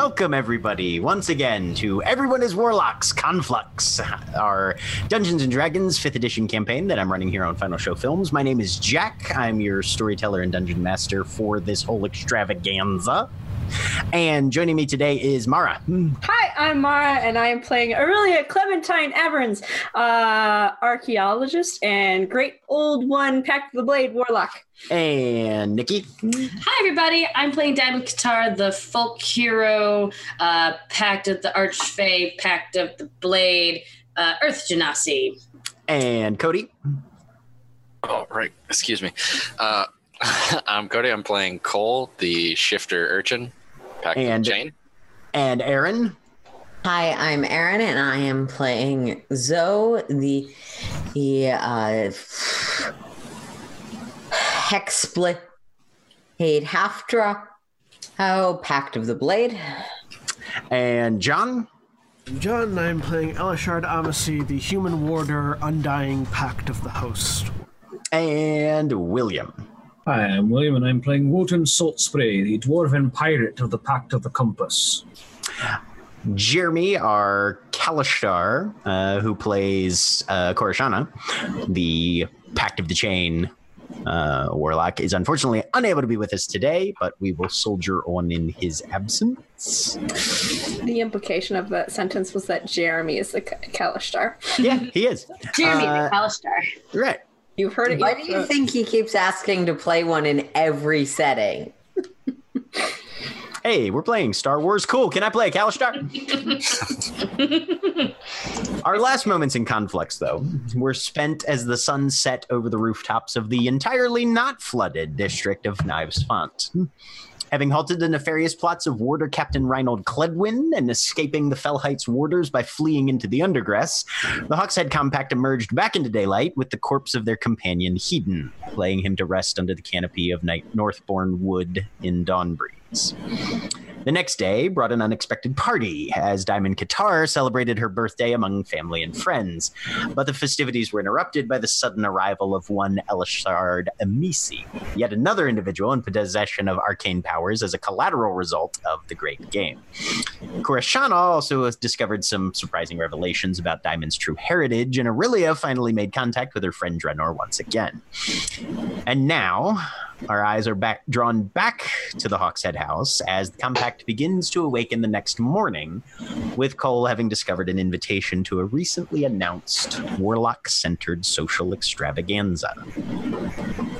Welcome, everybody, once again to Everyone is Warlocks Conflux, our Dungeons and Dragons 5th edition campaign that I'm running here on Final Show Films. My name is Jack. I'm your storyteller and dungeon master for this whole extravaganza. And joining me today is Mara. Hi, I'm Mara, and I am playing Orillia Clementine Everns, uh, archaeologist and great old one, Pact of the Blade warlock. And Nikki. Hi, everybody. I'm playing Diamond Qatar, the folk hero, uh, Pact of the Archfey, Pact of the Blade, uh, Earth Genasi. And Koty. Oh, right. Excuse me. Uh, I'm Koty. I'm playing Coal, the shifter urchin. Pact And- Jane. And Erin. Hi, I'm Erin, and I am playing Zoe, the the uh, Hexsplit Haftra, oh, Pact of the Blade. And John. John, I'm playing Elashard Amici, the human warder, Undying Pact of the Host. And William. Hi, I'm William, and I'm playing Wotan Saltspray, the dwarven pirate of the Pact of the Compass. Jeremy, our Kalashtar, uh, who plays uh, Corashana, the Pact of the Chain uh, warlock, is unfortunately unable to be with us today, but we will soldier on in his absence. The implication of that sentence was that Jeremy is the Kalashtar. Yeah, he is. Jeremy Uh, the Alistar. Right. You've heard it. Why do you think he keeps asking to play one in every setting? Hey, we're playing Star Wars. Cool. Can I play a Kalashtar? Our last moments in Conflux, though, were spent as the sun set over the rooftops of the entirely not flooded district of Knives Font. Having halted the nefarious plots of warder Captain Reinald Cledwin and escaping the Fell Heights warders by fleeing into the undergrass, the Hawkshead Compact emerged back into daylight with the corpse of their companion Hedon, laying him to rest under the canopy of Northbourne Wood in Dawnbreeze. The next day brought an unexpected party as Diamond Qatar celebrated her birthday among family and friends. But the festivities were interrupted by the sudden arrival of one Elashard Amici, yet another individual in possession of arcane powers as a collateral result of the great game. Corashana also discovered some surprising revelations about Diamond's true heritage, and Orillia finally made contact with her friend Drenor once again. And now, our eyes are back drawn back to the Hawkshead house as the compact begins to awaken the next morning, with Coal having discovered an invitation to a recently announced warlock centered social extravaganza.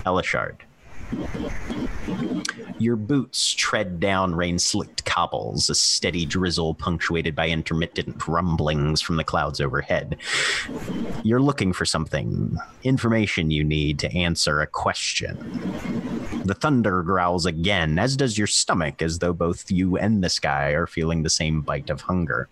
Elashard. Your boots tread down rain slicked cobbles, a steady drizzle punctuated by intermittent rumblings from the clouds overhead. You're looking for something, information you need to answer a question. The thunder growls again, as does your stomach, as though both you and the sky are feeling the same bite of hunger.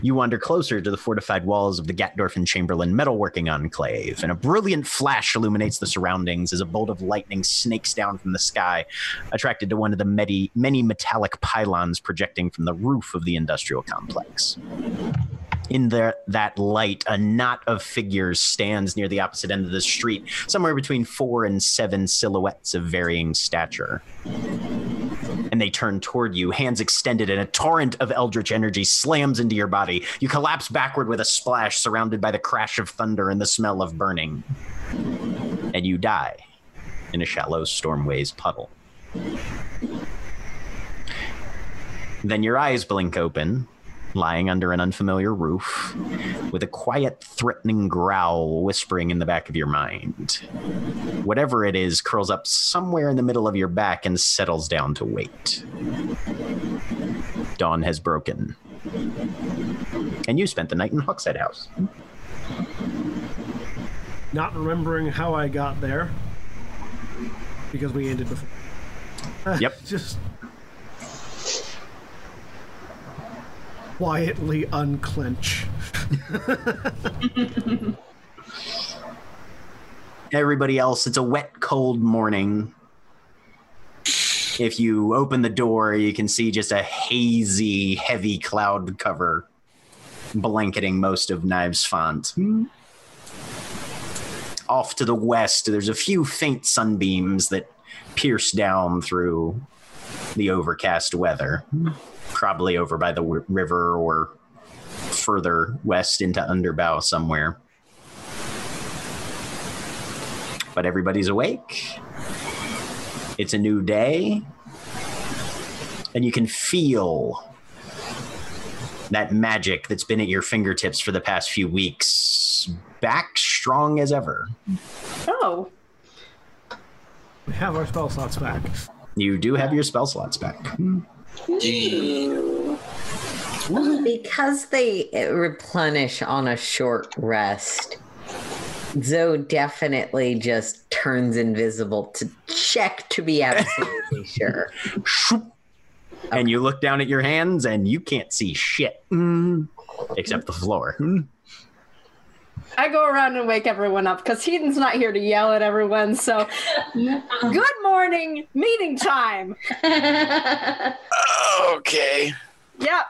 You wander closer to the fortified walls of the Gatdorf and Chamberlain metalworking enclave, and a brilliant flash illuminates the surroundings as a bolt of lightning snakes down from the sky, attracted to one of the many, many metallic pylons projecting from the roof of the industrial complex. In the, that light, a knot of figures stands near the opposite end of the street, somewhere between four and seven silhouettes of varying stature they turn toward you, hands extended, and a torrent of eldritch energy slams into your body. You collapse backward with a splash, surrounded by the crash of thunder and the smell of burning. And you die in a shallow stormways puddle. Then your eyes blink open, lying under an unfamiliar roof, with a quiet, threatening growl whispering in the back of your mind. Whatever it is curls up somewhere in the middle of your back and settles down to wait. Dawn has broken. And you spent the night in Hawkshead House. Not remembering how I got there because we ended before. Yep. Just quietly unclench. Everybody else, it's a wet, cold morning. If you open the door, you can see just a hazy, heavy cloud cover blanketing most of Knives Font. Hmm. Off to the west, there's a few faint sunbeams that pierce down through the overcast weather. Hmm. Probably over by the w- river or further west into Underbow somewhere. But everybody's awake. It's a new day. And you can feel that magic that's been at your fingertips for the past few weeks back strong as ever. Oh, We have our spell slots back. You do have your spell slots back. Hmm. Um, because they replenish on a short rest, Zoe definitely just turns invisible to check to be absolutely sure. And you look down at your hands and you can't see shit. Mm. Except the floor. Mm. I go around and wake everyone up because Heaton's not here to yell at everyone. So, good morning, meeting time. Okay. Yep.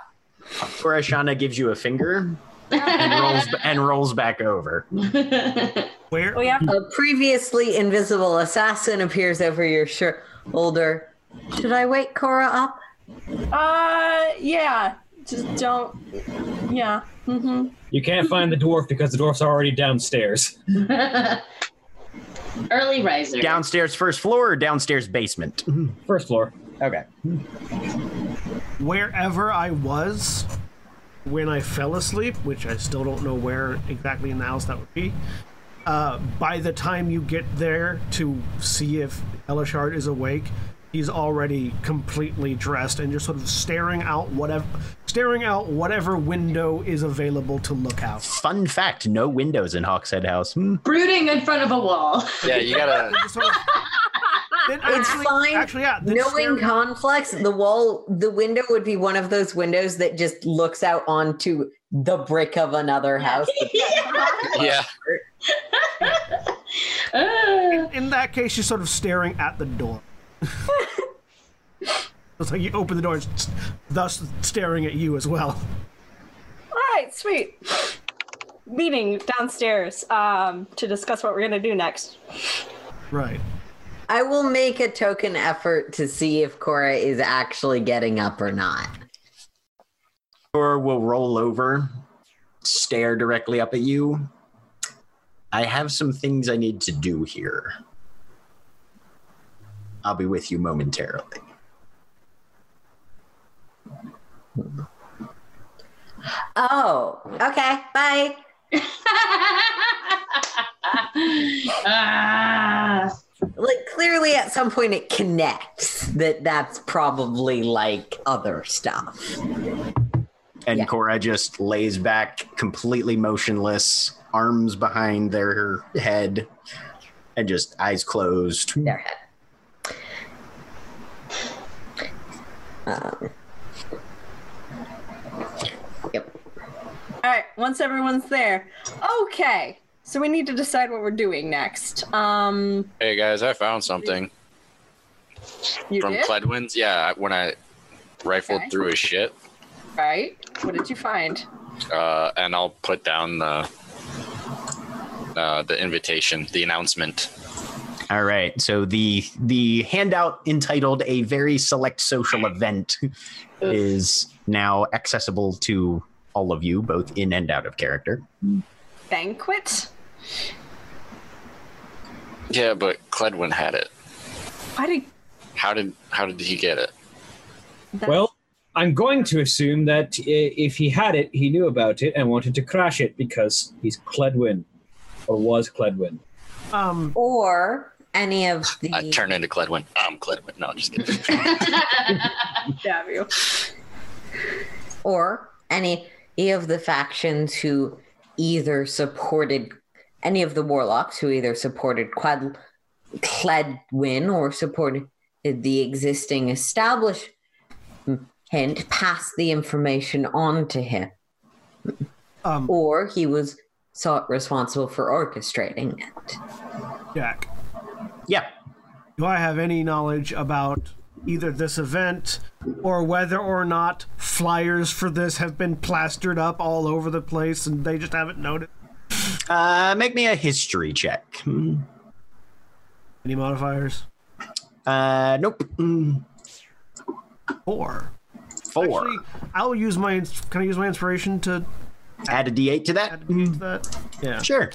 Corashana gives you a finger and rolls and rolls back over. Where? We have A previously invisible assassin appears over your shoulder. Should I wake Cora up? Uh, yeah. Just don't. Yeah. Mm-hmm. You can't find the dwarf because the dwarf's already downstairs. Early riser. Downstairs first floor or downstairs basement? First floor. Okay. Wherever I was when I fell asleep, which I still don't know where exactly in the house that would be. Uh, by the time you get there to see if Elashard is awake, he's already completely dressed and just sort of staring out whatever, staring out whatever window is available to look out. Fun fact: no windows in Hawkshead House. Hmm. Brooding in front of a wall. Yeah, you gotta. Just sort of- It's actually- fine. Actually, yeah. then Knowing staring- conflicts, the wall, the window would be one of those windows that just looks out onto the brick of another house. Yeah. Ah. in that case, you're sort of staring at the door. it's like you open the door, it's thus staring at you as well. All right, sweet. Meeting downstairs um, to discuss what we're gonna do next. Right. I will make a token effort to see if Cora is actually getting up or not. Cora will roll over, stare directly up at you. I have some things I need to do here. I'll be with you momentarily. Oh, okay. Bye. ah. Like clearly at some point it connects that that's probably like other stuff. And Yeah. Cora just lays back completely motionless, arms behind their head, and just eyes closed. Their head. Um, yep. All right, once everyone's there. Okay. So we need to decide what we're doing next. Um, Hey guys, I found something you from did? Cledwin's. Yeah, when I rifled Okay. through his shit, right? What did you find? uh, and I'll put down the uh, the invitation, the announcement. All right. So the the handout entitled "A Very Select Social Event" is now accessible to all of you, both in and out of character. Banquet? Yeah, but Cledwin had it. Why did How did how did he get it? that? Well, I'm going to assume that if he had it, he knew about it and wanted to crash it because he's Cledwin, or was Cledwin. Um, Or any of the I turn into Cledwin. I'm Cledwin. No, I'm just kidding. Damn you. or any of the factions who either supported any of the warlocks who either supported Quad, Cledwin or supported the existing establishment passed the information on to him, um, or he was sought responsible for orchestrating it. Jack, Yeah. do I have any knowledge about either this event or whether or not flyers for this have been plastered up all over the place and they just haven't noticed? Uh, make me a history check. Hmm. Any modifiers? Uh, nope. Mm, Four. Four. Actually, I'll use my. Can I use my inspiration to Add a d8 to that. add to that? Yeah. Sure.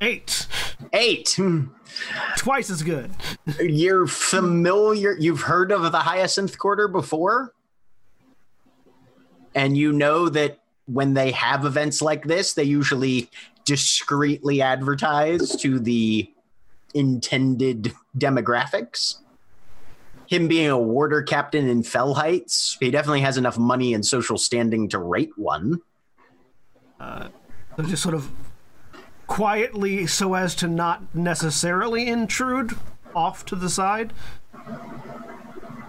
Eight. Eight. Hmm. Twice as good. You're familiar. You've heard of the Hyacinth Quarter before, and you know that when they have events like this, they usually discreetly advertise to the intended demographics. Him being a warder captain in Fell Heights, he definitely has enough money and social standing to rate one. So just sort of quietly, so as to not necessarily intrude off to the side.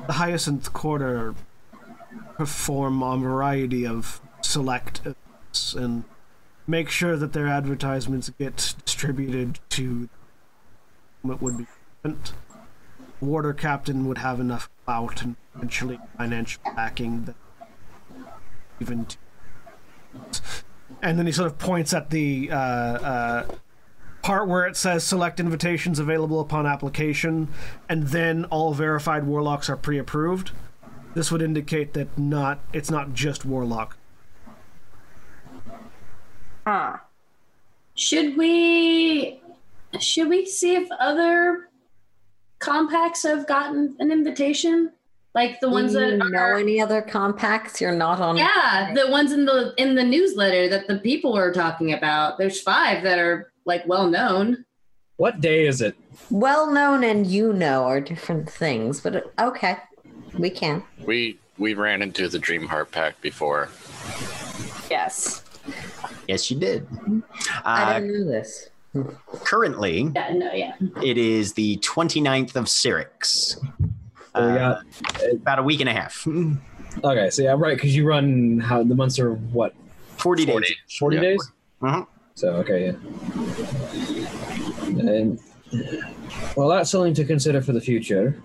The Hyacinth Quarter perform a variety of select events and make sure that their advertisements get distributed to what would be relevant. Warder Captain would have enough clout and eventually financial backing that even to and then he sort of points at the uh, uh, part where it says select invitations available upon application, and then all verified warlocks are pre-approved. This would indicate that not it's not just warlock. Huh. Should we should we see if other compacts have gotten an invitation? Like the ones Do you that know are any other compacts? You're not on. Yeah, the ones in the in the newsletter that the people were talking about. There's five that are like well known. What day is it? Well known and you know are different things, but uh, okay, we can. We we ran into the dream heart pack before. Yes. Yes, you did. I Uh, didn't know this. currently, Yeah, no, yeah. it is the 29th of Syrinx. Oh, we Uh, about a week and a half. okay. So yeah, right, because you run how the months are what 40 days. 40. forty Yeah. days. Mhm. So okay, yeah. And well, that's something to consider for the future.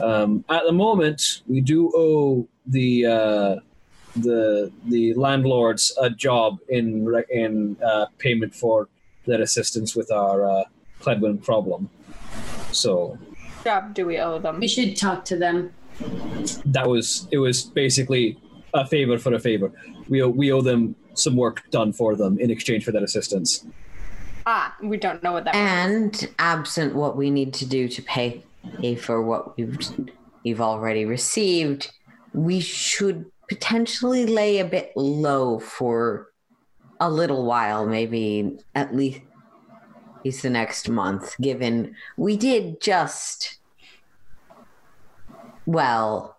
Um, at the moment, we do owe the uh, the the landlords a job in in uh, payment for their assistance with our uh, Cledwin problem. So Job do we owe them? We should talk to them. that was it was basically a favor for a favor. We owe, we owe them some work done for them in exchange for that assistance. Ah, we don't know what that means. And absent what we need to do to pay pay for what we've we've already received, we should potentially lay a bit low for a little while, maybe at least at least the next month, given we did just well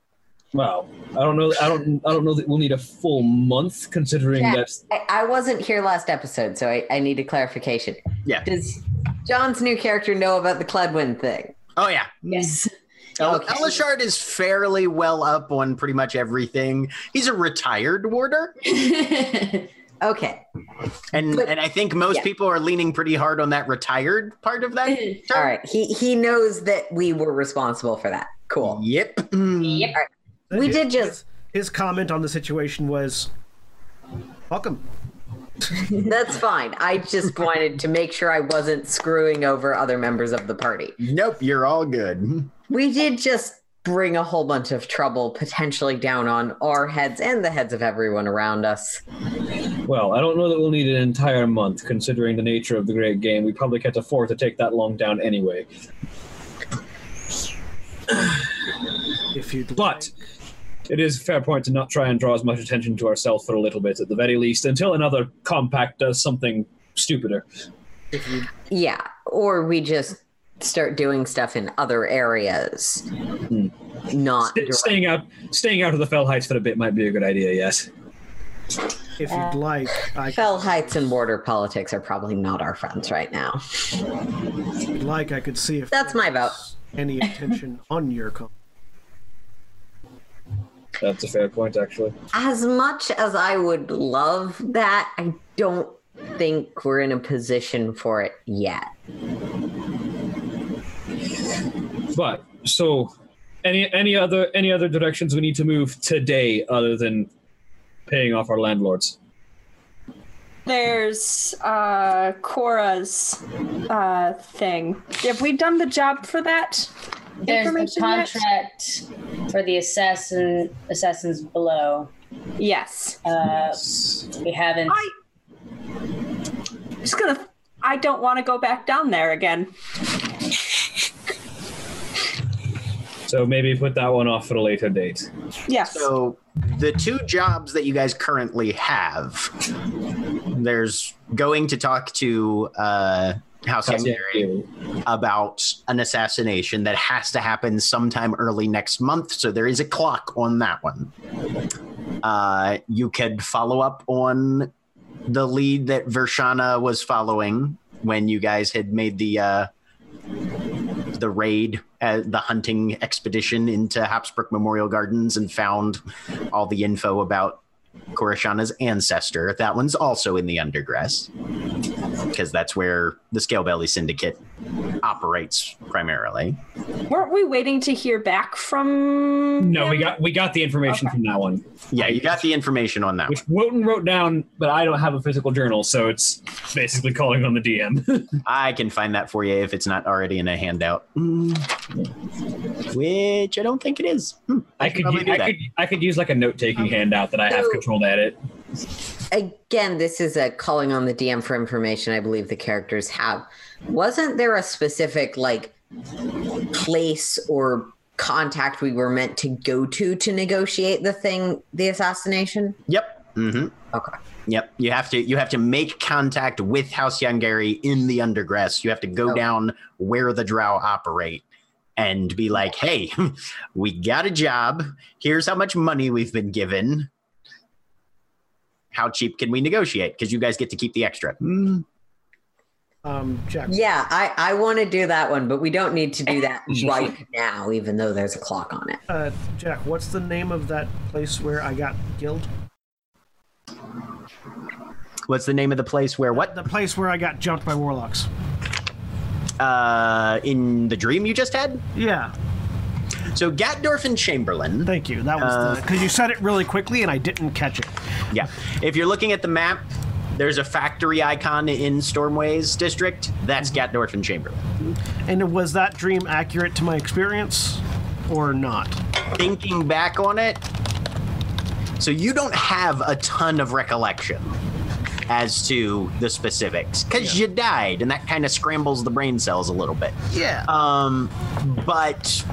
Well, I don't know. I don't. I don't know that we'll need a full month, considering Yeah. that. I, I wasn't here last episode, so I, I need a clarification. Yeah. Does John's new character know about the Cledwin thing? Oh, yeah. Yes. El- Okay. Elashard is fairly well up on pretty much everything. He's a retired warder, Okay. and But- and I think most yeah. people are leaning pretty hard on that retired part of that. All right. He he knows that we were responsible for that. Cool. Yep. Yep. We His- did just- His, his comment on the situation was, "Welcome." That's fine. I just wanted to make sure I wasn't screwing over other members of the party. Nope, you're all good. We did just bring a whole bunch of trouble potentially down on our heads and the heads of everyone around us. Well, I don't know that we'll need an entire month, considering the nature of the great game. We probably can't afford to take that long down anyway. If you'd But like. it is a fair point to not try and draw as much attention to ourselves for a little bit, at the very least, until another compact does something stupider. if you Yeah. Or we just start doing stuff in other areas. Hmm. Not St- staying out, staying out of the Fell Heights for a bit might be a good idea. Yes. if you'd uh, like, I Fell Heights and border politics are probably not our friends right now. if you'd like I could see if That's my vote. Any attention on your com- That's a fair point, actually. As much as I would love that, I don't think we're in a position for it yet. But so, any any other any other directions we need to move today, other than paying off our landlords? There's uh Cora's uh thing. Have we done the job for that? There's the information yet? contract for the assassin assassins below. Yes. Uh, we haven't. I'm just gonna I don't want to go back down there again. So maybe put that one off at a later date. Yes. So the two jobs that you guys currently have, there's going to talk to uh, House That's it. About an assassination that has to happen sometime early next month. So there is a clock on that one. Uh, you could follow up on the lead that Vershana was following when you guys had made the uh, the raid, uh, the hunting expedition into Hapsbrook Memorial Gardens and found all the info about Corashana's ancestor. That one's also in the Undergrass because that's where the Scalebelly Syndicate operates primarily. Weren't we waiting to hear back from No, we got we got the information from that one, Yeah, you got the information on that. which Wotan wrote down, but I don't have a physical journal, so it's basically calling on the DM. I can find that for you if it's not already in a handout. Mm. Which I don't think it is. Hmm, I should could probably u- do I could I could use like a note taking handout that I have So- control to edit. Again, this is a calling on the DM for information I believe the characters have. Wasn't there a specific like place or contact we were meant to go to to negotiate the thing, the assassination? Yep. Mm-hmm. Okay. Yep. You have to you have to make contact with House Youngary in the Undergrass. You have to go Oh. down where the Drow operate and be like, "Hey, we got a job. Here's how much money we've been given. How cheap can we negotiate? Because you guys get to keep the extra." Mm. um Jack. Yeah, I, I want to do that one, but we don't need to do that right now, even though there's a clock on it. Uh, Jack, what's the name of that place where I got killed? What's the name of the place where what? The place where I got jumped by warlocks. Uh, in the dream you just had? Yeah, So Gatdorf and Chamberlain. thank you. That was Uh, the because you said it really quickly and I didn't catch it. Yeah. If you're looking at the map, there's a factory icon in Stormways district. That's Gatdorf and Chamberlain. And was that dream accurate to my experience or not? Thinking back on it, so you don't have a ton of recollection as to the specifics because you died, and that kind of scrambles the brain cells a little bit. Yeah. Um, but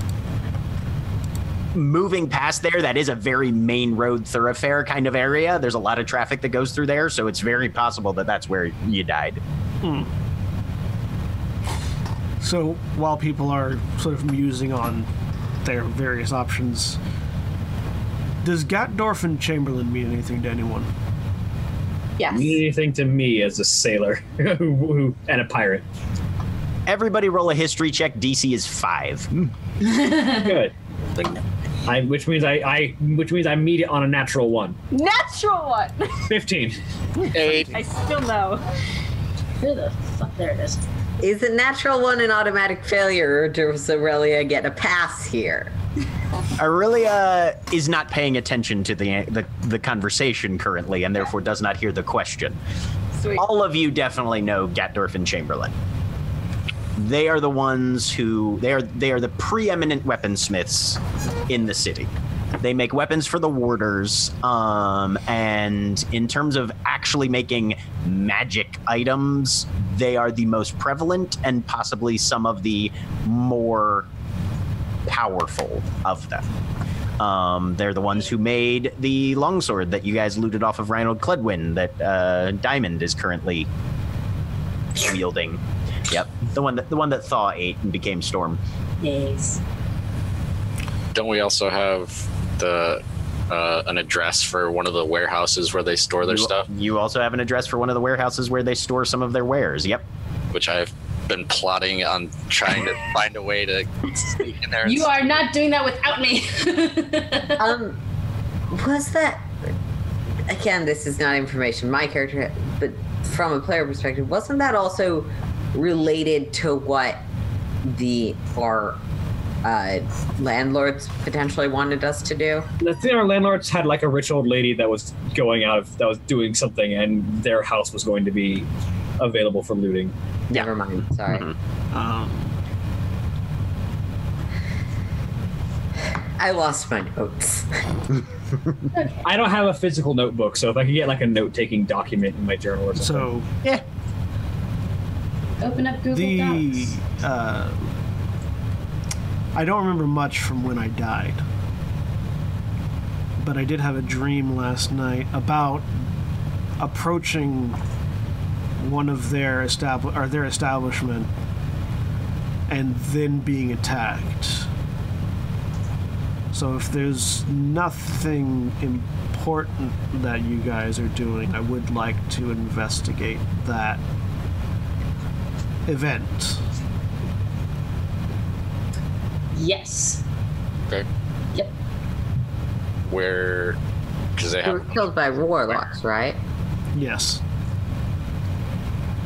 moving past there, that is a very main road thoroughfare kind of area. There's a lot of traffic that goes through there, so it's very possible that that's where you died. Hmm. So while people are sort of musing on their various options, does Gatdorf and Chamberlain mean anything to anyone? Yes. Anything to me as a sailor who, who, and a pirate. Everybody roll a history check. DC is five. Good. I, which means I, I, which means I meet it on a natural one. Natural one. Fifteen. Eight. I still know. Where the fuck? There it is. Is a natural one an automatic failure, or does Orillia get a pass here? Orillia uh, is not paying attention to the, the the conversation currently, and therefore does not hear the question. Sweet. All of you definitely know Gatdorf and Chamberlain. They are the ones who they are they are the preeminent weaponsmiths in the city. They make weapons for the warders, um, and in terms of actually making magic items, they are the most prevalent and possibly some of the more powerful of them. Um, they're the ones who made the longsword that you guys looted off of Reinhold Cledwin that uh, Diamond is currently wielding. Yep, the one that the one that Thaw ate and became Storm. Yes. Don't we also have the uh, an address for one of the warehouses where they store their you, stuff, You also have an address for one of the warehouses where they store some of their wares. Yep. which I've been plotting on trying to find a way to sneak in there. and You are not doing that without me. Um, was that again? This is not information my character, but from a player perspective, wasn't that also related to what the our uh, landlords potentially wanted us to do? The thing our landlords had like a rich old lady that was going out of that was doing something, and their house was going to be available for looting. Never mind. Sorry. Mhm. Um, I lost my notes. I don't have a physical notebook, so if I could get like a note-taking document in my journal or something. so Open up Google the Docs. uh, I don't remember much from when I died, but I did have a dream last night about approaching one of their establi- or their establishment and then being attacked. So if there's nothing important that you guys are doing, I would like to investigate that event. Yes. Okay. Yep. Where, because they They were killed by warlocks, right? Yes.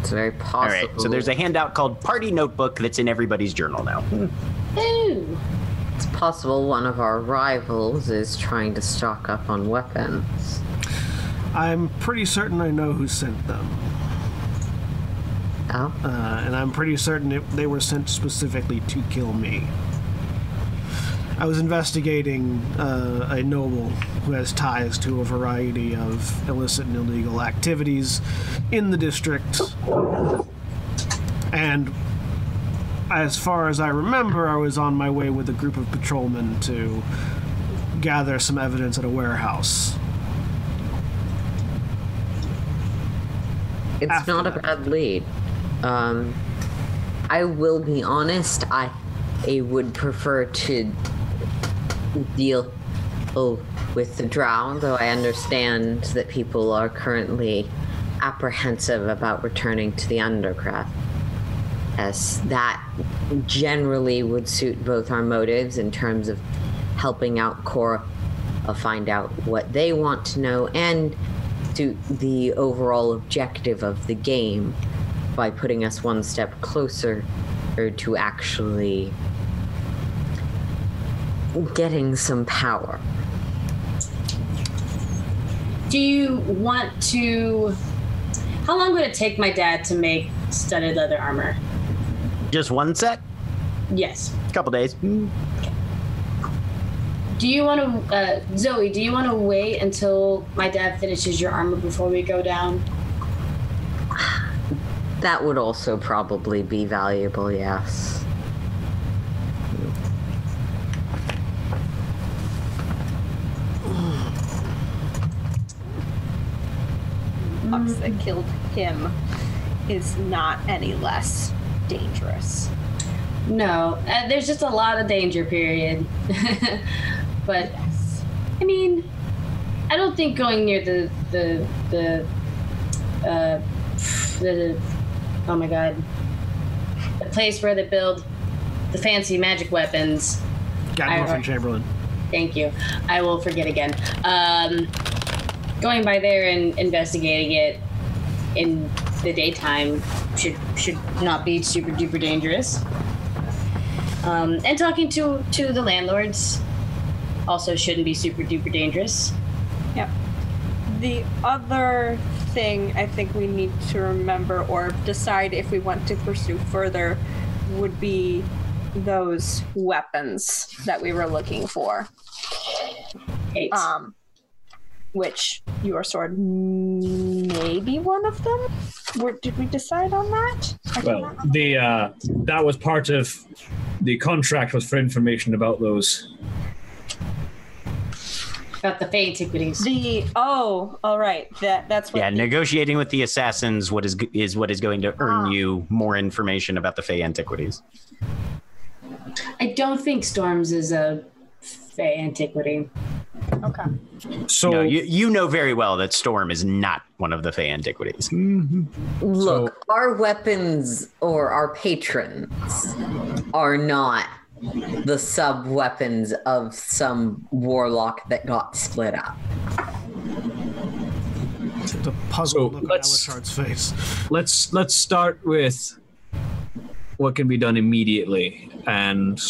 It's very All possible. right. So there's a handout called Party Notebook that's in everybody's journal now. Hmm. Ooh. It's possible one of our rivals is trying to stock up on weapons. I'm pretty certain I know who sent them. Oh, Uh, and I'm pretty certain it, they were sent specifically to kill me. I was investigating uh, a noble who has ties to a variety of illicit and illegal activities in the district. And as far as I remember, I was on my way with a group of patrolmen to gather some evidence at a warehouse. it's After not a bad lead. Um, I will be honest. I, I would prefer to deal with the drow, though I understand that people are currently apprehensive about returning to the undergrass. As that generally would suit both our motives in terms of helping out Cora uh, find out what they want to know and to the overall objective of the game by putting us one step closer or to actually getting some power. Do you want to? How long would it take my dad to make studded leather armor? Just one set, Yes. A couple days. Do you want to, uh, Zoe? Do you want to wait until my dad finishes your armor before we go down? That would also probably be valuable, yes. Fox that killed him is not any less dangerous. No, uh, there's just a lot of danger. Period. but I mean, I don't think going near the the the uh, the oh my god, the place where they build the fancy magic weapons. And Chamberlain. Thank you. I will forget again. Um, going by there and investigating it in the daytime should should not be super duper dangerous. Um, and talking to to the landlords also shouldn't be super duper dangerous. Yep. The other thing I think we need to remember or decide if we want to pursue further would be those weapons that we were looking for. Eight. Um, which your sword may be one of them. Were, did we decide on that? I Well, the uh, that was part of the contract was for information about those. About the Fey antiquities. the oh, all right. That that's what. Yeah, the- negotiating with the assassins what is is what is going to earn Ah. you more information about the Fey antiquities. I don't think Storms is a Fey antiquity. okay. So no, you you know very well that Storm is not one of the Fey antiquities. Look, our weapons or our patrons are not the sub weapons of some warlock that got split up. The puzzle So, look on let's- Elashard's face. let's let's start with what can be done immediately and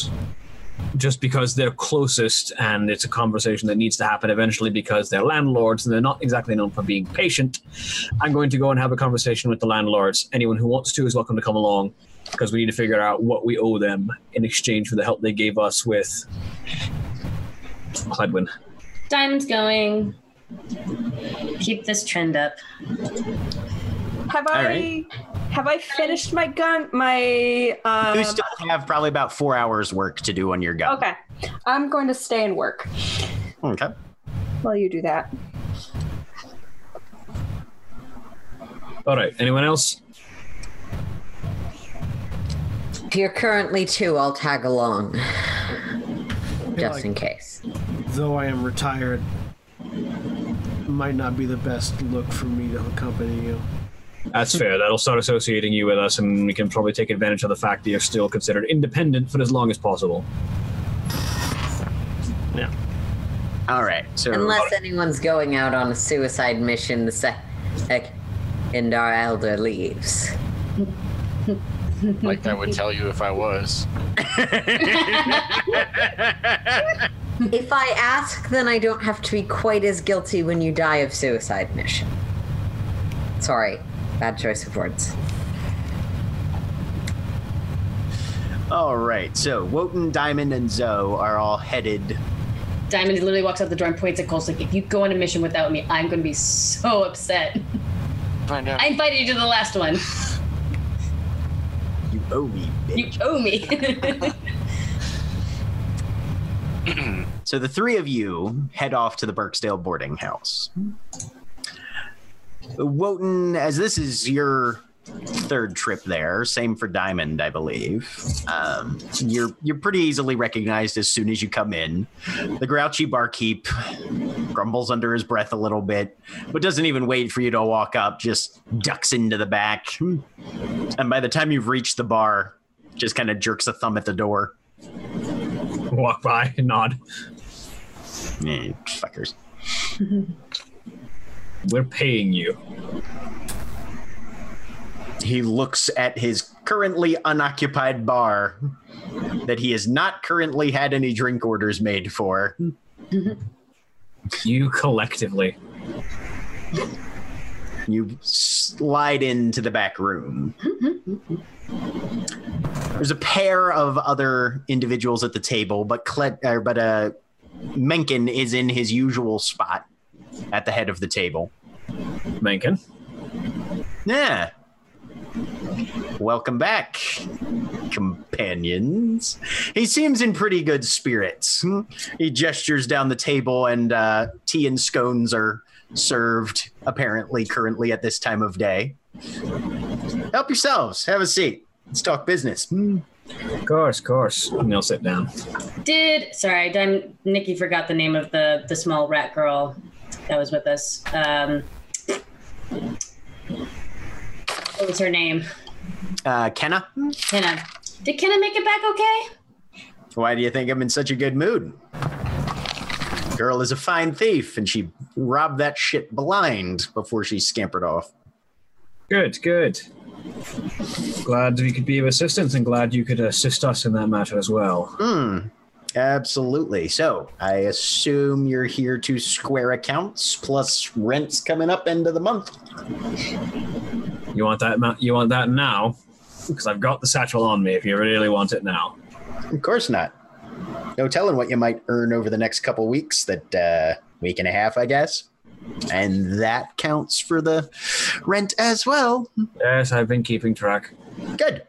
just because they're closest and it's a conversation that needs to happen eventually because they're landlords and they're not exactly known for being patient i'm going to go and have a conversation with the landlords anyone who wants to is welcome to come along because we need to figure out what we owe them in exchange for the help they gave us with Cledwin. Diamond's going. Keep this trend up. Have All I right. have I finished my gun? My um, you still have probably about four hours work to do on your gun. okay. I'm going to stay and work Okay. while you do that. All right. Anyone else? If you're currently two, I'll tag along. Just like- in case. Though I am retired, might not be the best look for me to accompany you. That's fair. That'll start associating you with us, and we can probably take advantage of the fact that you're still considered independent for as long as possible. Yeah. All right. So Unless anyone's going out on a suicide mission the second our elder leaves. Like I would tell you if I was. If I ask, then I don't have to be quite as guilty when you die of suicide mission. Sorry, bad choice of words. all right. So Wotan, Diamond, and Zoe are all headed. Diamond literally walks out the door and points at Coal's like, if you go on a mission without me, I'm going to be so upset. Find out. I invited you to the last one. Owe me. You owe me. So the three of you head off to the Birksdale boarding house. Wotan, as this is your third trip there, same for Diamond, I believe. Um, you're you're pretty easily recognized as soon as you come in. The grouchy barkeep grumbles under his breath a little bit, but doesn't even wait for you to walk up. Just ducks into the back, and by the time you've reached the bar, just kind of jerks a thumb at the door. Walk by and nod. Eh, fuckers. We're paying you. He looks at his currently unoccupied bar that he has not currently had any drink orders made for. You collectively. You slide into the back room. There's a pair of other individuals at the table, but Cle- uh, but uh, Menken is in his usual spot at the head of the table. Menken. Yeah. Welcome back, companions. He seems in pretty good spirits. He gestures down the table, and uh, tea and scones are served, apparently, currently at this time of day. Help yourselves. Have a seat. Let's talk business. Of course, of course. And they'll sit down. Did sorry, Dim, Nikki forgot the name of the the small rat girl that was with us. Um, what was her name? Uh, Kenna? Kenna. Did Kenna make it back okay? Why do you think I'm in such a good mood? Girl is a fine thief, and she robbed that shit blind before she scampered off. Good, good. Glad we could be of assistance and glad you could assist us in that matter as well. Hmm. Absolutely. So I assume you're here to square accounts plus rents coming up end of the month. You want that? You want that now? Because I've got the satchel on me. If you really want it now. Of course not. No telling what you might earn over the next couple weeks. That uh, week and a half, I guess. And that counts for the rent as well. Yes, I've been keeping track. Good.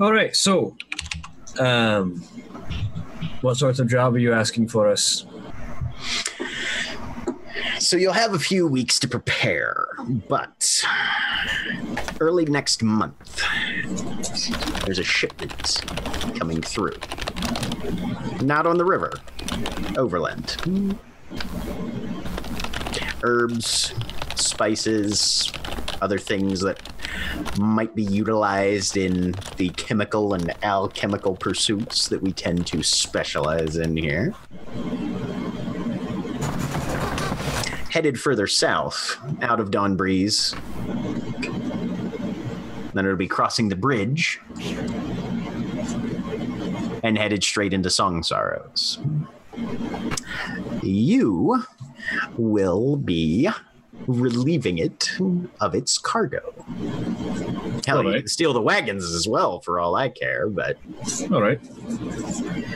All right. So, um, what sorts of job are you asking for us? So you'll have a few weeks to prepare, but early next month, there's a shipment coming through. Not on the river, overland. Herbs, spices, other things that might be utilized in the chemical and alchemical pursuits that we tend to specialize in here. Headed further south out of Dawn Breeze. Then it'll be crossing the bridge and headed straight into Song Sorrows. You will be relieving it of its cargo. Hell, you can steal the wagons as well, for all I care, but All right.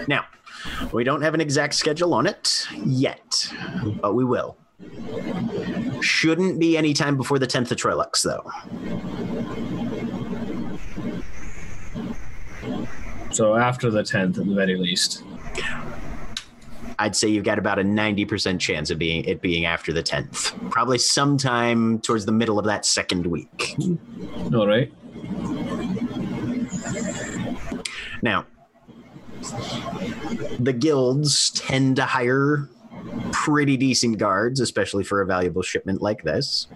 now, we don't have an exact schedule on it yet, but we will. Shouldn't be any time before the 10th of Trolux, though. So after the tenth, at the very least. I'd say you've got about a 90% chance of being it being after the 10th. Probably sometime towards the middle of that second week. All right. Now, the guilds tend to hire pretty decent guards, especially for a valuable shipment like this.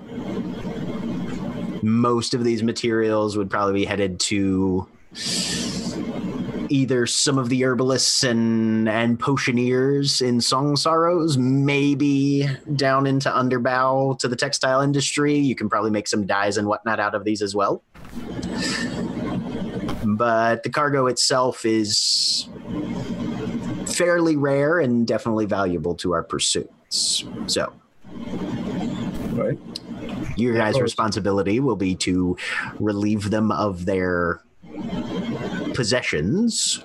Most of these materials would probably be headed to either some of the herbalists and and potioneers in Song Sorrows, maybe down into Underbow to the textile industry. You can probably make some dyes and whatnot out of these as well. But the cargo itself is fairly rare and definitely valuable to our pursuits. So, Right. your guys' responsibility will be to relieve them of their possessions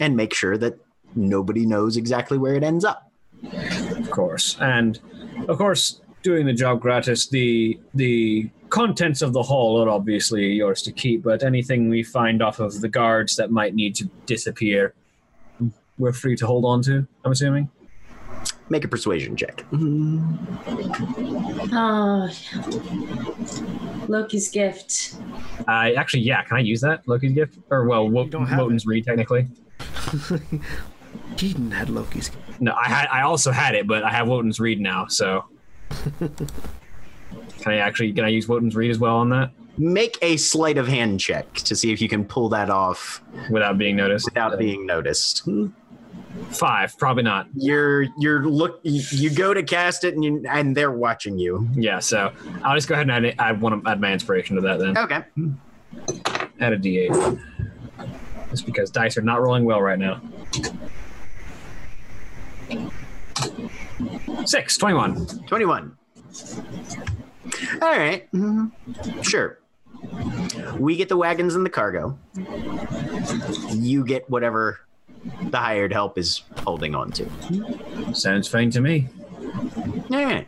and make sure that nobody knows exactly where it ends up. Of course. And of course, doing the job gratis, the the contents of the hall are obviously yours to keep, but anything we find off of the guards that might need to disappear, we're free to hold on to, I'm assuming. Make a persuasion check. Oh, Loki's gift. I actually, yeah, can I use that Loki's gift? Or well, Wo- don't have Wotan's read technically. Keaton had Loki's. No, I had, I also had it, but I have Wotan's read now. So, can I actually can I use Wotan's read as well on that Make a sleight of hand check to see if you can pull that off without being noticed? without being noticed. Five, probably not. You're you're look you go to cast it and you, and they're watching you. Yeah, so I'll just go ahead and add, add one add my inspiration to that then. Okay. Add a D8. Just because dice are not rolling well right now. Six, 21. 21. All right. Sure. We get the wagons and the cargo. You get whatever the hired help is holding on to. Sounds fine to me. Right.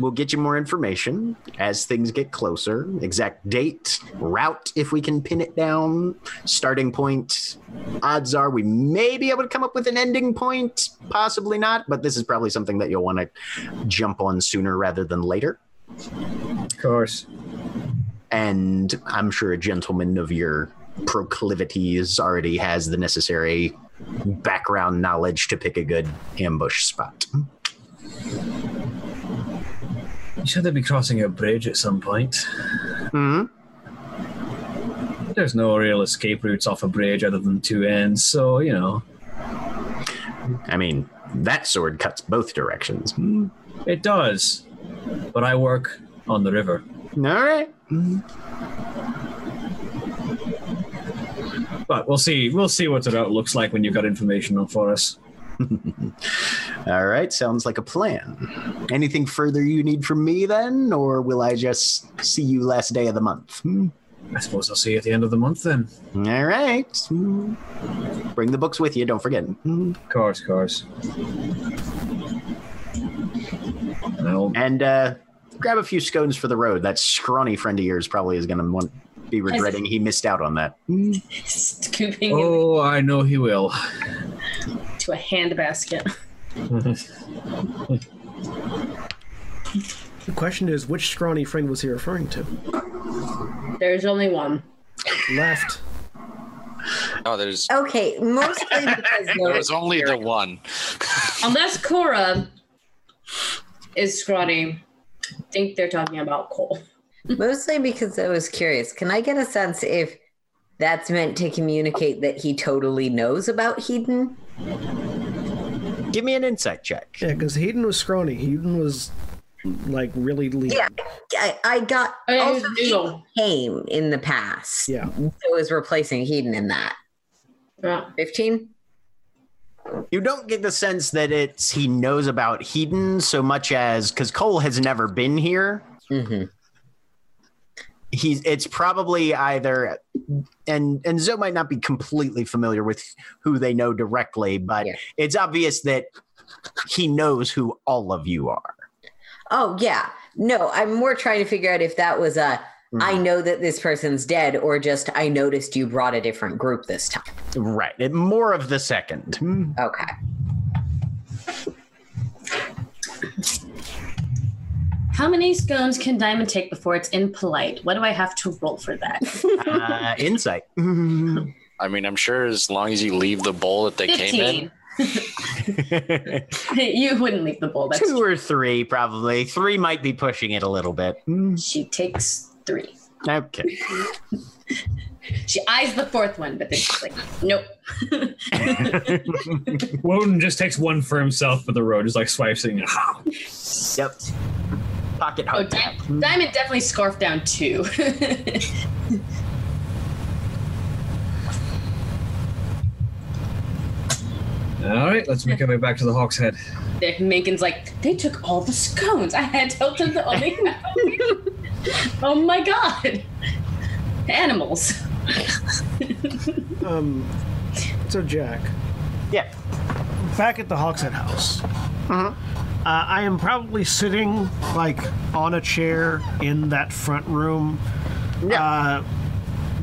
We'll get you more information as things get closer. Exact date, route, if we can pin it down, starting point. Odds are we may be able to come up with an ending point, possibly not, but this is probably something that you'll want to jump on sooner rather than later. Of course. And I'm sure a gentleman of your proclivities already has the necessary background knowledge to pick a good ambush spot. You said they'd be crossing a bridge at some point. hmm There's no real escape routes off a bridge other than two ends, so you know I mean, that sword cuts both directions. Hmm. it does. But I work on the river. All right. But we'll see. We'll see what the route looks like when you've got information on for us. All right. Sounds like a plan. Anything further you need from me then, or will I just see you last day of the month? Hmm. I suppose I'll see you at the end of the month then. All right. Hmm. Bring the books with you. Don't forget. Of Course, of course. And uh, grab a few scones for the road. That scrawny friend of yours probably is going to want be regretting he missed out on that. Scooping Oh, I know he will. To a handbasket. The question is, which scrawny friend was he referring to? There's only one. Left. Oh, there's Okay, mostly because there no, was only the one. Unless Cora is scrawny. I think they're talking about Coal. Mostly because I was curious. Can I get a sense if that's meant to communicate that he totally knows about Hedon? Give me an insight check. Yeah, because Hayden was scrawny. Hayden was like really lean. Yeah, I, I got yeah, he also was noodle. Hedon came in the past. Yeah. So it was replacing Hedon in that. Yeah. 15? You don't get the sense that it's he knows about Hedon so much as because Coal has never been here. Mm-hmm. He's it's probably either and and Zoe might not be completely familiar with who they know directly, but Yeah. it's obvious that he knows who all of you are. Oh, yeah. No, I'm more trying to figure out if that was a I know that this person's dead or just I noticed you brought a different group this time. Right. It, more of the second. Hmm. Okay. How many scones can Diamond take before it's impolite? What do I have to roll for that? Uh, insight. I mean, I'm sure as long as you leave the bowl that they came in. 15. you wouldn't leave the bowl. That's Two or three, probably. Three might be pushing it a little bit. She takes three. Okay. She eyes the fourth one, but then she's like, nope. Wotan just takes one for himself but the road, is like swipes it. and. Yep. Pocket Oh, hard. Di- Diamond definitely scarfed down two. All right, let's make our way back to the Hawk's Head. Then Megan's like, they took all the scones. I had to help them the only Oh my god. Animals. Um, so Jack, Yeah. back at the Hawkshead house. Uh, I am probably sitting like on a chair in that front room, uh,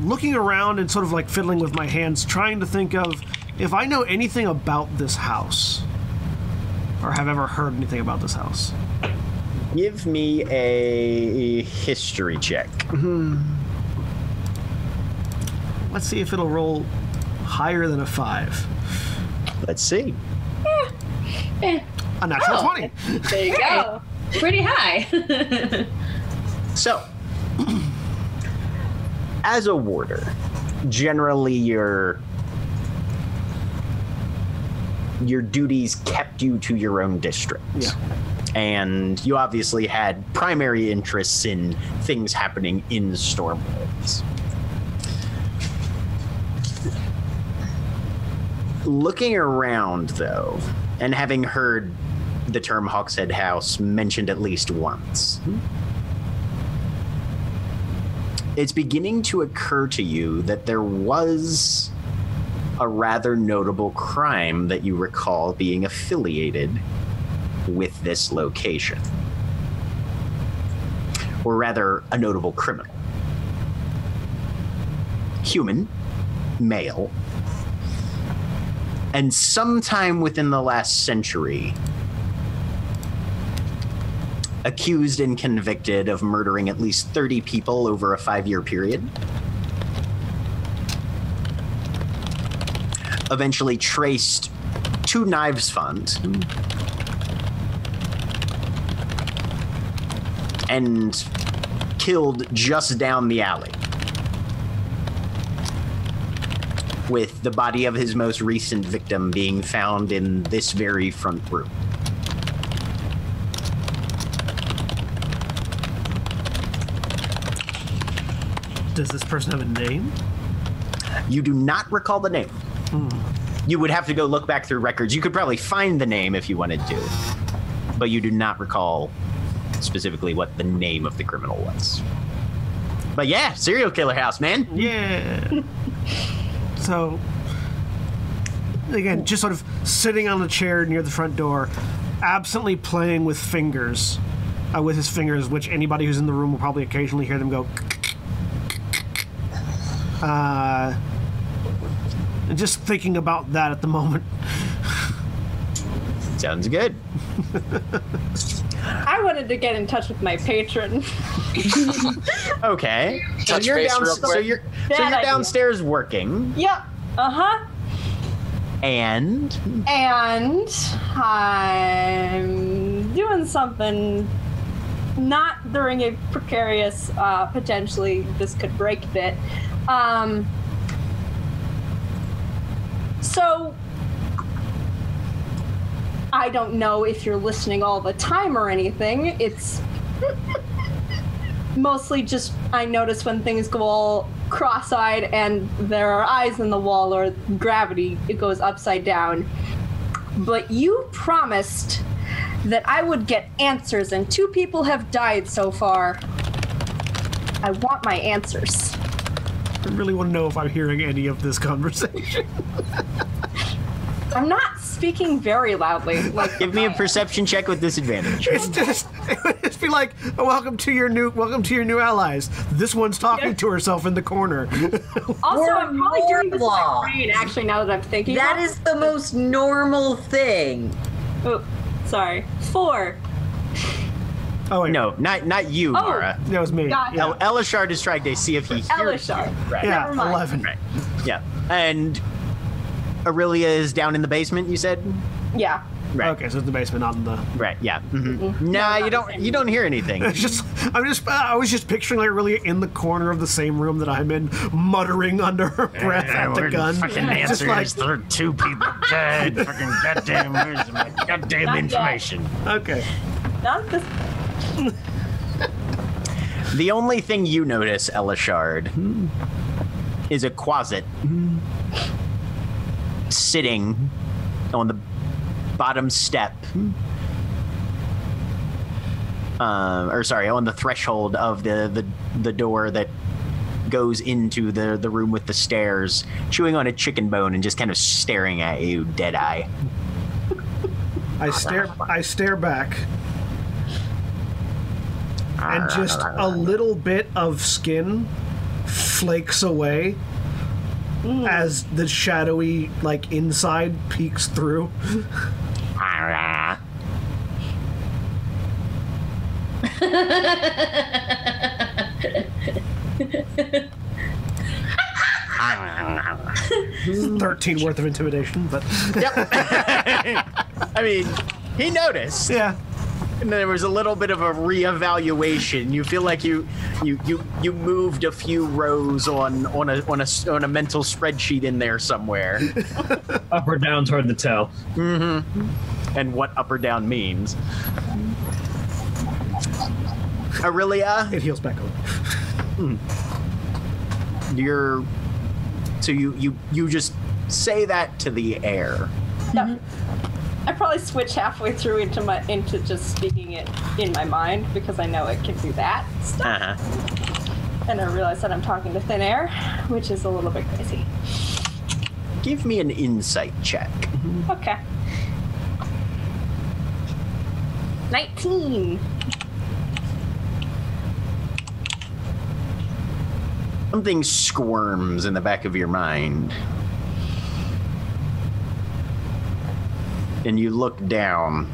looking around and sort of like fiddling with my hands, trying to think of if I know anything about this house or have ever heard anything about this house. Give me a history check. Hmm. Let's see if it'll roll higher than a five. Let's see. Eh, A natural Oh. 20. there you go. Pretty high. So, as a warder, generally your your duties kept you to your own district. Yeah. And you obviously had primary interests in things happening in Stormwolves. Looking around, though, and having heard the term Hawkshead House mentioned at least once, it's beginning to occur to you that there was a rather notable crime that you recall being affiliated with this location. Or rather, a notable criminal. Human, male, and sometime within the last century, accused and convicted of murdering at least 30 people over a five year period. Eventually traced to Knives Fund. and killed just down the alley. With the body of his most recent victim being found in this very front room. Does this person have a name? You do not recall the name. You would have to go look back through records. You could probably find the name if you wanted to, but you do not recall specifically what the name of the criminal was. But yeah, serial killer house, man. Yeah. so, again, just sort of sitting on a chair near the front door, absently playing with fingers, uh, with his fingers, which anybody who's in the room will probably occasionally hear them go. Uh, and just thinking about that at the moment. Sounds good. I wanted to get in touch with my patron. Okay. So Touch you're, base down- real so you're, so you're idea. downstairs working, yep. Uh huh. and And I'm doing something not during a precarious, uh, potentially this could break bit. Um, so I don't know if you're listening all the time or anything. It's mostly just I notice when things go all cross-eyed and there are eyes in the wall or gravity it goes upside down. But you promised that I would get answers and two people have died so far. I want my answers. I really want to know if I'm hearing any of this conversation. I'm not speaking very loudly. Like give me a perception check with disadvantage. It's just, it would just be like, oh, welcome to your new, welcome to your new allies. This one's talking Yeah. to herself in the corner. Also, We're I'm probably doing this in my brain. Actually, now that I'm thinking, That about is the most normal thing. Oh, sorry. Four. oh wait, No, not not you, Oh. Mara. that was me. Got it. Yeah, El- Elashard is trying to see if he hears Elashard. you. Right. yeah, Never mind. eleven. Right. Yeah. And Orillia is down in the basement. You said. Yeah. Right. Okay, so it's the basement, not in the. Right. Yeah. hmm Mm-hmm. Nah, not you don't. You don't hear anything. It's just, I'm just, I was just picturing like really in the corner of the same room that I'm in, muttering under her breath at the gun. Just like, There are two people dead. Fucking goddamn. Where's my goddamn Not yet. information? okay, Not this. The only thing you notice, Elashard, is a quasit sitting on the bottom step. Um, or sorry, on the threshold of the, the the door that goes into the the room with the stairs, chewing on a chicken bone and just kind of staring at you, dead eye. I stare, I stare back, and just a little bit of skin flakes away Mm. as the shadowy like inside peeks through. Thirteen worth of intimidation, but yep. I mean, he noticed. yeah. And there was a little bit of a reevaluation. You feel like you you you you moved a few rows on on a on a s- on a mental spreadsheet in there somewhere. Up or down toward the tail. Mm-hmm. and what up or down means. Orillia, It heals back over. Hmm. you're so you you you just say that to the air. No. I probably switch halfway through into my into just speaking it in my mind because I know it can do that stuff, Uh-huh. and I realize that I'm talking to thin air, which is a little bit crazy. Give me an insight check. Okay. Nineteen. Something squirms in the back of your mind. and you look down.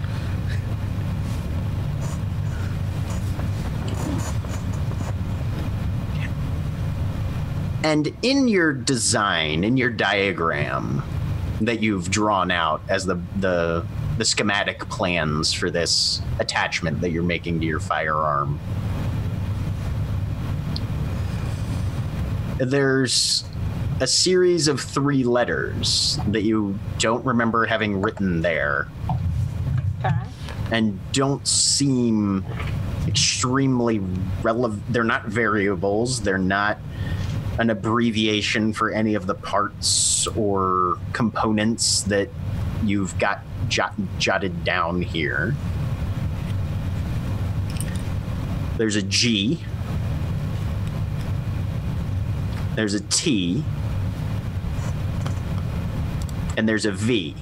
And in your design, in your diagram that you've drawn out as the, the the schematic plans for this attachment that you're making to your firearm. There's a series of three letters that you don't remember having written there Okay. and don't seem extremely relevant. They're not variables. They're not an abbreviation for any of the parts or components that you've got jot- jotted down here. There's a G. There's a T. And there's a V.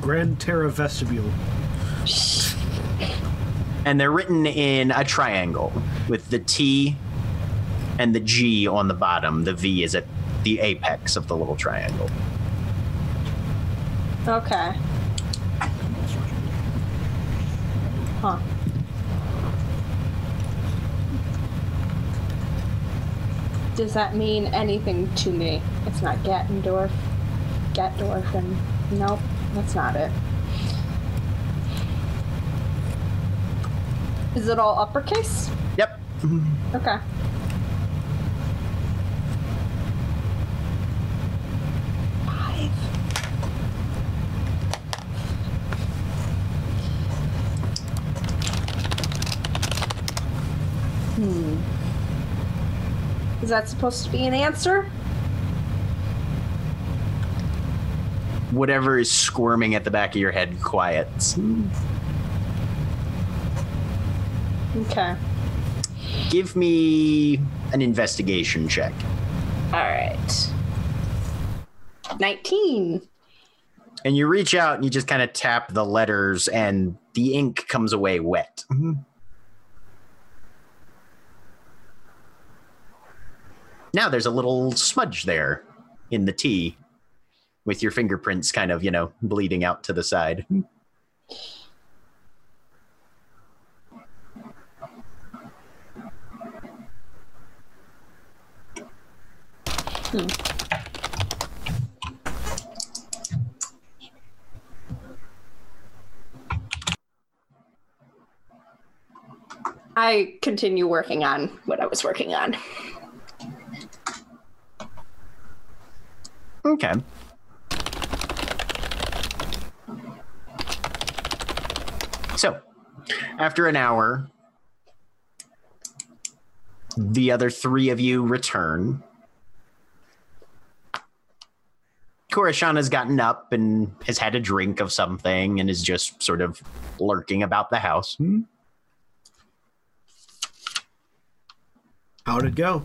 Grand Terra Vestibule. and they're written in a triangle with the T and the G on the bottom. The V is at the apex of the little triangle. Okay. Huh. Does that mean anything to me? It's not Gattendorf. Gatdorf and nope, that's not it. Is it all uppercase? Yep. Okay. Five. Hmm. Is that supposed to be an answer? Whatever is squirming at the back of your head quiets. Okay. Give me an investigation check. All right. 19. And you reach out and you just kind of tap the letters, and the ink comes away wet. Mm-hmm. Now there's a little smudge there in the T with your fingerprints kind of, you know, bleeding out to the side. Hmm. I continue working on what I was working on. Okay. So, after an hour, the other three of you return. Corashana's gotten up and has had a drink of something and is just sort of lurking about the house. Hmm. How'd it go?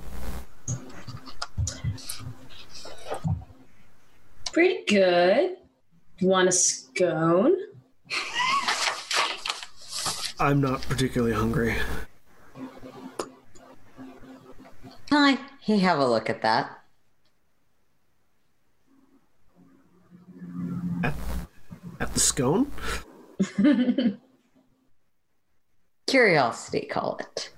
Pretty good. Want a scone? I'm not particularly hungry. Can I have a look at that? At the scone? Curiosity, call it.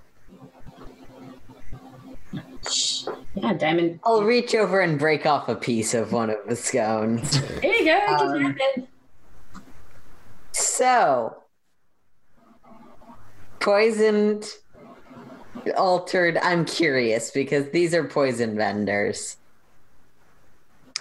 Yeah, diamond. I'll reach over and break off a piece of one of the scones. There you go. It can happen. So, poisoned, altered. I'm curious because these are poison vendors.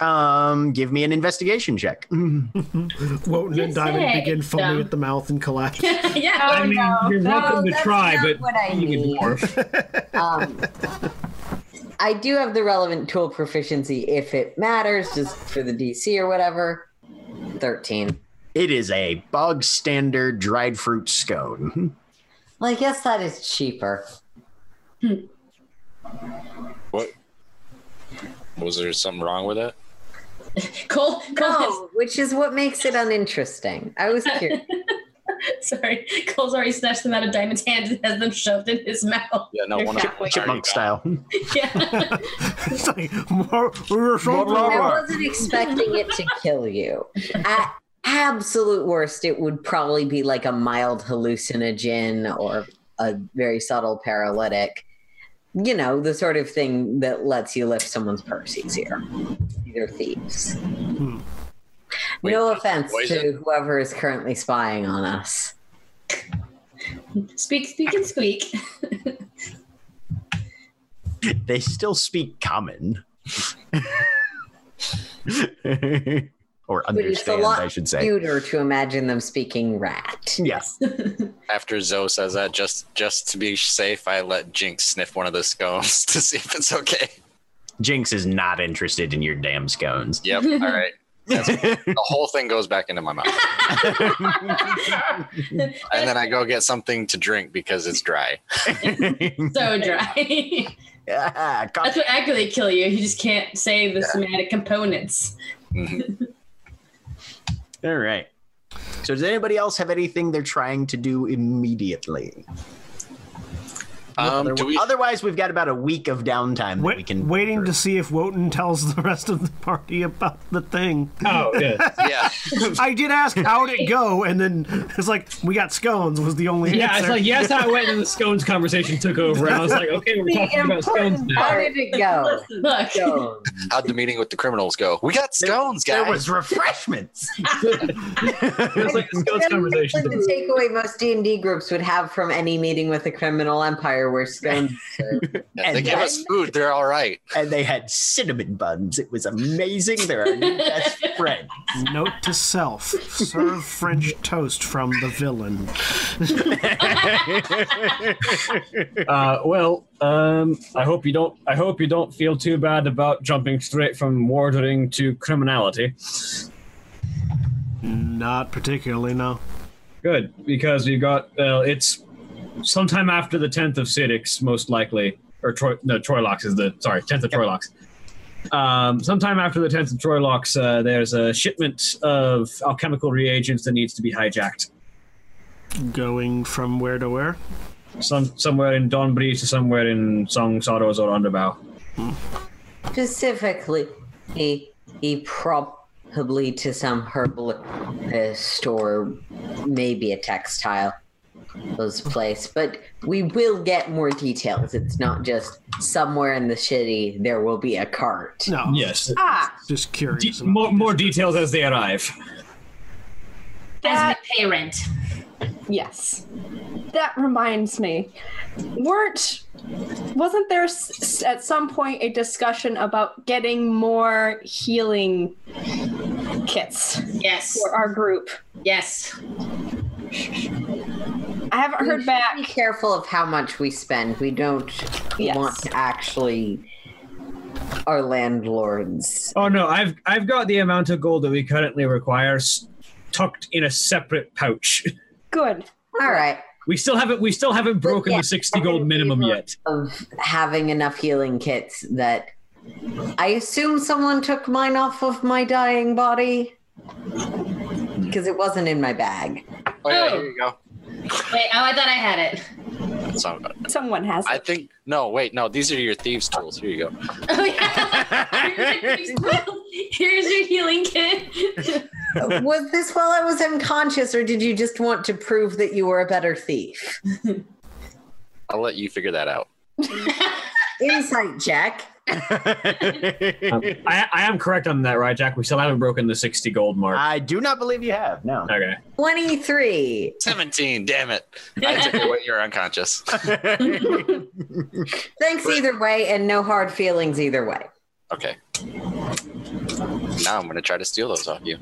Um, give me an investigation check. Wotan and Diamond say, begin foaming at the mouth and collapse. yeah. I mean, you're welcome to try, but what I you can mean. dwarf. Um, I do have the relevant tool proficiency if it matters, just for the DC or whatever. 13. It is a bog standard dried fruit scone. Hmm. Well, I guess that is cheaper. Hmm. What? Was there something wrong with it? Coal, Coal No, which is what makes it uninteresting. I was curious. Sorry, Coal's already snatched them out of Diamond's hand and has them shoved in his mouth. Yeah, no, one of Chip- them. Chipmunk style. Yeah. it's like, more, we were so I wasn't expecting it to kill you. At absolute worst, it would probably be like a mild hallucinogen or a very subtle paralytic. You know, the sort of thing that lets you lift someone's purse easier. These are thieves. Hmm. Wait, no offense poison? to whoever is currently spying on us. Speak, speak, and squeak. They still speak common. or But it's a understand, lot I should say. cuter to imagine them speaking rat. Yes. After Zoe says that, just just to be safe, I let Jinx sniff one of the scones to see if it's okay. Jinx is not interested in your damn scones. Yep. All right. The whole thing goes back into my mouth, and then I go get something to drink because it's dry. so dry. Ah, co- That's what actually kill you. You just can't say the somatic components. Mhm. All right. So, does anybody else have anything they're trying to do immediately? Um, Other- we? Otherwise, we've got about a week of downtime that Wait, we can. waiting to see if Wotan tells the rest of the party about the thing. Oh, yeah. Yeah. I did ask how'd it go, and then it's like we got scones was the only Yeah, answer. it's like, yes, I went and the scones conversation took over. And I was like, okay, we're The talking about scones important now. How did it go? Look. Go. How'd the meeting with the criminals go? We got scones, guys. There was refreshments. It's like the scones conversation. the takeaway most D and D groups would have from any meeting with the criminal empire, where scones. Yeah, they And give us food. They're all right. and they had cinnamon buns. It was amazing. They're our new best friend. Note to self: serve French toast from the villain. Uh, well, um, I hope you don't. I hope you don't feel too bad about jumping straight from wardering to criminality. Not particularly, no. Good, because we've got. Well, it's sometime after the tenth of Sidix, most likely, or Troy. No, Troylocks is the sorry tenth of Troylocks. Um, sometime after the tenth of Troylocks, uh, there's a shipment of alchemical reagents that needs to be hijacked. Going from where to where? Some somewhere in Donbreeze to somewhere in Song Sodos or Underbow. Specifically, he he probably to some herbalist or maybe a textile those place. But we will get more details. It's not just somewhere in the city there will be a cart. No. Yes, Ah, Just curious. De- more more details as they arrive. As we pay rent. yes. That reminds me. Weren't wasn't there s- at some point a discussion about getting more healing kits Yes. for our group? Yes. I haven't We heard back. Be careful of how much we spend. We don't Yes. want to actually our landlords. Oh no, I've I've got the amount of gold that we currently require s- tucked in a separate pouch. Good. All right. We still haven't we still haven't broken yeah, the sixty gold minimum yet. Of having enough healing kits that I assume someone took mine off of my dying body because it wasn't in my bag. Oh yeah, Oh. here you go. Wait, oh, I thought I had it. That's. Someone has I it. think no. Wait, no. These are your thieves' tools. Here you go. Oh, yeah. Here's your healing kit. was this while I was unconscious, or did you just want to prove that you were a better thief? I'll let you figure that out. Insight check. Um, I, I am correct on that, right, Jack? We still haven't broken the sixty gold mark. I do not believe you have. No. Okay. 23. Seventeen. Damn it! I took away. You're unconscious. Thanks either way, and no hard feelings either way. Okay. Now I'm gonna try to steal those off you.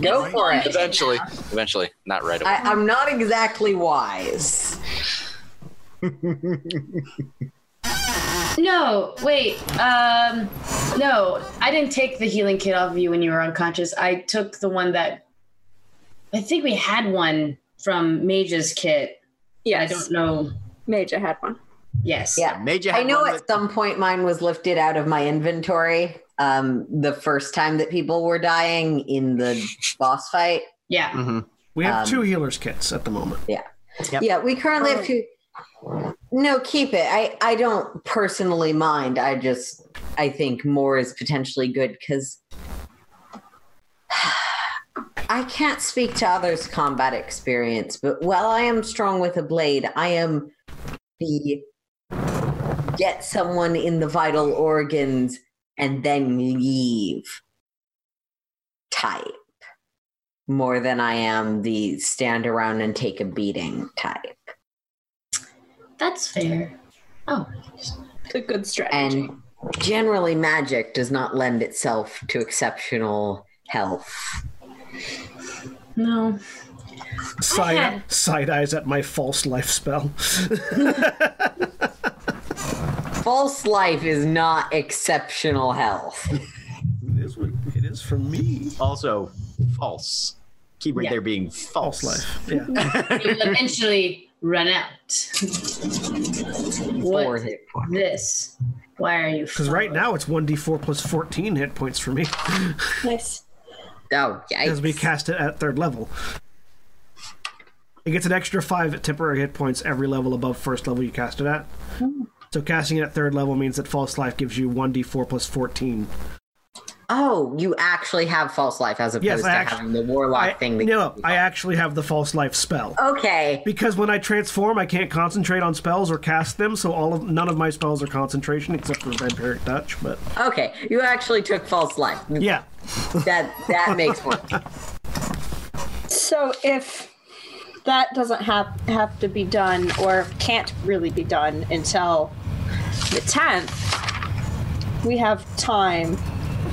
Go for it. Eventually. Eventually. Not right away. I, I'm not exactly wise. No, wait. Um, no, I didn't take the healing kit off of you when you were unconscious. I took the one that I think we had one from Mage's kit. Yeah, I don't know. Major had one. Yes. Yeah. Made you I know one at some point mine was lifted out of my inventory um, the first time that people were dying in the boss fight. Yeah. Mhm. We have Um, two healers kits at the moment. Yep. Yeah, we currently have two. No, keep it. I, I don't personally mind. I just I think more is potentially good because I can't speak to others' combat experience, but while I am strong with a blade, I am the get someone in the vital organs and then leave type more than I am the stand around and take a beating type. That's fair. Oh, It's a good strategy. And generally, magic does not lend itself to exceptional health. no. Side, had- side eyes at my false life spell. False life is not exceptional health. it, is what it is for me. Also, false. Keep right Yeah. there being false. False life. Yeah. It will eventually run out. Four What hit points. this? Why are you? Because right now it's 1d4 plus 14 hit points for me. nice. Oh, As we cast it at third level. It gets an extra 5 temporary hit points every level above first level you cast it at. Hmm. So casting it at third level means that false life gives you 1d4 plus 14. Oh, you actually have false life as opposed Yes, to I actu- having the warlock I, thing. That no, I actually have the false life spell. Okay. Because when I transform, I can't concentrate on spells or cast them, so all of none of my spells are concentration except for vampiric touch. But Okay. You actually took false life. yeah, That that makes more. So if that doesn't have have to be done or can't really be done until the 10th, we have time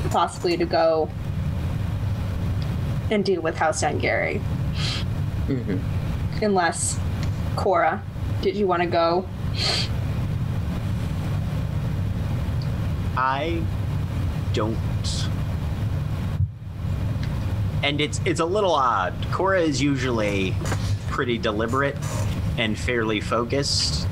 possibly to go and deal with House Gary. Mm-hmm. Unless Cora, did you want to go? I don't. And it's it's a little odd. Cora is usually pretty deliberate and fairly focused.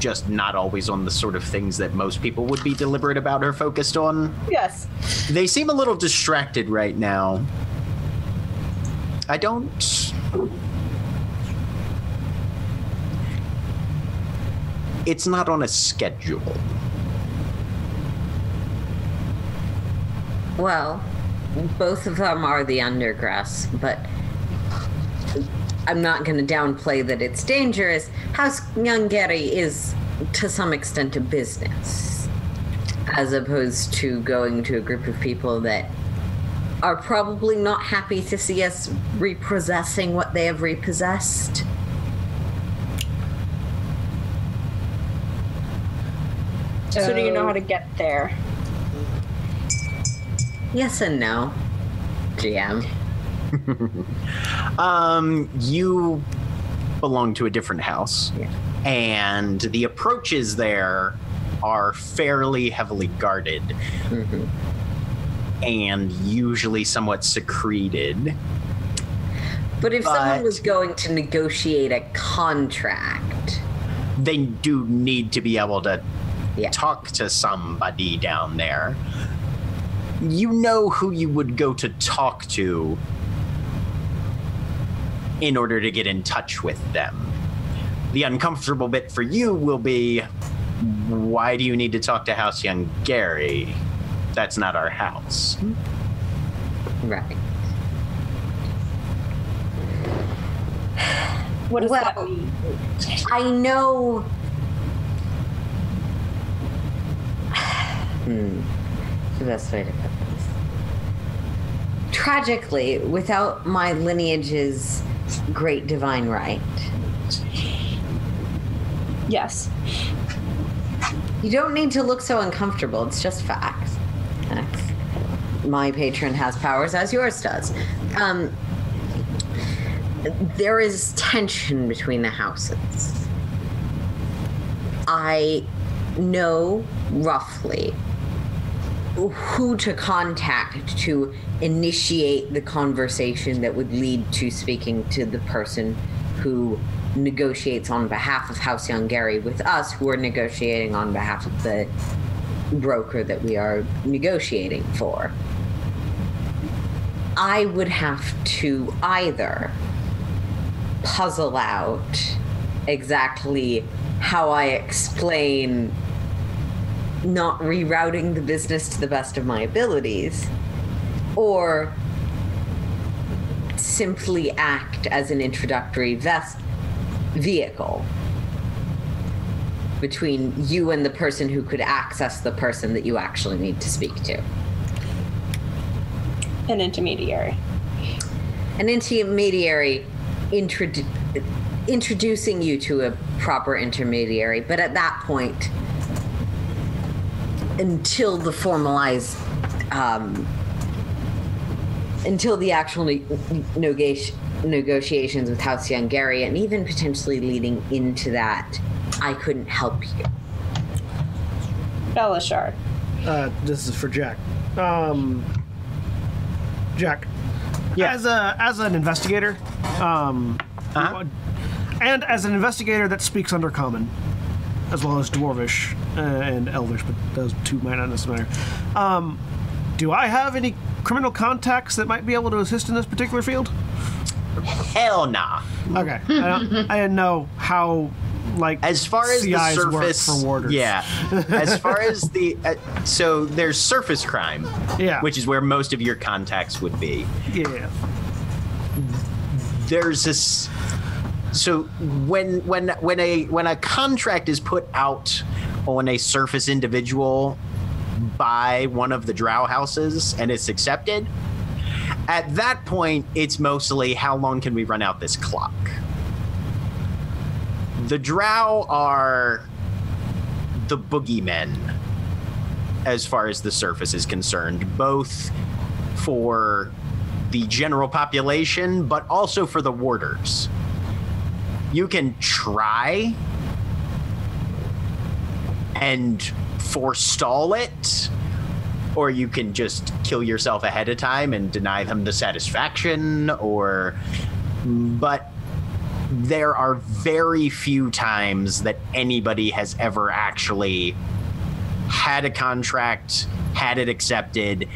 Just not always on the sort of things that most people would be deliberate about or focused on. Yes. They seem a little distracted right now. I don't. It's not on a schedule. Well, both of them are the undergrass, but I'm not going to downplay that it's dangerous. House Nyangeri is, to some extent, a business, as opposed to going to a group of people that are probably not happy to see us repossessing what they have repossessed. So do you know how to get there? Yes and no, GM. Um, you belong to a different house, Yeah. and the approaches there are fairly heavily guarded Mhm. and usually somewhat secreted. But if someone was going to negotiate a contract, They do need to be able to Yeah. talk to somebody down there. You know who you would go to talk to in order to get in touch with them. The uncomfortable bit for you will be why do you need to talk to House Young Gary? That's not our house. right? What does Well- that mean? I know. hmm. The best way to put this. Tragically, without my lineage's great divine right, Yes. you don't need to look so uncomfortable. It's just facts. Facts. My patron has powers as yours does. Um, there is tension between the houses. I know roughly who to contact to initiate the conversation that would lead to speaking to the person who negotiates on behalf of House Young Gary with us, who are negotiating on behalf of the broker that we are negotiating for. I would have to either puzzle out exactly how I explain not rerouting the business to the best of my abilities, or simply act as an introductory vest vehicle between you and the person who could access the person that you actually need to speak to. An intermediary. An intermediary introdu- introducing you to a proper intermediary, but at that point, until the formalized, um, until the actual ne- negoti- negotiations with House Youngari, and even potentially leading into that, I couldn't help you. Belishar. Uh, this is for Jack. Um, Jack. Yeah. As a as an investigator, um, Uh-huh. and as an investigator that speaks Undercommon, as well as Dwarvish uh, and Elvish, but those two might not necessarily matter. Um, do I have any criminal contacts that might be able to assist in this particular field? Hell nah. Okay, I, don't, I didn't know how like As far as the CIs work surface, for warders. yeah. As far as the uh, so there's surface crime, Yeah. which is where most of your contacts would be. yeah. there's this so when when when a when a contract is put out on a surface individual by one of the drow houses and it's accepted at that point it's mostly how long can we run out this clock the drow are the boogeymen as far as the surface is concerned both for the general population, but also for the warders. You can try and forestall it, or you can just kill yourself ahead of time and deny them the satisfaction, or. But there are very few times that anybody has ever actually had a contract, had it accepted,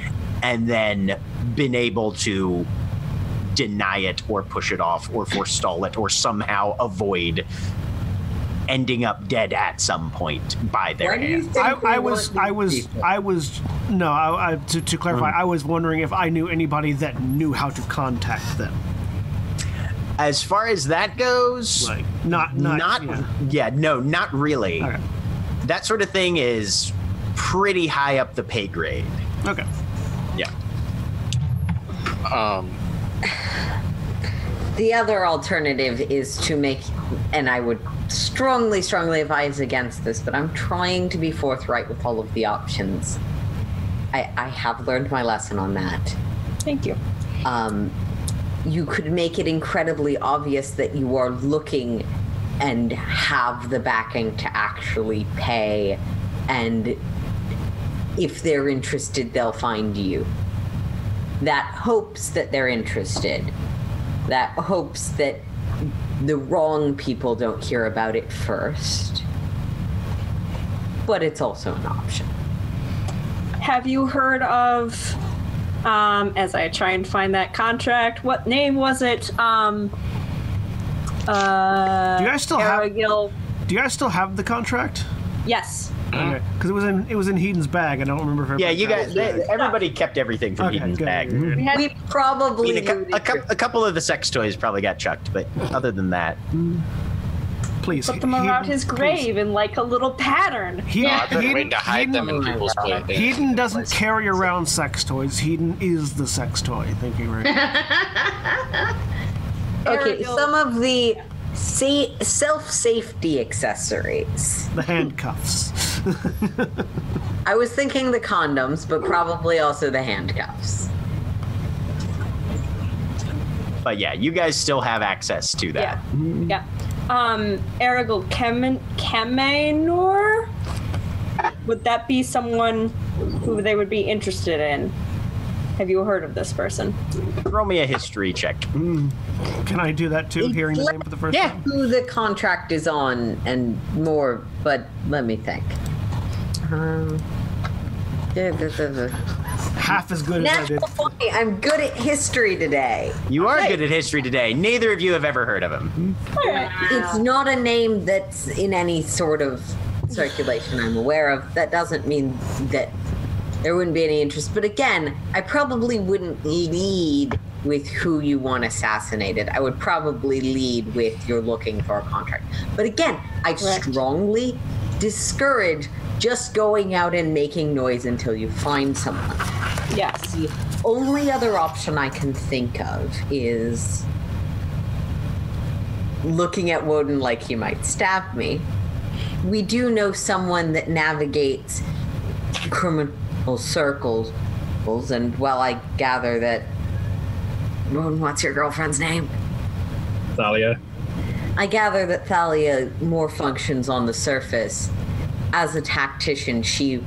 and then been able to deny it or push it off or forestall it or somehow avoid ending up dead at some point by their Why hand. I, I was, I was, people? I was. No, I, I, to, to clarify, Hmm. I was wondering if I knew anybody that knew how to contact them. As far as that goes, Like, not, not, not, yeah. yeah, no, not really. Okay. That sort of thing is pretty high up the pay grade. Okay. Yeah. Um, The other alternative is to make, and I would strongly, strongly advise against this, but I'm trying to be forthright with all of the options. I, I have learned my lesson on that. Thank you. Um, you could make it incredibly obvious that you are looking and have the backing to actually pay, and if they're interested, they'll find you. That hopes that they're interested. That hopes that the wrong people don't hear about it first. But it's also an option. Have you heard of, um, as I try and find that contract, what name was it? Um, uh, Do you guys still have- Do you guys still have the contract? Yes. Okay. Because it was in it was in Heaton's bag. I don't remember if Yeah, you guys, they, everybody kept everything from Okay, Eden's good, bag. good, good. We had We I probably mean, a, a, that cou- you're- a couple of the sex toys probably got chucked, but other than that, Please put them around Heaton- his please. grave in like a little pattern. He, I've been Heaton- to hide them in Heaton- people's playthings. Heaton doesn't carry around sex toys. Heaton is the sex toy. Thank you very much. Okay, some of the sa- self safety accessories. the handcuffs. I was thinking the condoms, but probably also the handcuffs. but yeah, you guys still have access to that. Yeah. Yeah. Um, Aragil Kemen- Kemenor? Would that be someone who they would be interested in? Have you heard of this person? Throw me a history check. Can I do that too? Hearing the name for the first Yeah. time. Who the contract is on and more, but let me think. Um, yeah, the- the- the- Half as good as I did. Natural 20, I'm good at history today. You are good at history today. Neither of you have ever heard of him. It's not a name that's in any sort of circulation I'm aware of. That doesn't mean that there wouldn't be any interest. But again, I probably wouldn't lead with who you want assassinated. I would probably lead with you're looking for a contract. But again, I strongly discourage just going out and making noise until you find someone. Yes. The only other option I can think of is looking at Wotan like he might stab me. We do know someone that navigates criminal circles, and well, I gather that. Wotan, what's your girlfriend's name? Thalia. I gather that Thalia more functions on the surface. As a tactician, she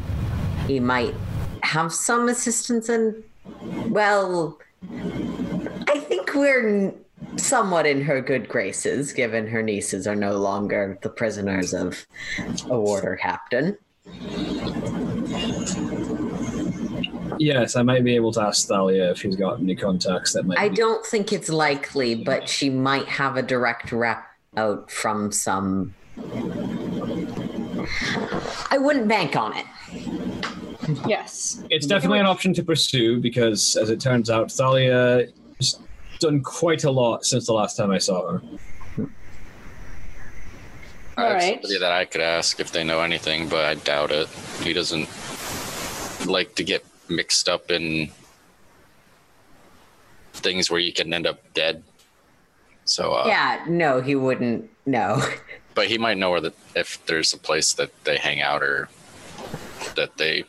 he might have some assistance and well I think we're somewhat in her good graces, given her nieces are no longer the prisoners of a warder captain. Yes, I might be able to ask Thalia if he's got any contacts that might. I be- don't think it's likely, but she might have a direct rep out from some. I wouldn't bank on it. Yes. It's definitely an option to pursue because, as it turns out, Thalia has done quite a lot since the last time I saw her. I have Alright. somebody that I could ask if they know anything, but I doubt it. He doesn't like to get mixed up in things where you can end up dead. So, uh, Yeah, no, he wouldn't. know. but he might know where the if there's a place that they hang out or that they,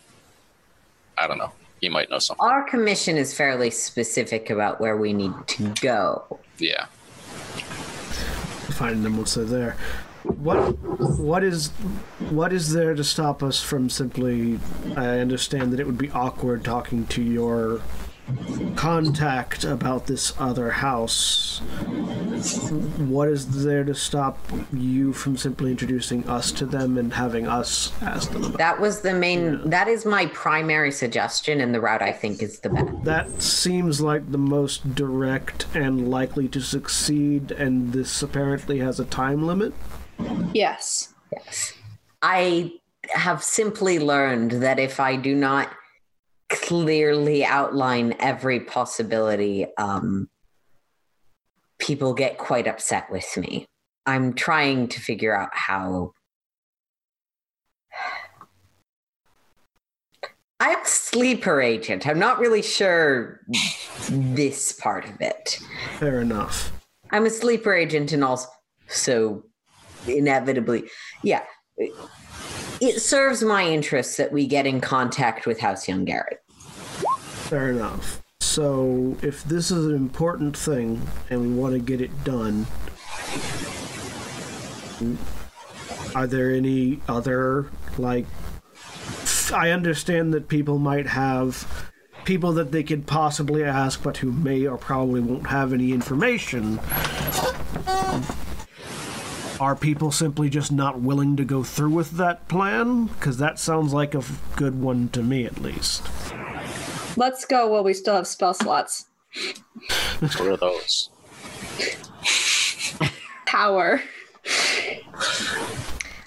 I don't know. He might know something. Our commission is fairly specific about where we need to go. Yeah. Find them once they're there. What what is what is there to stop us from simply? I understand that it would be awkward talking to your contact about this other house. What is there to stop you from simply introducing us to them and having us ask them about? That was the main. That is my primary suggestion, and the route I think is the best. That seems like the most direct and likely to succeed, and this apparently has a time limit. Yes. Yes. I have simply learned that if I do not clearly outline every possibility, um, people get quite upset with me. I'm trying to figure out how. I'm a sleeper agent. I'm not really sure this part of it. Fair enough. I'm a sleeper agent and also inevitably, yeah. It serves my interests that we get in contact with House Yangeri. Fair enough. So, if this is an important thing and we want to get it done, are there any other, like, I understand that people might have people that they could possibly ask, but who may or probably won't have any information. Are people simply just not willing to go through with that plan? Because that sounds like a f- good one to me, at least. Let's go while we still have spell slots. What are those? Power.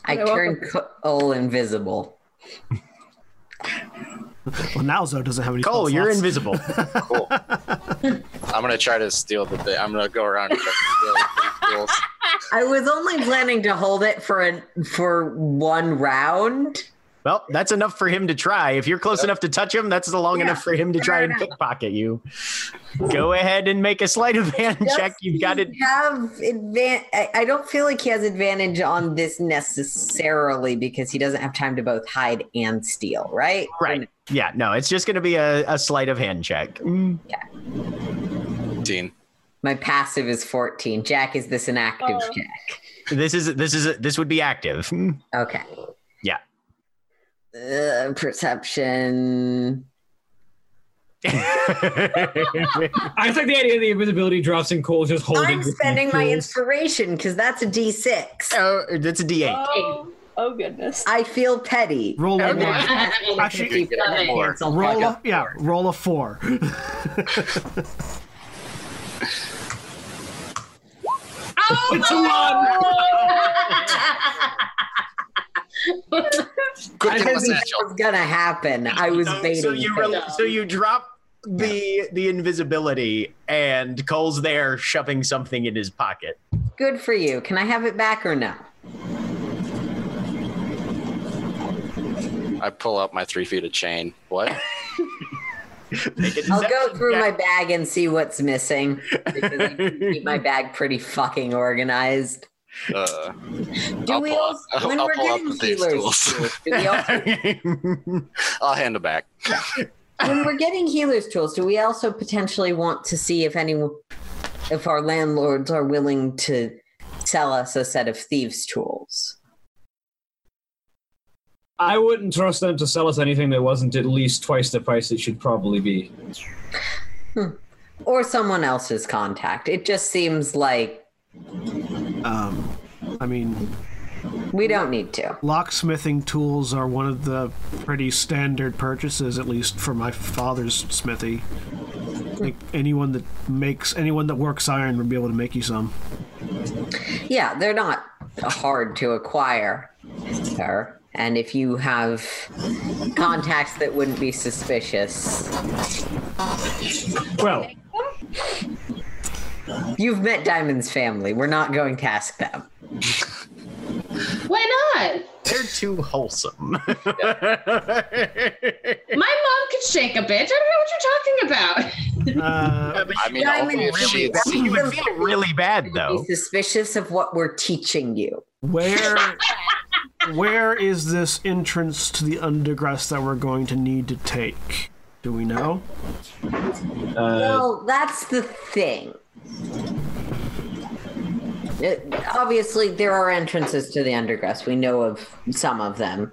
I You're turn Coal invisible. Well, now Zo doesn't have any. Coal, you're slots. invisible. Cool. I'm gonna try to steal the thing. I'm gonna go around and try to steal the. I was only planning to hold it for a, for one round. Well, that's enough for him to try. If you're close enough to touch him, that's long Yeah, enough for him to try fair and pickpocket you. Go ahead and make a sleight of hand check. You've got it. Have advan- I I don't feel like he has advantage on this necessarily because he doesn't have time to both hide and steal, right? Right. Yeah, no, it's just going to be a, a sleight of hand check. Dean. My passive is 14. Jack, is this an active Oh. check? This is this is this would be active. Okay. Yeah. Uh, perception. I just like the idea of the invisibility drops and Coal just holding. I'm spending my inspiration because that's a D6. oh, that's a D8. Oh, oh goodness. I feel petty. Roll a And one. then- Actually, Love it. Cancel roll a up. yeah, roll a four. oh, It's a one. Good I thing it was hesitate- natural. was gonna happen. I was So, baiting. so you fate. rel- so you drop the the invisibility, and Coal's there shoving something in his pocket. Good for you. Can I have it back or no? I pull up my three feet of chain. What? Make a I'll go deception through my bag and see what's missing because I keep my bag pretty fucking organized. Uh, Do I'll we pull also, when I'll we're pull getting healers tools. tools, do we also, I'll hand it back. when we're getting healers tools, do we also potentially want to see if anyone, if our landlords are willing to sell us a set of thieves' tools? I wouldn't trust them to sell us anything that wasn't at least twice the price it should probably be. Or someone else's contact. It just seems like Um, I mean, we don't need to. locksmithing tools are one of the pretty standard purchases, at least for my father's smithy. Like anyone that makes anyone that works iron would be able to make you some. Yeah, they're not hard to acquire. Sir. And if you have contacts that wouldn't be suspicious, Well, you've met Diamond's family. We're not going to ask them. Why not? They're too wholesome. My mom could shake a bitch. I don't know what you're talking about. Uh, I mean, Diamond only if really she had bad. seen you would feel really bad Be though. suspicious of what we're teaching you. where where is this entrance to the undergrass that we're going to need to take? Do we know? uh, Well, that's the thing. Uh, obviously, there are entrances to the undergrass. We know of some of them.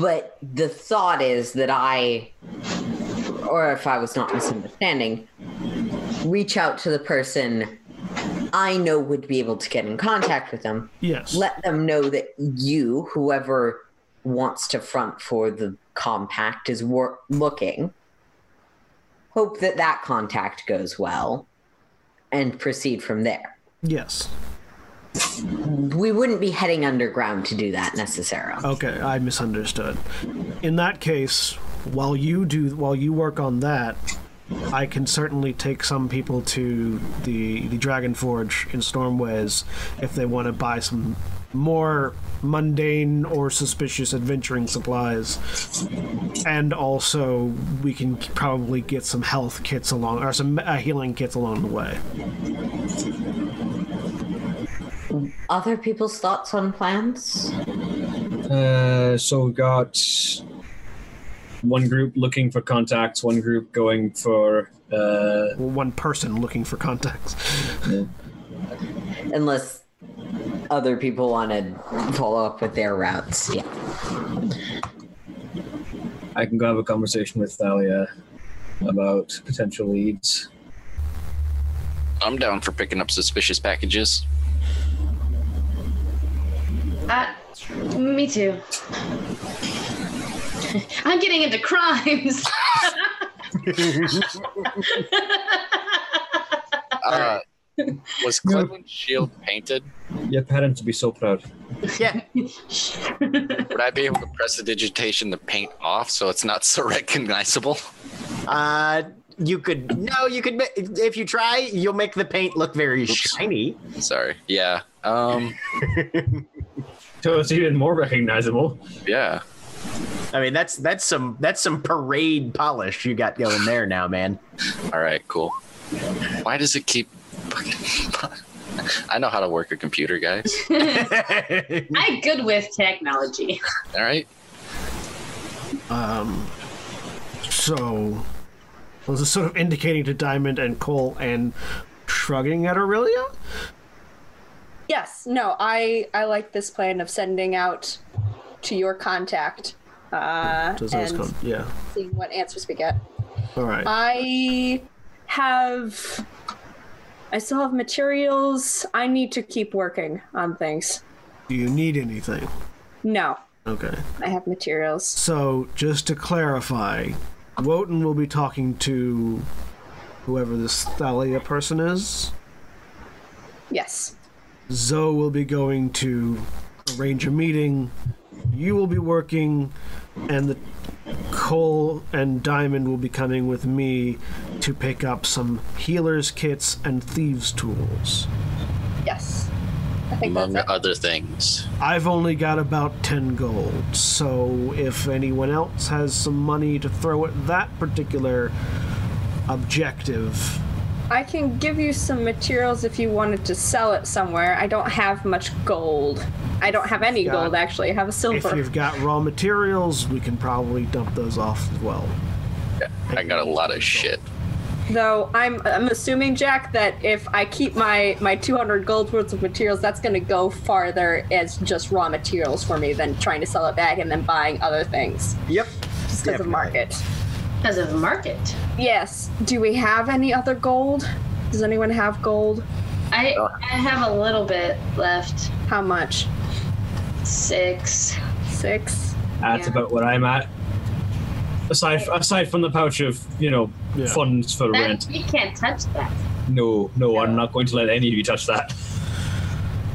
But the thought is that I, or if I was not misunderstanding, reach out to the person I know would be able to get in contact with them Yes. let them know that you, whoever wants to front for the compact, is wor- looking. Hope that that contact goes well, and proceed from there. yes. We wouldn't be heading underground to do that necessarily. Okay, I misunderstood. In that case, while you do while you work on that, I can certainly take some people to the the Dragon Forge in Stormways if they want to buy some more mundane or suspicious adventuring supplies. And also, we can probably get some health kits along, or some uh, healing kits along the way. Other people's thoughts on plans? uh, so we've got one group looking for contacts, one group going for. Uh, One person looking for contacts. Unless other people want to follow up with their routes. Yeah. I can go have a conversation with Thalia about potential leads. I'm down for picking up suspicious packages. Uh, me too. I'm getting into crimes. Uh, was Cledwyn's shield painted? Your parents would be so proud. Yeah. Would I be able to prestidigitation the paint off so it's not so recognizable? Uh, you could no, you could ma- if you try, you'll make the paint look very shiny. Sorry. Yeah. Um. So it's even more recognizable. Yeah. I mean, that's that's some that's some parade polish you got going there now, man. All right. Cool. Why does it keep? Fucking- I know how to work a computer, guys. I'm good with technology. All right. Um, so, was this sort of indicating to Diamond and Coal and shrugging at Orillia? Yes, no, I I like this plan of sending out to your contact uh, and come? Yeah. seeing what answers we get. All right. I have. I still have materials. I need to keep working on things. Do you need anything? No, Okay. I have materials. So, just to clarify, Wotan will be talking to whoever this Thalia person is. Yes. Zoe will be going to arrange a meeting. You will be working, and the Coal and Diamond will be coming with me to pick up some healers' kits and thieves' tools. Yes. among other things. I've only got about 10 gold, so if anyone else has some money to throw at that particular objective, I can give you some materials if you wanted to sell it somewhere. I don't have much gold. I don't have any Got- gold actually. I have a silver. If you've got raw materials, we can probably dump those off as well. Yeah, I got a lot of shit. Though I'm I'm assuming Jack that if I keep my my 200 gold worth of materials, that's going to go farther as just raw materials for me than trying to sell it back and then buying other things Yep. just because of Definitely. market. Because of market. Yes. Do we have any other gold? Does anyone have gold? I I have a little bit left. How much? Six. Six. That's Yeah. about what I'm at. Aside aside from the pouch of you know Yeah. funds for That, rent. you can't touch that. No, no, I'm not going to let any of you touch that.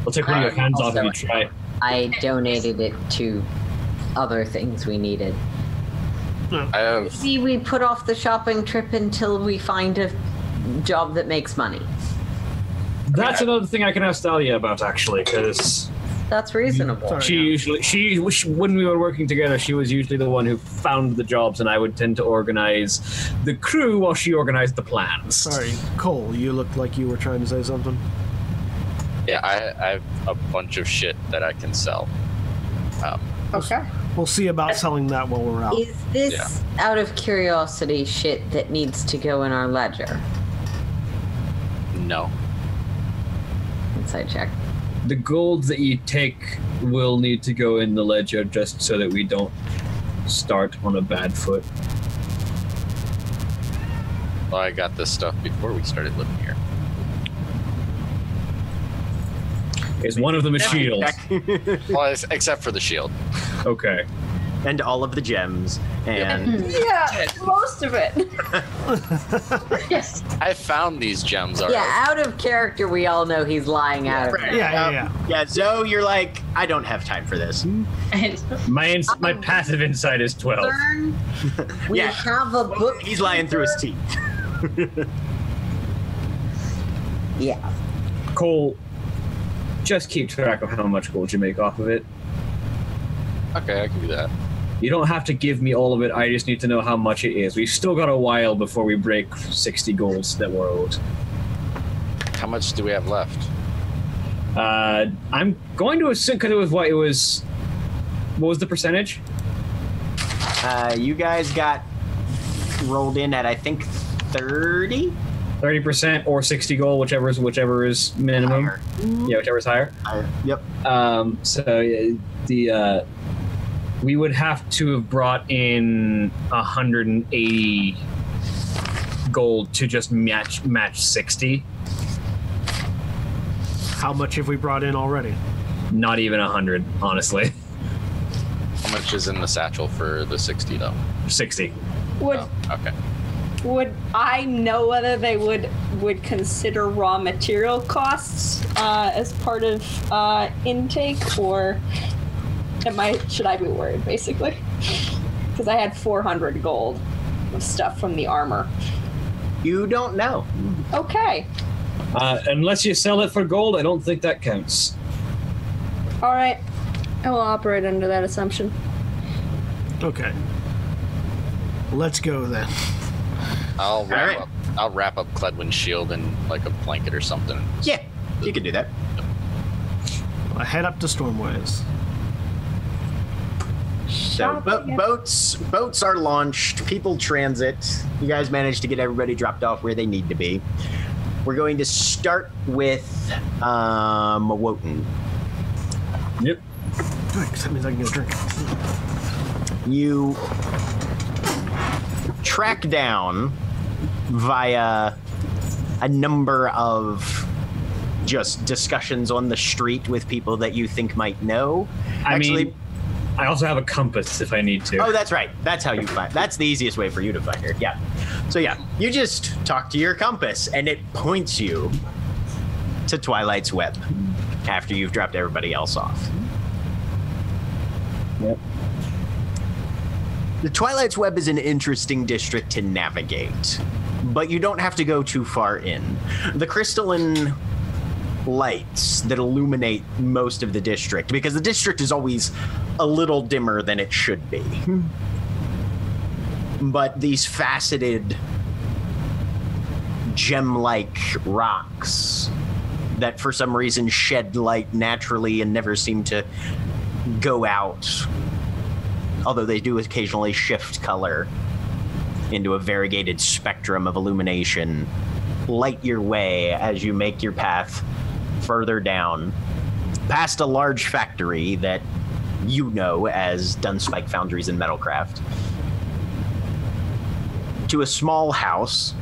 I'll take one of your Um, hands off if you try. I donated it to other things we needed. I have See, we put off the shopping trip until we find a job that makes money. That's another thing I can ask Thalia about actually, because That's reasonable. She yeah. usually she, she when we were working together, she was usually the one who found the jobs, and I would tend to organize the crew while she organized the plans. Sorry, Coal, you looked like you were trying to say something. yeah, I, I have a bunch of shit that I can sell. Um, Okay. We'll see about selling that while we're out. Is this out of curiosity shit that needs to go in our ledger? no, Insight check. The gold that you take will need to go in the ledger just so that we don't start on a bad foot. well, I got this stuff before we started living here. Is one of them a shield? Well, except for the shield. Okay. and all of the gems and Yeah, most of it. Yes. I found these gems already. Yeah, out of character, we all know he's lying out of Right. Yeah, yeah, um, yeah. yeah zoe you're like i don't have time for this And My ins- my um, passive insight is twelve. Learn. We Yeah. have a book. he's lying through his teeth Yeah. Coal, just keep track of how much gold you make off of it. Okay, I can do that. You don't have to give me all of it. I just need to know how much it is. We've still got a while before we break 60 golds that we're owed. How much do we have left? Uh, I'm going to assume because it was what it was. What was the percentage? uh, you guys got rolled in at i think 30 Thirty percent or sixty gold, whichever is whichever is minimum. Higher. Yeah, whichever is higher. Higher. yep Um, so the uh, we would have to have brought in 180 gold to just match match 60. How much have we brought in already? Not even 100, honestly. How much is in the satchel for the 60 though? 60. Would Oh, okay. Would I know whether they would would consider raw material costs uh, as part of uh, intake, or am I should I be worried basically? Because I had 400 gold of stuff from the armor. you don't know Okay, Uh, unless you sell it for gold, I don't think that counts. all right. I will operate under that assumption. Okay. Let's go then. I'll wrap right. up. I'll wrap up Cledwyn's shield in like a blanket or something. yeah you can do that I head up to Stormways. So bo- boats boats are launched. People transit. You guys managed to get everybody dropped off where they need to be. We're going to start with um, Wotan. Yep. Good, 'cause that means I can get a drink. You track down via a number of just discussions on the street with people that you think might know. I Actually, mean, I also have a compass if I need to. Oh, that's right. That's how you find. That's the easiest way for you to find her. Yeah. So yeah, you just talk to your compass, and it points you to Twilight's web after you've dropped everybody else off. Yep. The Twilight's web is an interesting district to navigate, but you don't have to go too far in. The crystalline lights that illuminate most of the district because the district is always a little dimmer than it should be. But these faceted gem like rocks that for some reason shed light naturally and never seem to go out, although they do occasionally shift color into a variegated spectrum of illumination, light your way as you make your path further down past a large factory that you know as Dunspike Foundries and Metalcraft to a small house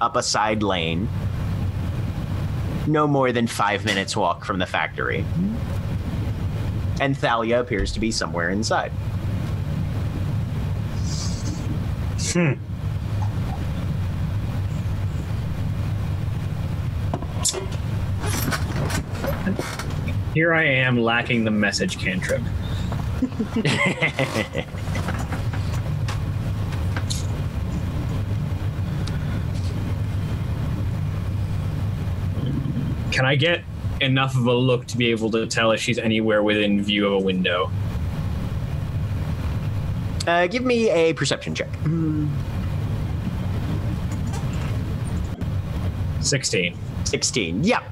up a side lane no more than five minutes walk from the factory. And thalia appears to be somewhere inside Hmm. Here I am lacking the message cantrip. Can I get enough of a look to be able to tell if she's anywhere within view of a window? Uh, give me a perception check. 16. 16 yeah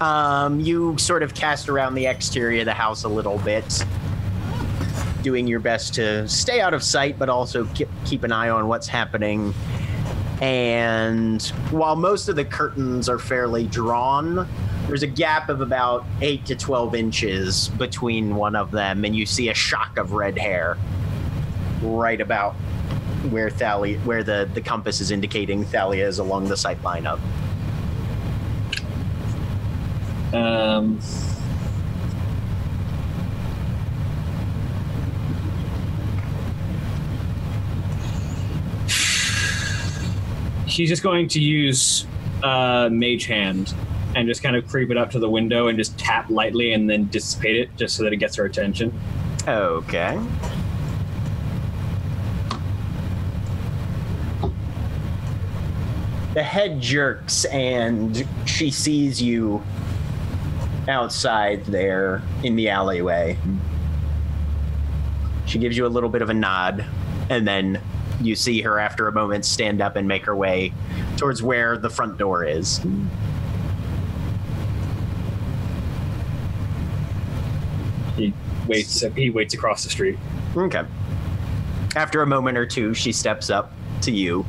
um, you sort of cast around the exterior of the house a little bit doing your best to stay out of sight but also keep, keep an eye on what's happening. And while most of the curtains are fairly drawn there's a gap of about 8 to 12 inches between one of them and you see a shock of red hair right about where Thalia, where the, the compass is indicating Thalia is along the sight line of. Um, she's just going to use uh, Mage Hand and just kind of creep it up to the window and just tap lightly and then dissipate it just so that it gets her attention. Okay. The head jerks and she sees you outside there in the alleyway. She gives you a little bit of a nod, and then you see her after a moment stand up and make her way towards where the front door is. He waits. He waits across the street. Okay. After a moment or two, she steps up to you.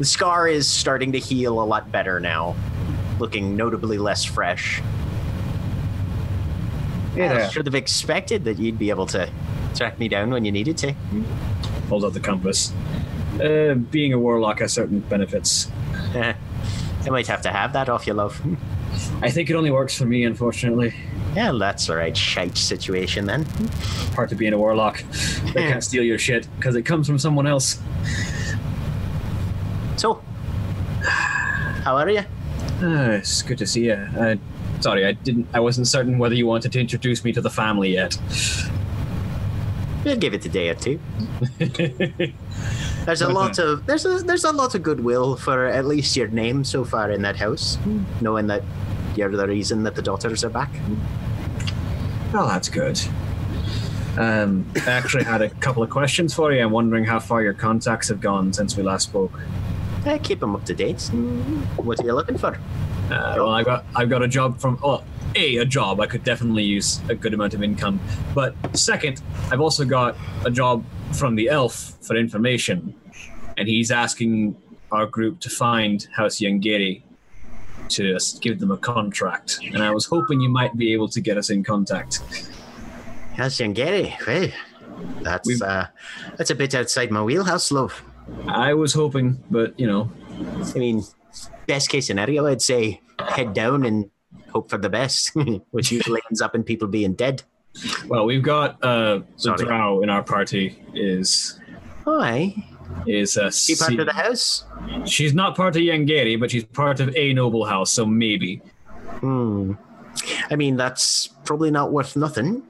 The scar is starting to heal a lot better now, looking notably less fresh. Yeah. I should have expected that you'd be able to track me down when you needed to. Holds out the compass. Uh, being a warlock has certain benefits. I might have to have that off you, love. I think it only works for me, unfortunately. Yeah, that's all right. Shite situation then. Part of being a warlock. They can't steal your shit because it comes from someone else. So, how are you? Uh, it's good to see you. Uh, sorry, I didn't. I wasn't certain whether you wanted to introduce me to the family yet. We'll give it a day or two. There's a lot of there's a there's a lot of goodwill for at least your name so far in that house, knowing that you're the reason that the daughters are back. Well, that's good. Um, I actually had a couple of questions for you. I'm wondering how far your contacts have gone since we last spoke. Uh, keep them up to date. What are you looking for? Uh, well, I got I've got a job from oh, a a job. I could definitely use a good amount of income. But second, I've also got a job from the elf for information, and he's asking our group to find House Yangeri to give them a contract. And I was hoping you might be able to get us in contact. House Yangeri. Well, that's uh, that's a bit outside my wheelhouse, love. I was hoping, but you know, I mean, best case scenario, I'd say head down and hope for the best, which usually ends up in people being dead. well, we've got uh, the Sorry. drow in our party is Hi, is uh, she part of the house? she's not part of Yangeri, but she's part of a noble house, so maybe. Hmm. I mean, that's probably not worth nothing.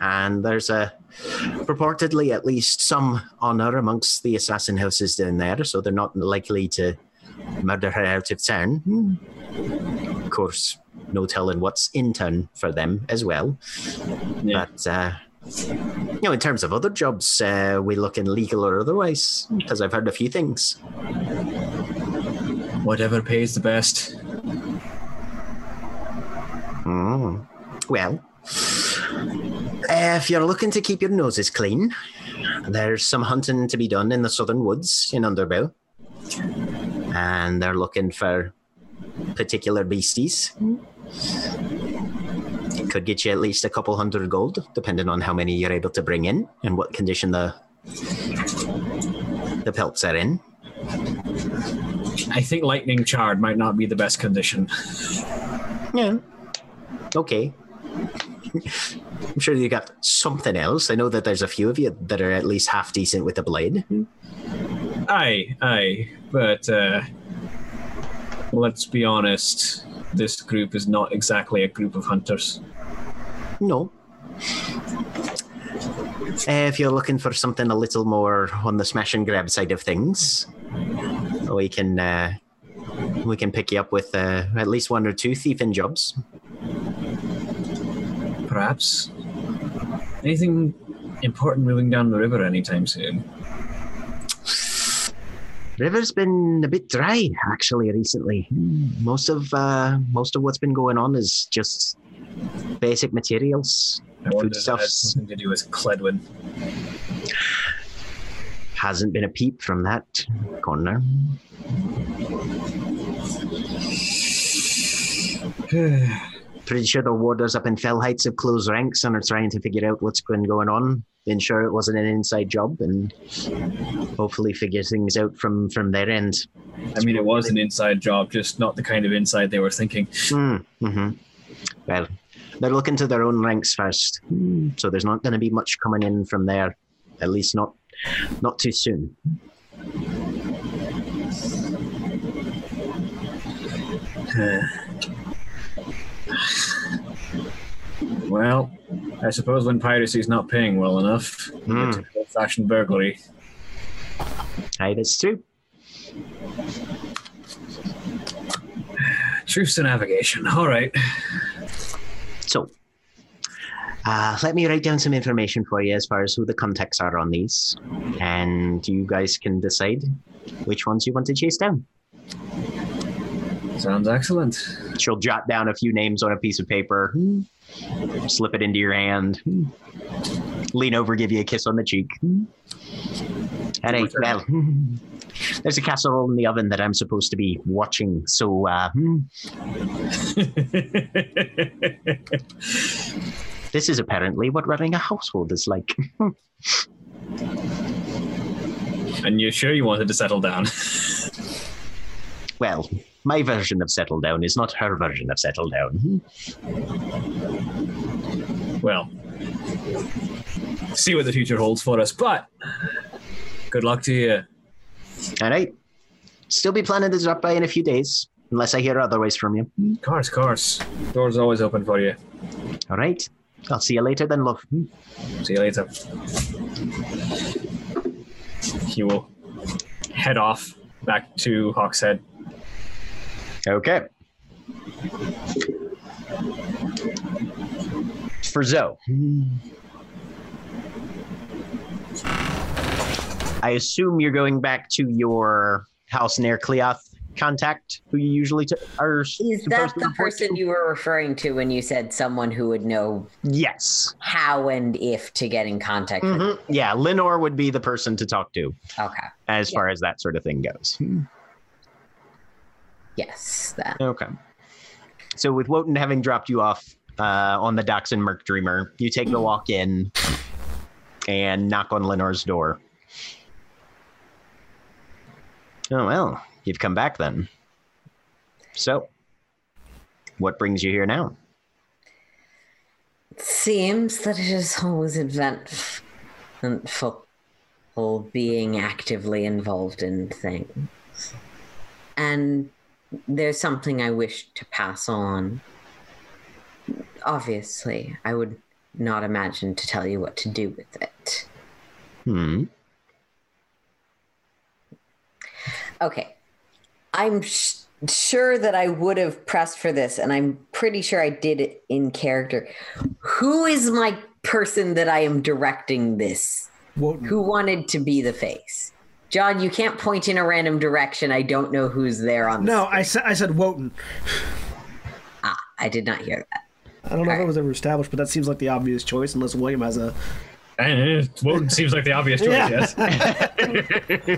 And there's a purportedly at least some honor amongst the assassin houses down there, so they're not likely to murder her out of town. Of course, no telling what's in turn for them as well. Yeah. But uh, you know, in terms of other jobs, uh, we looking legal or otherwise? Because I've heard a few things. Whatever pays the best. Mm. Well, uh, if you're looking to keep your noses clean, there's some hunting to be done in the southern woods in Underbow. And they're looking for particular beasties. Could get you at least a couple hundred gold, depending on how many you're able to bring in and what condition the the pelts are in. I think lightning charred might not be the best condition. Yeah. Okay. I'm sure you got something else. I know that there's a few of you that are at least half decent with a blade. Aye, aye, but uh, let's be honest. This group is not exactly a group of hunters. No. Uh, if you're looking for something a little more on the smash and grab side of things, we can uh, we can pick you up with uh, at least one or two thieving jobs. Perhaps. Anything important moving down the river anytime soon? River's been a bit dry actually recently. Most of uh, most of what's been going on is just basic materials, I foodstuffs. something to do with Cledwin. Hasn't been a peep from that corner. Pretty sure the warders up in Fell Heights have closed ranks and are trying to figure out what's been going on. Ensure it wasn't an inside job and hopefully figure things out from from their end. I mean, it was an inside job, just not the kind of inside they were thinking. Mm, hmm Well, they're looking to their own ranks first, so there's not going to be much coming in from there. At least not not too soon. Well, I suppose when piracy's not paying well enough, Hmm. it's an old-fashioned burglary. Aye, that's true. Truce to navigation. All right. So, uh, let me write down some information for you as far as who the contacts are on these, and you guys can decide which ones you want to chase down. Sounds excellent. She'll jot down a few names on a piece of paper, slip it into your hand, lean over, give you a kiss on the cheek. All right, well, there's a casserole in the oven that I'm supposed to be watching, so uh, this is apparently what running a household is like. and you're sure you wanted to settle down? well, my version of settle down is not her version of settle down. well, see what the future holds for us. But good luck to you. All right. Still be planning to drop by in a few days, unless I hear otherwise from you. Of Course, of course. Doors always open for you. All right. I'll see you later then, love. See you later. He will head off back to Hawkshead. Okay. For Zoe. I assume you're going back to your house near Cleoth contact, who you usually t- are Is that the person to? you were referring to when you said someone who would know Yes. how and if to get in contact with? Mhm. Yeah, Lenore would be the person to talk to Okay. as far as that sort of thing goes. Yes, that. Okay. So with Wotan having dropped you off uh, on the docks in Merc Dreamer, you take the walk in and knock on Lenore's door. Oh well, you've come back then. So, what brings you here now? It seems that it is always event- eventful being actively involved in things. And there's something I wish to pass on. Obviously, I would not imagine to tell you what to do with it. Hmm. Okay. I'm sh- sure that I would have pressed for this, and I'm pretty sure I did it in character. Who is my person that I am directing this? Wotan. Who wanted to be the face? John, you can't point in a random direction. I don't know who's there on the No, I said I said Wotan. Ah, I did not hear that. I don't know if it was ever established, but that seems like the obvious choice, unless William has a. Eh, Wotan seems like the obvious choice, Yeah. yes.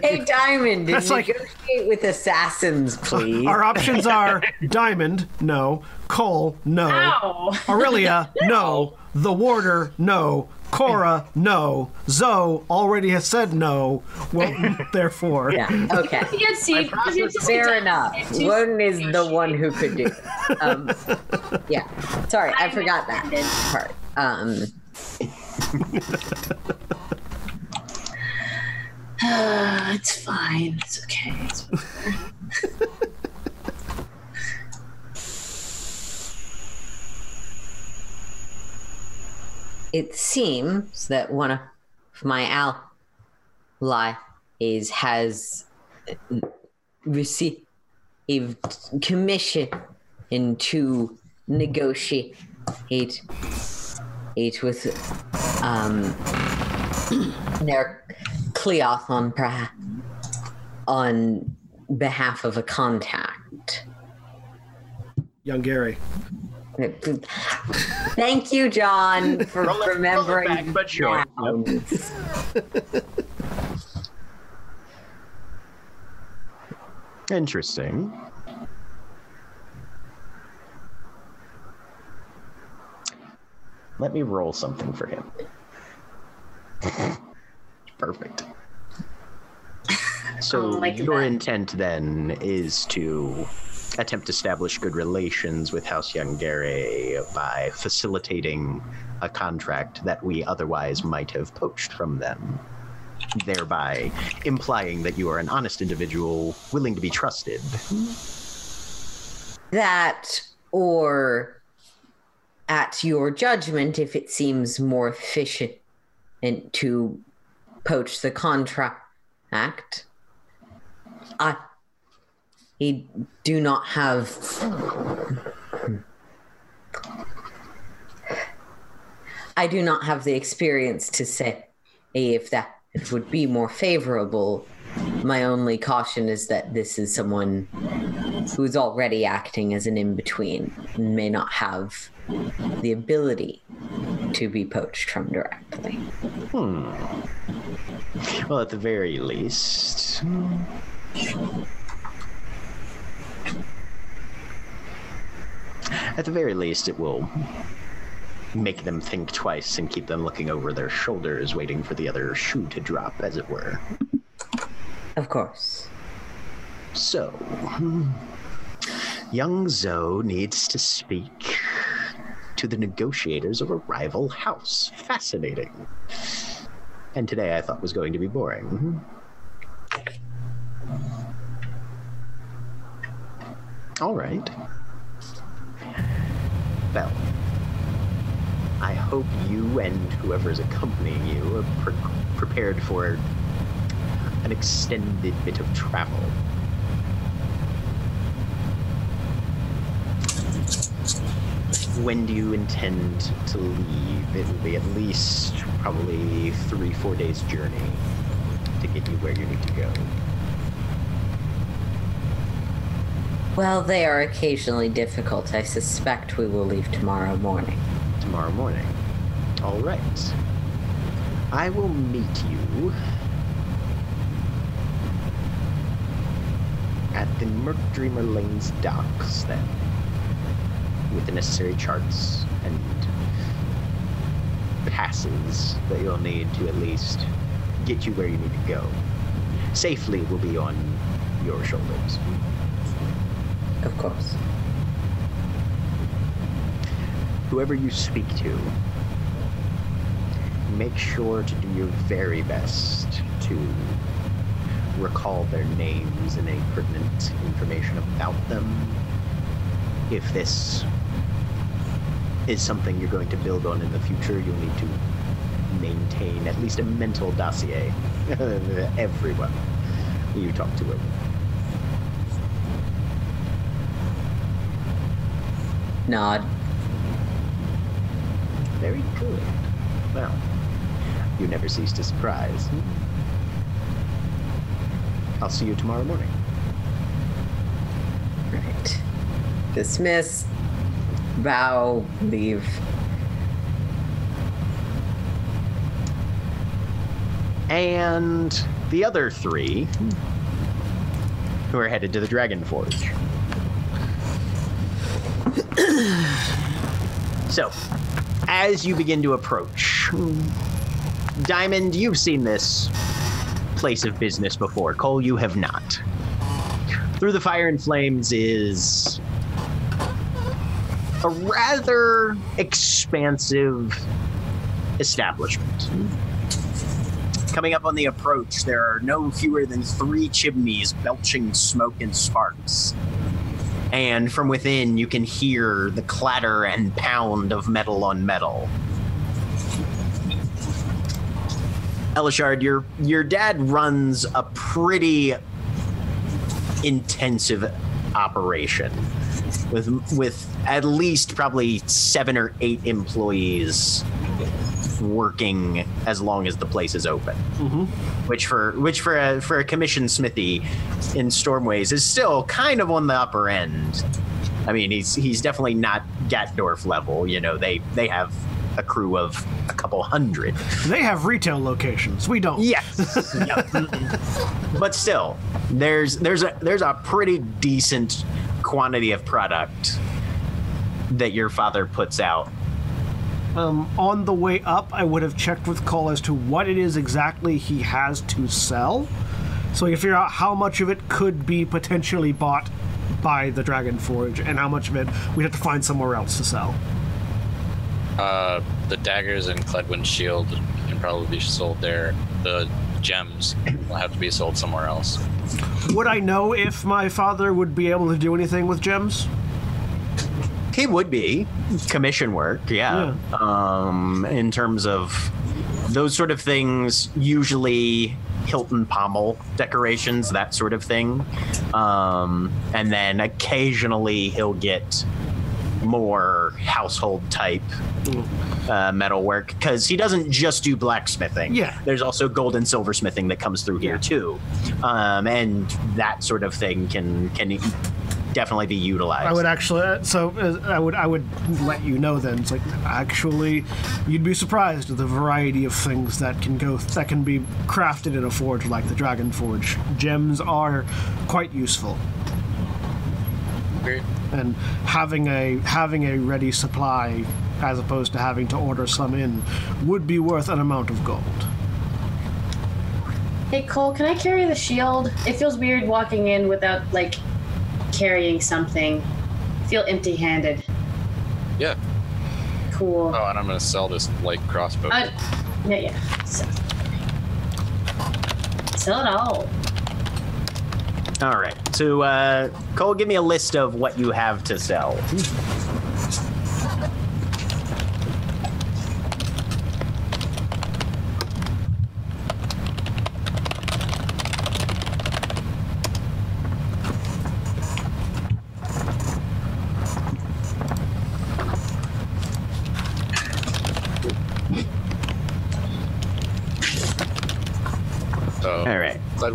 Hey, Diamond, That's like- negotiate with assassins, please. Our options are Diamond, no. Coal, no. Ow! Orillia, no. The Warder, no. Cora, no. Zoe already has said no. Well, therefore. yeah, okay. Yeah, see, because you're Fair enough. it's too- Wotan is the one who could do it. Um, yeah. Sorry, I forgot that part. Um, it's fine. It's okay. It's it seems that one of my allies has received commission to negotiate it with um their Cleothon perhaps on behalf of a contact. Yangeri. Thank you, John, for Roll it- it remembering. back, but sure. Interesting. Let me roll something for him. Perfect. So like your that. intent then is to attempt to establish good relations with House Yangeri by facilitating a contract that we otherwise might have poached from them, thereby implying that you are an honest individual willing to be trusted. that or at your judgment if it seems more efficient and to poach the contract act. i I do not have i do not have the experience to say if that would be more favorable my only caution is that this is someone who's already acting as an in between and may not have the ability to be poached from directly. Hmm. Well, at the very least. Hmm. At the very least, it will make them think twice and keep them looking over their shoulders, waiting for the other shoe to drop, as it were. Of course. So, hmm, young Zoe needs to speak to the negotiators of a rival house. Fascinating. And today I thought was going to be boring. Hmm. All right. Well, I hope you and whoever is accompanying you are pre- prepared for an extended bit of travel. When do you intend to leave? It will be at least probably three, four days' journey to get you where you need to go. Well, they are occasionally difficult. I suspect we will leave tomorrow morning. tomorrow morning. All right. I will meet you at the Merc Dreamer Lanes docks then, with the necessary charts and passes that you'll need to at least get you where you need to go. Safely will be on your shoulders. Of course. whoever you speak to, make sure to do your very best to recall their names and any pertinent information about them. If this is something you're going to build on in the future, you'll need to maintain at least a mental dossier. Everyone you talk to. Nod. Very good. Well, you never cease to surprise. I'll see you tomorrow morning. Right. Dismiss. Bow. Leave. And the other three who are headed to the Dragon Forge. so, as you begin to approach, Diamond, you've seen this place of business before. Coal, you have not. Through the Fire and Flames is a rather expansive establishment. Coming up on the approach, there are no fewer than three chimneys belching smoke and sparks. And from within, you can hear the clatter and pound of metal on metal. Elashard, your your dad runs a pretty intensive operation with with at least probably seven or eight employees working as long as the place is open. Mm-hmm. Which for which for a for a commission smithy in Stormways is still kind of on the upper end. I mean, he's he's definitely not Gatdorf level. You know, they they have a crew of a couple hundred. They have retail locations. We don't. Yes. Yep. but still, there's there's a there's a pretty decent quantity of product that your father puts out. Um, on the way up, I would have checked with Coal as to what it is exactly he has to sell, so we can figure out how much of it could be potentially bought by the Dragon Forge, and how much of it we'd have to find somewhere else to sell. Uh, the daggers and Cledwyn's shield can probably be sold there. The gems will have to be sold somewhere else. Would I know if my father would be able to do anything with gems? He would be commission work, yeah. Um, in terms of those sort of things, usually Hilton pommel decorations, that sort of thing. Um, and then occasionally he'll get more household type uh, metal work because he doesn't just do blacksmithing. Yeah. There's also gold and silversmithing that comes through here too, um, and that sort of thing can can definitely be utilized. I would actually. So uh, I would. I would let you know then. It's like actually, you'd be surprised at the variety of things that can go that can be crafted in a forge like the Dragon Forge. Gems are quite useful, Great. and having a having a ready supply as opposed to having to order some in would be worth an amount of gold. Hey Coal, can I carry the shield? It feels weird walking in without like carrying something. I feel empty-handed. Yeah. Cool. Oh, and I'm gonna sell this light crossbow. Uh, yeah, yeah. So. Sell it all. All right. So, uh, Coal, give me a list of what you have to sell. So, All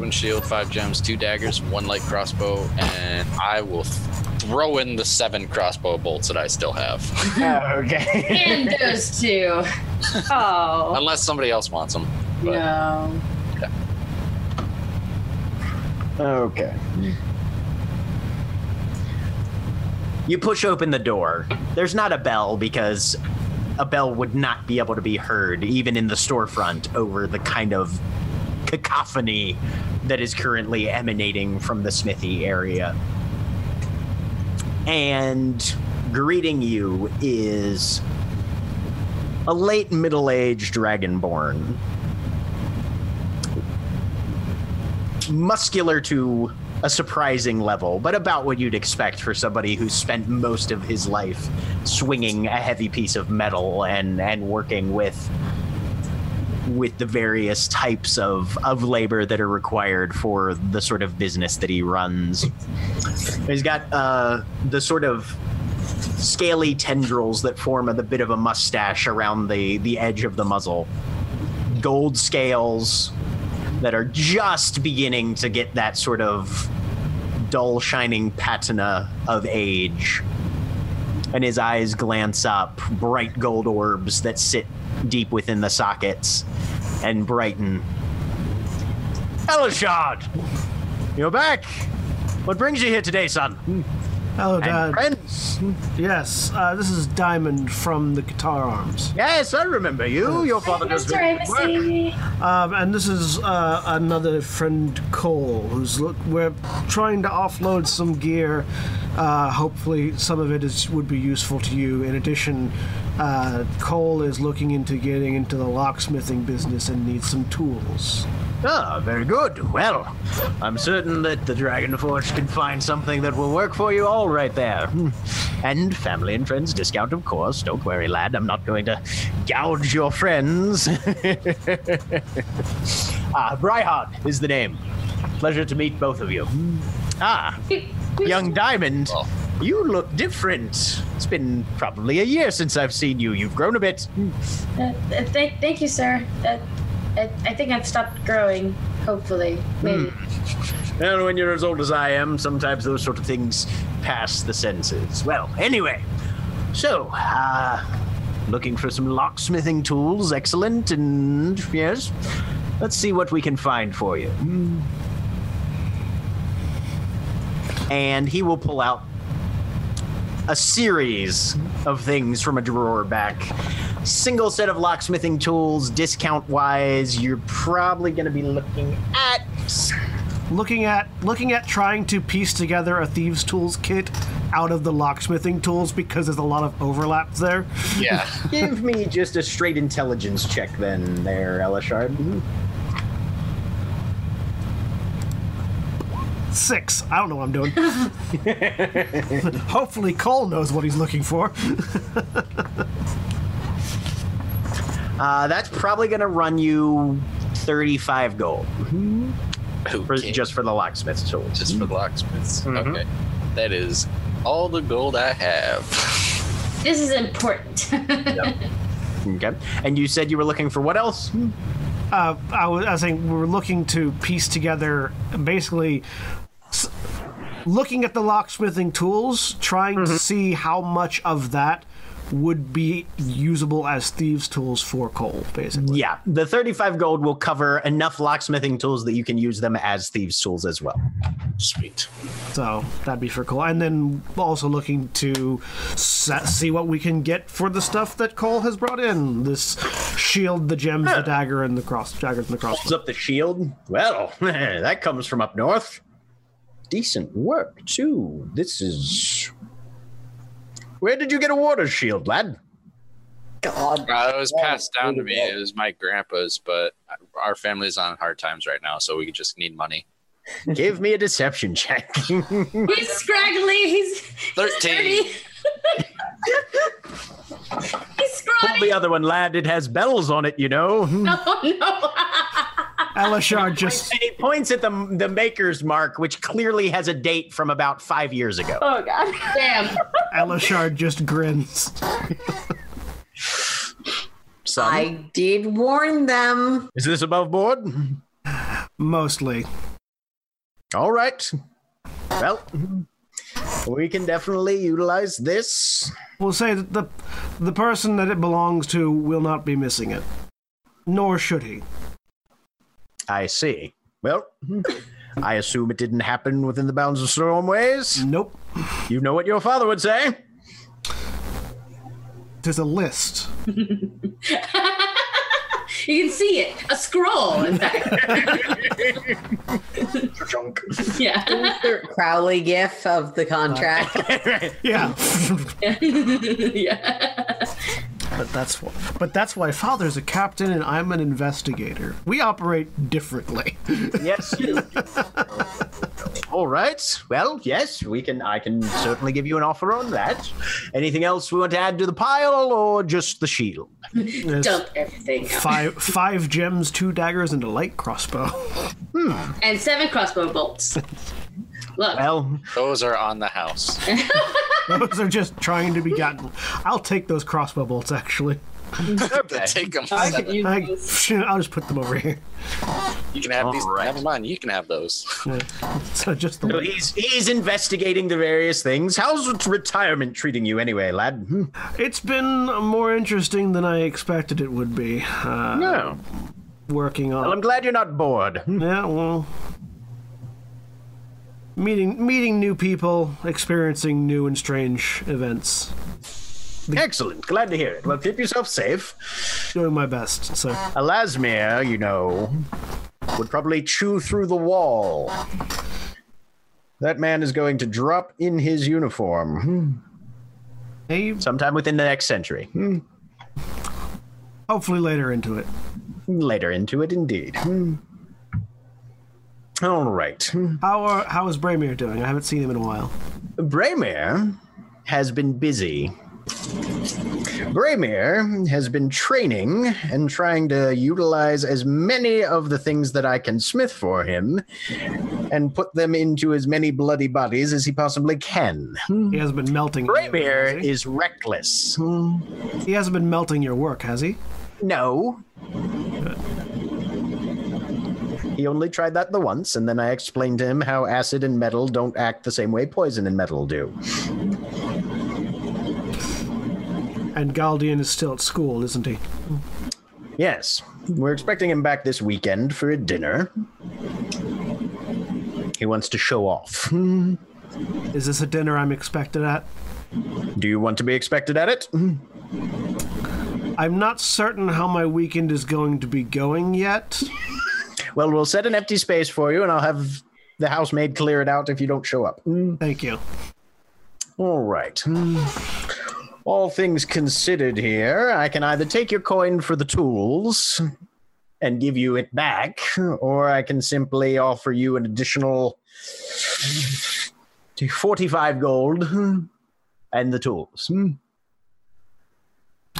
right. Cledwyn shield, five gems, two daggers, one light crossbow, and I will throw in the seven crossbow bolts that I still have, okay. And those two. Oh. unless somebody else wants them. But No. Okay. You push open the door. There's not a bell because a bell would not be able to be heard, even in the storefront, over the kind of cacophony that is currently emanating from the smithy area. And greeting you is a late middle aged dragonborn muscular to a surprising level, but about what you'd expect for somebody who's spent most of his life swinging a heavy piece of metal and and working with with the various types of of labor that are required for the sort of business that he runs. He's got uh, the sort of scaly tendrils that form a the bit of a mustache around the the edge of the muzzle. Gold scales that are just beginning to get that sort of dull shining patina of age. And his eyes glance up, bright gold orbs that sit deep within the sockets and brighten. Elashard! You're back! What brings you here today, son? Hello, Dad. friends? Yes, uh, this is Diamond from the Guitar Arms. Yes, I remember you. Your father does Mr. good work. Um, and this is uh, another friend, Coal, who's look. We're trying to offload some gear. Uh, hopefully, some of it is would be useful to you. In addition, uh, Coal is looking into getting into the locksmithing business and needs some tools. Ah, very good. Well, I'm certain that the Dragon Forge can find something that will work for you all right there. Hmm. And family and friends discount, of course. Don't worry, lad. I'm not going to gouge your friends. ah, Bryhard is the name. Pleasure to meet both of you. Ah, We- we- young Diamond. Well. You look different. It's been probably a year since I've seen you. You've grown a bit. Uh, uh, thank, thank you, sir. Uh, I, think I've stopped growing. Hopefully, maybe. And when you're as old as I am, sometimes those sort of things pass the senses. Well, anyway, so, uh, looking for some locksmithing tools, excellent, and yes, let's see what we can find for you. Hmm. And he will pull out a series of things from a drawer back. Single set of locksmithing tools, discount wise, you're probably going to be looking at Looking at looking at trying to piece together a thieves' tools kit out of the locksmithing tools because there's a lot of overlaps there. Yeah. Give me just a straight intelligence check then, there, Elashard. Six. I don't know what I'm doing. Hopefully, Coal knows what he's looking for. Uh, that's probably going to run you 35 gold for, Okay. just for the locksmith's tools. just for the locksmiths. Mhm. Okay. That is all the gold I have. This is important. Okay. And you said you were looking for what else? uh, I, was, I was saying we were looking to piece together basically s- looking at the locksmithing tools, trying to mm-hmm. see how much of that would be usable as thieves' tools for Coal, basically. Yeah, the 35 gold will cover enough locksmithing tools that you can use them as thieves' tools as well. Sweet. So that'd be for Coal. And then also looking to sa- see what we can get for the stuff that Coal has brought in this shield, the gems, the dagger, and the cross daggers and the Holds crossbow. up the shield. Well, that comes from up north. Decent work, too. This is. Where did you get a water shield, lad? God. Uh, it was passed down to me. It was my grandpa's, but our family's on hard times right now, so we just need money. Give me a deception check. he's scraggly. He's Thirteen. He's Pull scrawny. the other one, lad. It has bells on it, you know. Oh no. Elashard just And he points at the the maker's mark, which clearly has a date from about five years ago. Oh god. Damn. Elashard just grins. Son, I did warn them. is this above board? Mostly. All right. Well, we can definitely utilize this. We'll say that the the person that it belongs to will not be missing it. Nor should he. I see. Well, mm-hmm. I assume it didn't happen within the bounds of Stormways. Nope. You know what your father would say. There's a list. You can see it. A scroll, in fact. Junk. yeah. Crowley gif of the contract. Yeah. yeah. But that's why but that's why father's a captain and I'm an investigator. We operate differently. yes. you- All right. Well, yes, we can. I can certainly give you an offer on that. Anything else we want to add to the pile, or just the shield? There's Dump everything. five five gems, two daggers, and a light crossbow. And seven crossbow bolts. Look. Well, Those are on the house. Those are just trying to be gotten. I'll take those crossbow bolts, actually. Take them. I could use I, those. I'll just put them over here. You can have these. Alright. Have them on. You can have those. So just the So he's he's investigating the various things. How's retirement treating you anyway, lad? Hmm. It's been more interesting than I expected it would be. Uh, No. Working on. Well, I'm glad you're not bored. Hmm. Yeah, well, meeting meeting new people, experiencing new and strange events, Excellent. Glad to hear it. Well, keep yourself safe. doing my best. So Alasmir, you know, would probably chew through the wall. That man is going to drop in his uniform hey, sometime within the next century. Hopefully later into it. Later into it, indeed. All right. How are, how is Bramir doing? I haven't seen him in a while. Braemir has been busy. Braemir has been training and trying to utilize as many of the things that I can smith for him and put them into as many bloody bodies as he possibly can. He hasn't been melting. any of it, Braemir has he? is reckless. He hasn't been melting your work, has he? No. He only tried that the once, and then I explained to him how acid and metal don't act the same way poison and metal do. And Galdian is still at school, isn't he? Yes, we're expecting him back this weekend for a dinner. He wants to show off. Is this a dinner I'm expected at? Do you want to be expected at it? I'm not certain how my weekend is going to be going yet. Well, we'll set an empty space for you, and I'll have the housemaid clear it out if you don't show up. Hmm? Thank you. All right. Hmm. All things considered here, I can either take your coin for the tools and give you it back, or I can simply offer you an additional 45 gold and the tools. Hmm?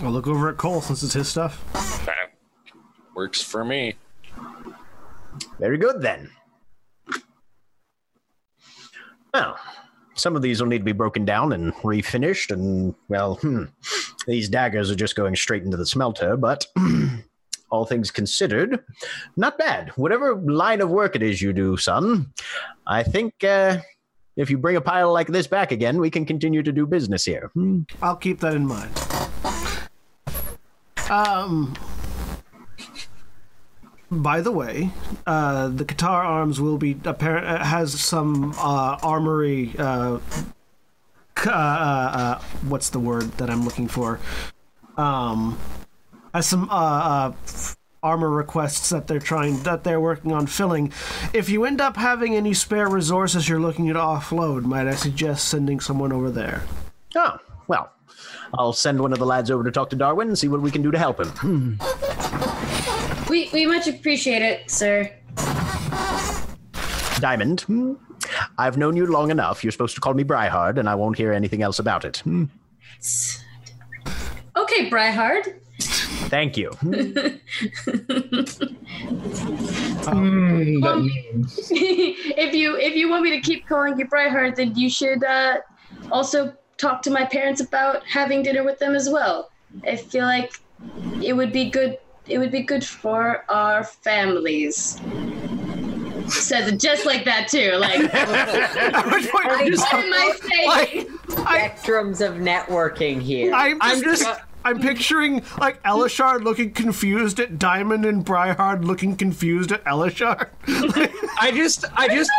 I'll look over at Coal since it's his stuff. That works for me. Very good then. Well, some of these will need to be broken down and refinished, and well, hmm, these daggers are just going straight into the smelter, but all things considered, not bad. Whatever line of work it is you do, son, I think uh, if you bring a pile like this back again, we can continue to do business here. Hmm. I'll keep that in mind. Um. By the way, uh, the Qatar Arms will be apparent uh, has some uh, armory. Uh, uh, uh, uh, what's the word that I'm looking for? Um, has some uh, uh, armor requests that they're trying that they're working on filling. If you end up having any spare resources you're looking to offload, might I suggest sending someone over there? Oh, well, I'll send one of the lads over to talk to Darwin and see what we can do to help him. We we much appreciate it, sir. Diamond, hmm, I've known you long enough. You're supposed to call me Bryhard, and I won't hear anything else about it. Hmm, Okay, Bryhard. Thank you. Hmm, Um, means- if you if you want me to keep calling you Bryhard, then you should uh, also talk to my parents about having dinner with them as well. I feel like it would be good. It would be good for our families. Says it just like that too. Like, what am I saying? Spectrums of networking here. I'm, I'm just, just- I'm picturing like Elashard looking confused at Diamond and Bryhard looking confused at Elashard. I just, I just,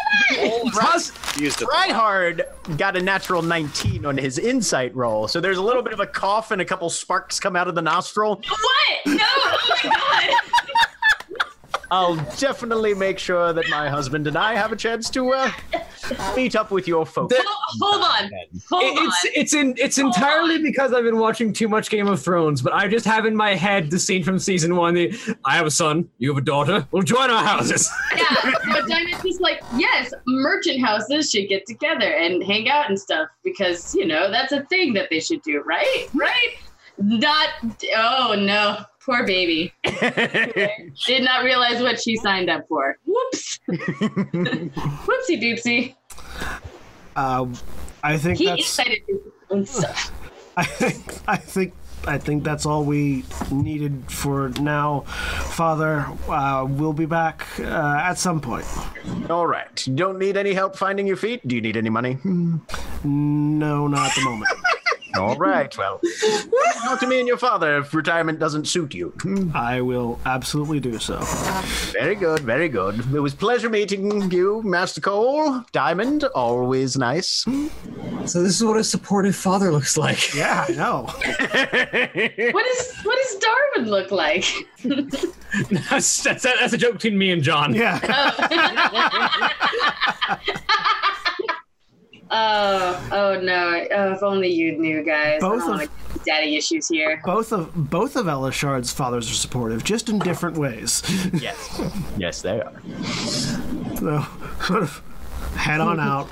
Tusk, Used it. Bryhard got a natural 19 on his insight roll, so there's a little bit of a cough and a couple sparks come out of the nostril. What? No! Oh my god! I'll definitely make sure that my husband and I have a chance to uh, meet up with your folks. The- Hold on. Hold it's on. it's in it's entirely because I've been watching too much Game of Thrones, but I just have in my head the scene from season one. The I have a son, you have a daughter. We'll join our houses. Yeah, but Diamond's just like, yes, merchant houses should get together and hang out and stuff because, you know, that's a thing that they should do, right? Right? Not, oh no, poor baby. Did not realize what she signed up for. Whoops. Whoopsie doopsie. Um, I think He that's incited and stuff. I think I think I think that's all we needed for now, Father. Uh, we'll be back uh, at some point. All right. You don't need any help finding your feet? Do you need any money? No, not at the moment. All right. Well, talk to me and your father if retirement doesn't suit you. I will absolutely do so. Very good. Very good. It was pleasure meeting you, Master Coal. Diamond, always nice. So this is what a supportive father looks like. Yeah, I know. What is what does Darwin look like? that's, that's, that's a joke between me and John. Yeah. Oh, oh oh no! Oh, if only you knew, guys. Both I don't of- daddy issues here. Both of both of Elashard's fathers are supportive, just in different ways. Yes. Yes, they are. so, sort of head on out.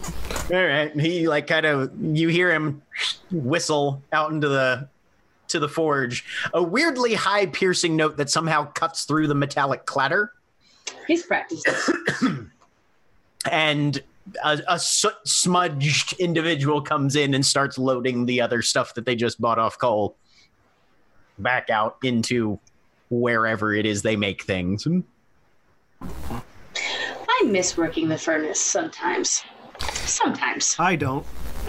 All right. He like kind of you hear him whistle out into the to the forge. A weirdly high piercing note that somehow cuts through the metallic clatter. He's practicing. and a, a soot smudged individual comes in and starts loading the other stuff that they just bought off Coal back out into wherever it is they make things. I miss working the furnace sometimes. Sometimes. I don't.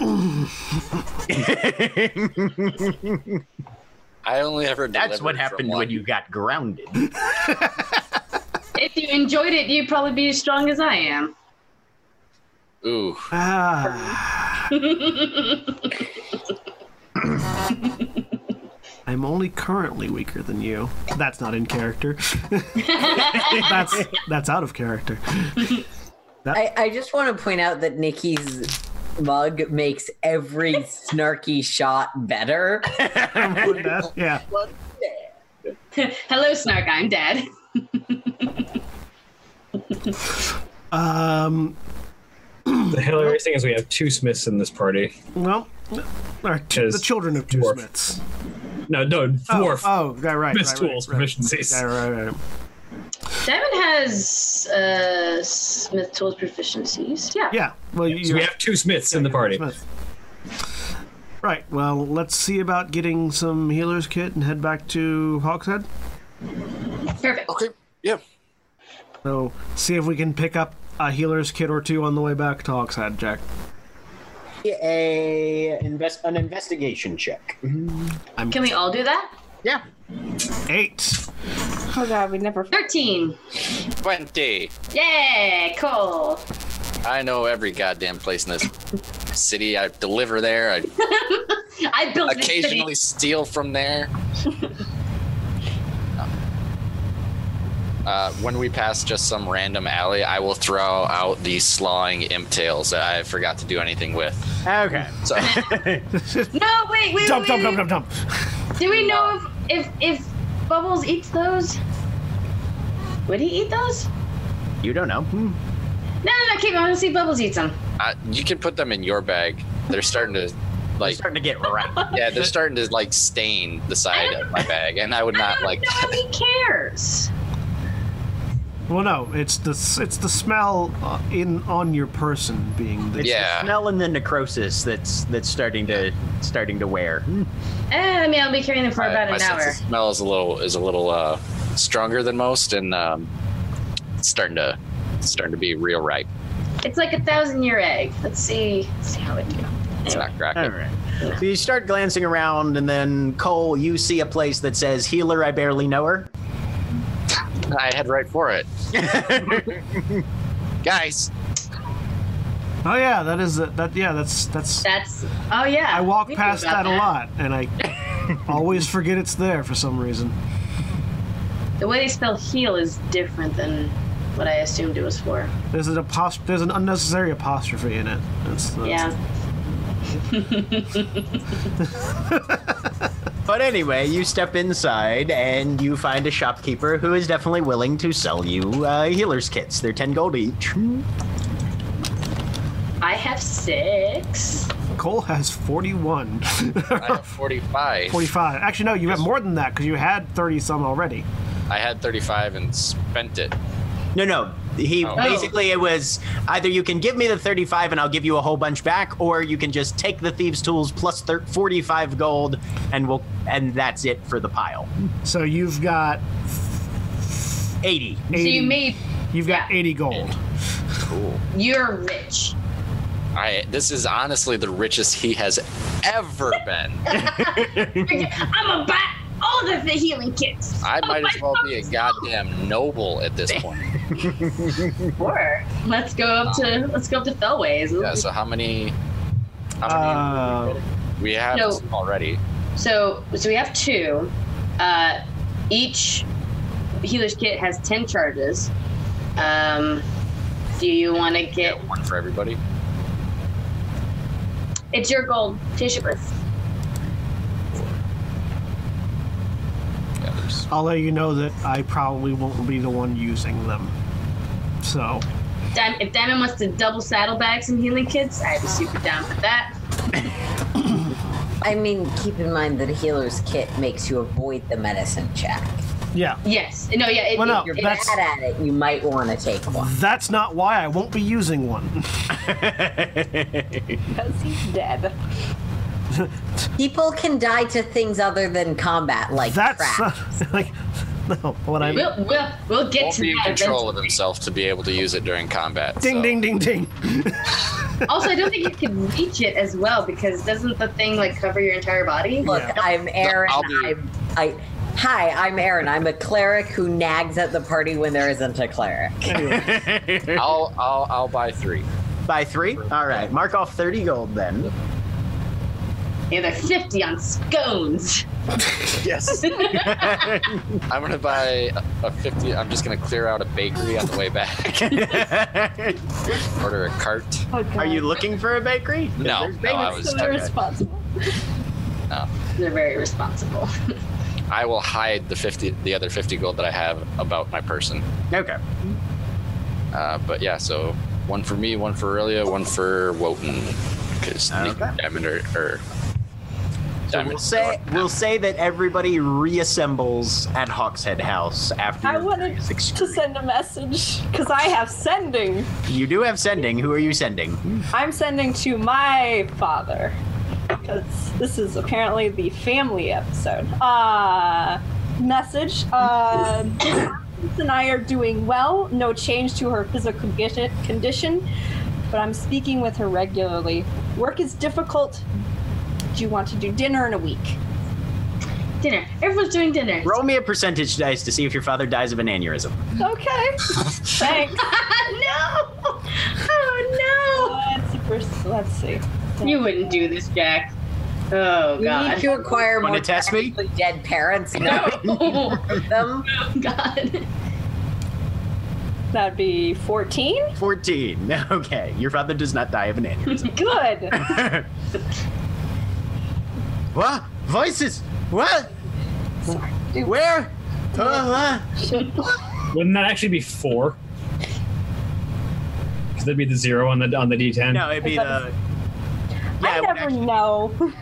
I only ever That's what happened when you got grounded. If you enjoyed it, you'd probably be as strong as I am. Ooh, Ah. I'm only currently weaker than you. That's not in character. that's that's out of character. I, I just want to point out that Nikki's mug makes every snarky shot better. yeah. Hello, Snark. I'm dead. Um. The hilarious thing is we have two Smiths in this party. Well, or two, the children of two dwarf. Smiths. No, no, Oh, dwarf. oh, right, right. Smith's right, right, tools, right. proficiencies. Yeah, right, right. Diamond has uh, Smith tools proficiencies. Yeah. Yeah. Well, you So we have two Smiths in the party. Smith. Right. Well, let's see about getting some healer's kit and head back to Hawkshead. Perfect. okay, yeah. So, see if we can pick up a healer's kit or two on the way back to Hawkshead, Jack. A invest an investigation check. Mm-hmm. Can we all do that? Yeah. Eight. Oh god, we never. 13. Twenty. Yeah, cool. I know every goddamn place in this city. I deliver there. I I built this city. occasionally steal from there. Uh, when we pass just some random alley, I will throw out these slawing imp tails that I forgot to do anything with. Okay. So No, wait, wait, Dump, wait. dump, dump, dump, dump. Do we know if, if if Bubbles eats those? Would he eat those? You don't know. Hmm. No, no, no, keep. I want to see Bubbles eats them. uh, you can put them in your bag. They're starting to, like, they're Starting to get right. yeah, they're starting to like stain the side of my bag, and I would not like. No, he cares. Well, no, it's the it's the smell uh, in on your person being the It's Yeah. the smell and the necrosis that's that's starting to starting to wear. Eh, I mean, I'll be carrying them for my, about my an sense hour. of smell is a little is a little uh, stronger than most, and um, it's starting to it's starting to be real ripe. It's like a thousand year egg. Let's see. Let's see how it do. It's not cracking. All right. So you start glancing around, and then Coal, you see a place that says "Healer." I barely know her. I head right for it, guys. Oh yeah, that is a, that. Yeah, that's that's. That's. Oh yeah. I walk we past about that a lot, and I always forget it's there for some reason. The way they spell heal is different than what I assumed it was for. There's an apost- There's an unnecessary apostrophe in it. That's, that's Yeah. But anyway, you step inside and you find a shopkeeper who is definitely willing to sell you uh, healer's kits. They're 10 gold each. I have six. Coal has 41. I have 45. 45. Actually, no, you have more than that because you had 30 some already. I had 35 and spent it. No, no. He Oh. basically it was either you can give me the 35 and I'll give you a whole bunch back, or you can just take the thieves' tools plus thir- 45 gold, and we'll and that's it for the pile. So you've got 80. 80. So you made You've got yeah. 80 gold. Cool. you're rich. I this is honestly the richest he has ever been. I'm gonna buy all of the healing kits. I Oh might my as well be a God. goddamn noble at this point. Sure. Let's go up to let's go up to Fellways. Yeah. So how many? How many? Uh, we have no. already. So so we have two. Uh, each healer's kit has ten charges. Um, do you want to Yeah, get? one for everybody. It's your gold. Take it with. Yeah, there's I'll let you know that I probably won't be the one using them. So, if Diamond wants to double saddlebag some healing kits, I'd be super down for that. I mean, keep in mind that a healer's kit makes you avoid the medicine check. yeah. Yes. No. Yeah. It, Well, no, it- You're it- That's- bad at it, you might want to take one. That's not why I won't be using one. Because he's dead. People can die to things other than combat, like That's traps. not, uh, like no. What I we'll we'll we'll get won't to be in that. control eventually. of himself to be able to use it during combat. ding so- ding ding ding. Also, I don't think you can reach it as well because doesn't the thing like cover your entire body? Look, Yeah. I'm Erin. I'll be- I'm I. Hi, I'm Erin. I'm a cleric who nags at the party when there isn't a cleric. I'll I'll I'll buy three. Buy three? All right. Mark off 30 gold then. Yeah, they're fifty on scones. Yes. I'm gonna buy a, a fifty. I'm just gonna clear out a bakery on the way back. Order a cart. Oh, Are you looking for a bakery? No, no, I bakeries. was- so irresponsible? They're very responsible. I will hide the fifty, the other fifty gold that I have about my person. Okay. Uh, but yeah, so one for me, one for Orillia, one for Wotan, because Okay. Diamond or, or So we'll say we'll say that everybody reassembles at Hawkshead House after I wanted to send a message because I have sending. You do have sending. Who are you sending? I'm sending to my father because this is apparently the family episode. Uh, message. Uh, and I are doing well. No change to her physical condition, condition, but I'm speaking with her regularly. Work is difficult. Do you want to do dinner in a week? dinner. Everyone's doing dinner. Roll me a percentage dice to see if your father dies of an aneurysm. Okay. Thanks. no. Oh Let's, see first- let's see. no. You wouldn't do this, Jack. Oh You God. need to acquire Wanna more test me? tragically dead parents. No. No. Oh, God. That'd be 14. 14. Okay. Your father does not die of an aneurysm. Good. What? Voices? What? Dude. Where? Uh, Wouldn't that actually be four? Because that'd be the zero on the on the D10. no, it'd be the. I Yeah, it would never actually- know.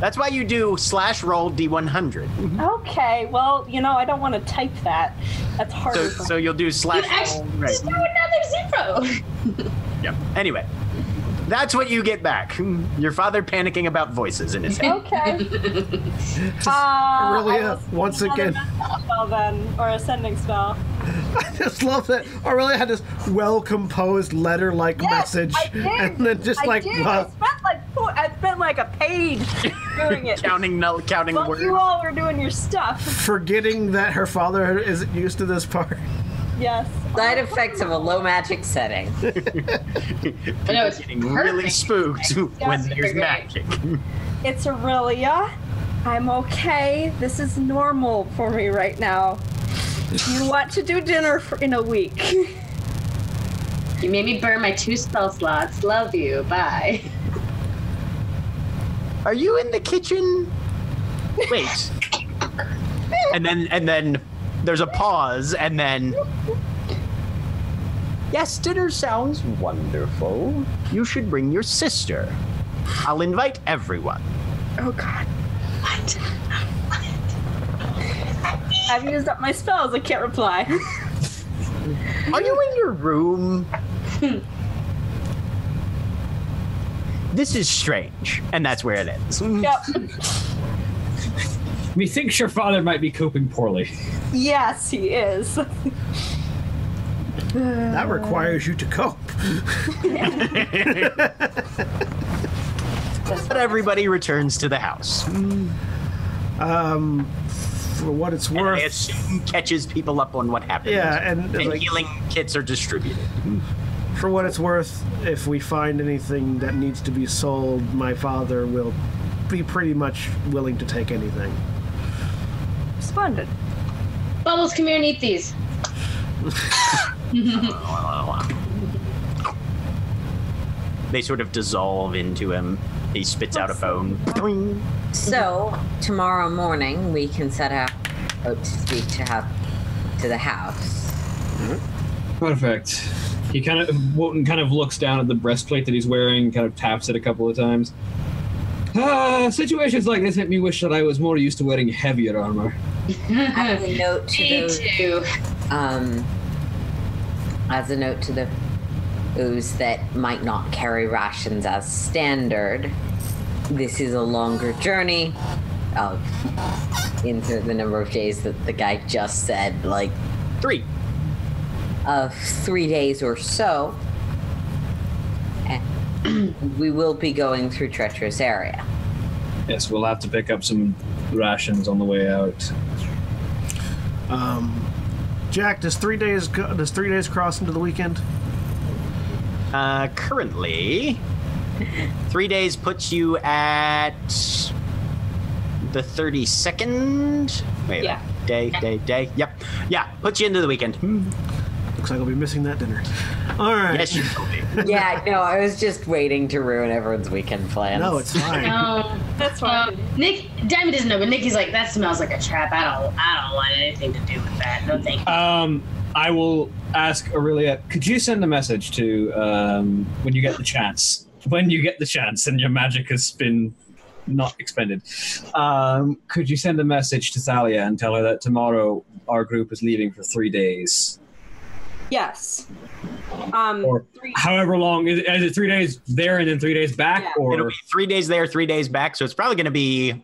that's why you do slash roll d100. Okay, well, you know, I don't want to type that. That's harder. So, so you'll do slash. You slash actually roll. Right. just do another zero. Yeah. Anyway, that's what you get back. Your father panicking about voices in his head. Okay. Uh, I Orillia, once again. spell then, or a sending spell. I just love that Orillia had this well composed letter like Yes, message. I did. And then just I like, did. I spent like four, I spent like a page doing it. counting no, counting While words. you all were doing your stuff. forgetting that her father isn't used to this part. Yes. Side effects of a low magic setting. People know, it's getting really perfect. spooked when there's great. magic. It's Orillia. I'm okay. This is normal for me right now. You want to do dinner for, in a week? You made me burn my two spell slots. Love you. Bye. Are you in the kitchen? Wait. and then and then there's a pause and then Yes, dinner sounds wonderful. You should bring your sister. I'll invite everyone. Oh God. What? What? I've used up my spells. I can't reply. Are you in your room? this is strange, and that's where it ends. Yep. Methinks your father might be coping poorly. Yes, he is. That requires you to cope. But everybody returns to the house. Um, for what it's And I worth. assume catches people up on what happened. Yeah, and And like, healing kits are distributed. for what it's worth, if we find anything that needs to be sold, my father will be pretty much willing to take anything. Splendid. Bubbles, come here and eat these. They sort of dissolve into him. He spits out a bone. So tomorrow morning we can set out to speak to have to the house. Perfect. He kind of Wotan kind of looks down at the breastplate that he's wearing, kind of taps it a couple of times. Ah, situations like this make me wish that I was more used to wearing heavier armor. As a note to Me those, too. um, as a note to the those that might not carry rations as standard, this is a longer journey. Of into the number of days that the guy just said, like Three. of three days or so. And we will be going through treacherous area. Yes, we'll have to pick up some rations on the way out. Um, Jack, does three days go, does three days cross into the weekend? Uh, currently, three days puts you at the 32nd. Wait, Yeah. day, day, day. Yep. Yeah, puts you into the weekend. Looks like I'll be missing that dinner. All right. Yes, you will be. Yeah, no, I was just waiting to ruin everyone's weekend plans. No, it's fine. No. That's Uh, fine. Nick, Diamond doesn't know, but Nikki's like, that smells like a trap. I don't, I don't want anything to do with that. No, thank you. Um, I will ask Orillia. Could you send a message to um, when you get the chance? When you get the chance, and your magic has been not expended. Um, could you send a message to Thalia and tell her that tomorrow our group is leaving for three days, Yes. Um, or three, however long? Is it, is it three days there and then three days back, Yeah. or It'll be three days there, three days back. So it's probably going to be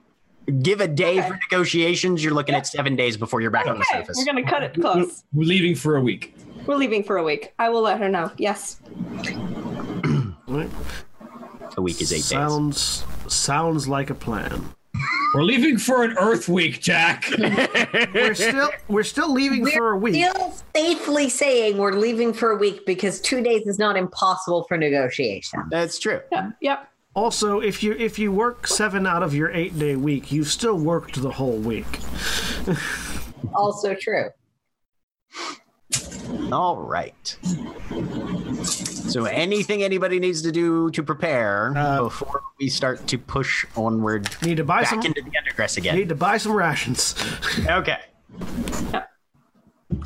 give a day Okay. for negotiations. You're looking at seven days before you're back on the okay, surface. we're gonna cut it we're close. we're leaving for a week? We're leaving for a week. I will let her know. Yes. A week is eight days. sounds sounds like a plan. We're leaving for an Earth week, Jack. We're still we're still leaving for a week. Still safely saying we're leaving for a week because two days is not impossible for negotiation. That's true. Yep. Yep. Also, if you if you work seven out of your eight day week, you've still worked the whole week. Also true. All right. So, anything anybody needs to do to prepare Uh, before we start to push onward Need to buy back some. into the undergrass again? Need to buy some rations. Okay.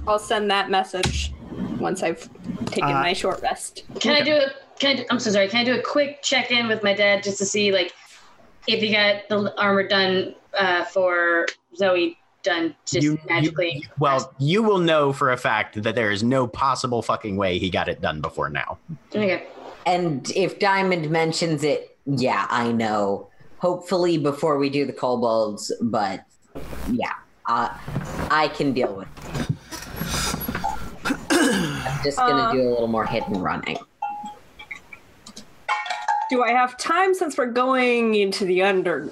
I'll send that message once I've taken Uh, my short rest. Can I do a? Can I? Do, I'm so sorry. Can I do a quick check in with my dad just to see like if he got the armor done uh, for Zoe done just You- you- magically? Well, you will know for a fact that there is no possible fucking way he got it done before now. Okay. And if Diamond mentions it, yeah, I know. Hopefully before we do the kobolds, but yeah, uh, I can deal with it. I'm just gonna Uh, do a little more hit and running. Do I have time since we're going into the under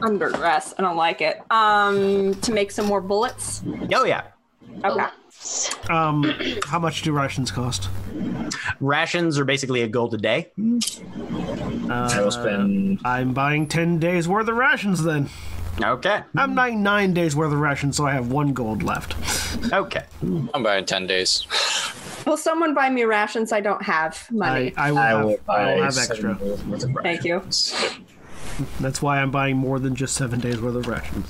undergrass? I don't like it. Um, to make some more bullets. Oh, yeah. Okay. Um, how much do rations cost? Rations are basically a gold a day. I will spend. I'm buying ten days worth of rations. Then Okay. I'm buying nine days worth of rations, so I have one gold left. Okay. I'm buying 10 days. Will someone buy me rations? I don't have money. I will I have, will I will have extra. days worth of Thank you. That's why I'm buying more than just seven days worth of rations.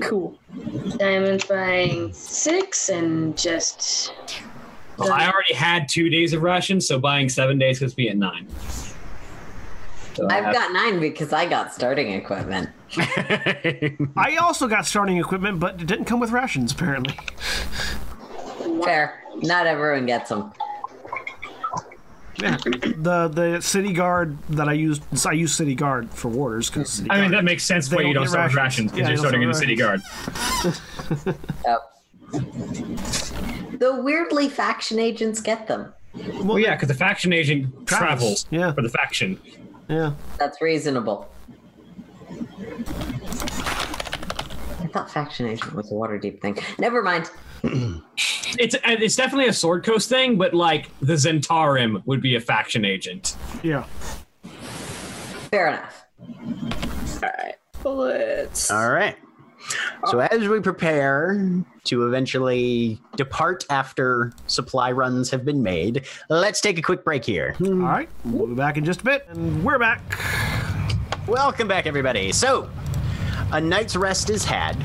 Cool. Diamond's buying six and just. Well, I already had two days of rations, so buying seven days puts me at nine. So I I've have- got nine because I got starting equipment. I also got starting equipment, but it didn't come with rations apparently. Fair. Not everyone gets them. Yeah. The the city guard that I used I use city guard for warders because I mean, that makes sense why you don't don't start with rations. rations because Yeah, you're starting in the city guard. Yep. The weirdly faction agents get them. Well, yeah, because the faction agent Travels, travels yeah. for the faction. Yeah. That's reasonable. I thought faction agent was a Waterdeep thing. Never mind. It's uh, it's definitely a sword coast thing, but like the Zentarim would be a faction agent. Yeah. Fair enough. All right. Bullets. All right. So as we prepare to eventually depart after supply runs have been made, let's take a quick break here. All right. We'll be back in just a bit, and we're back. Welcome back, everybody. So, a night's rest is had.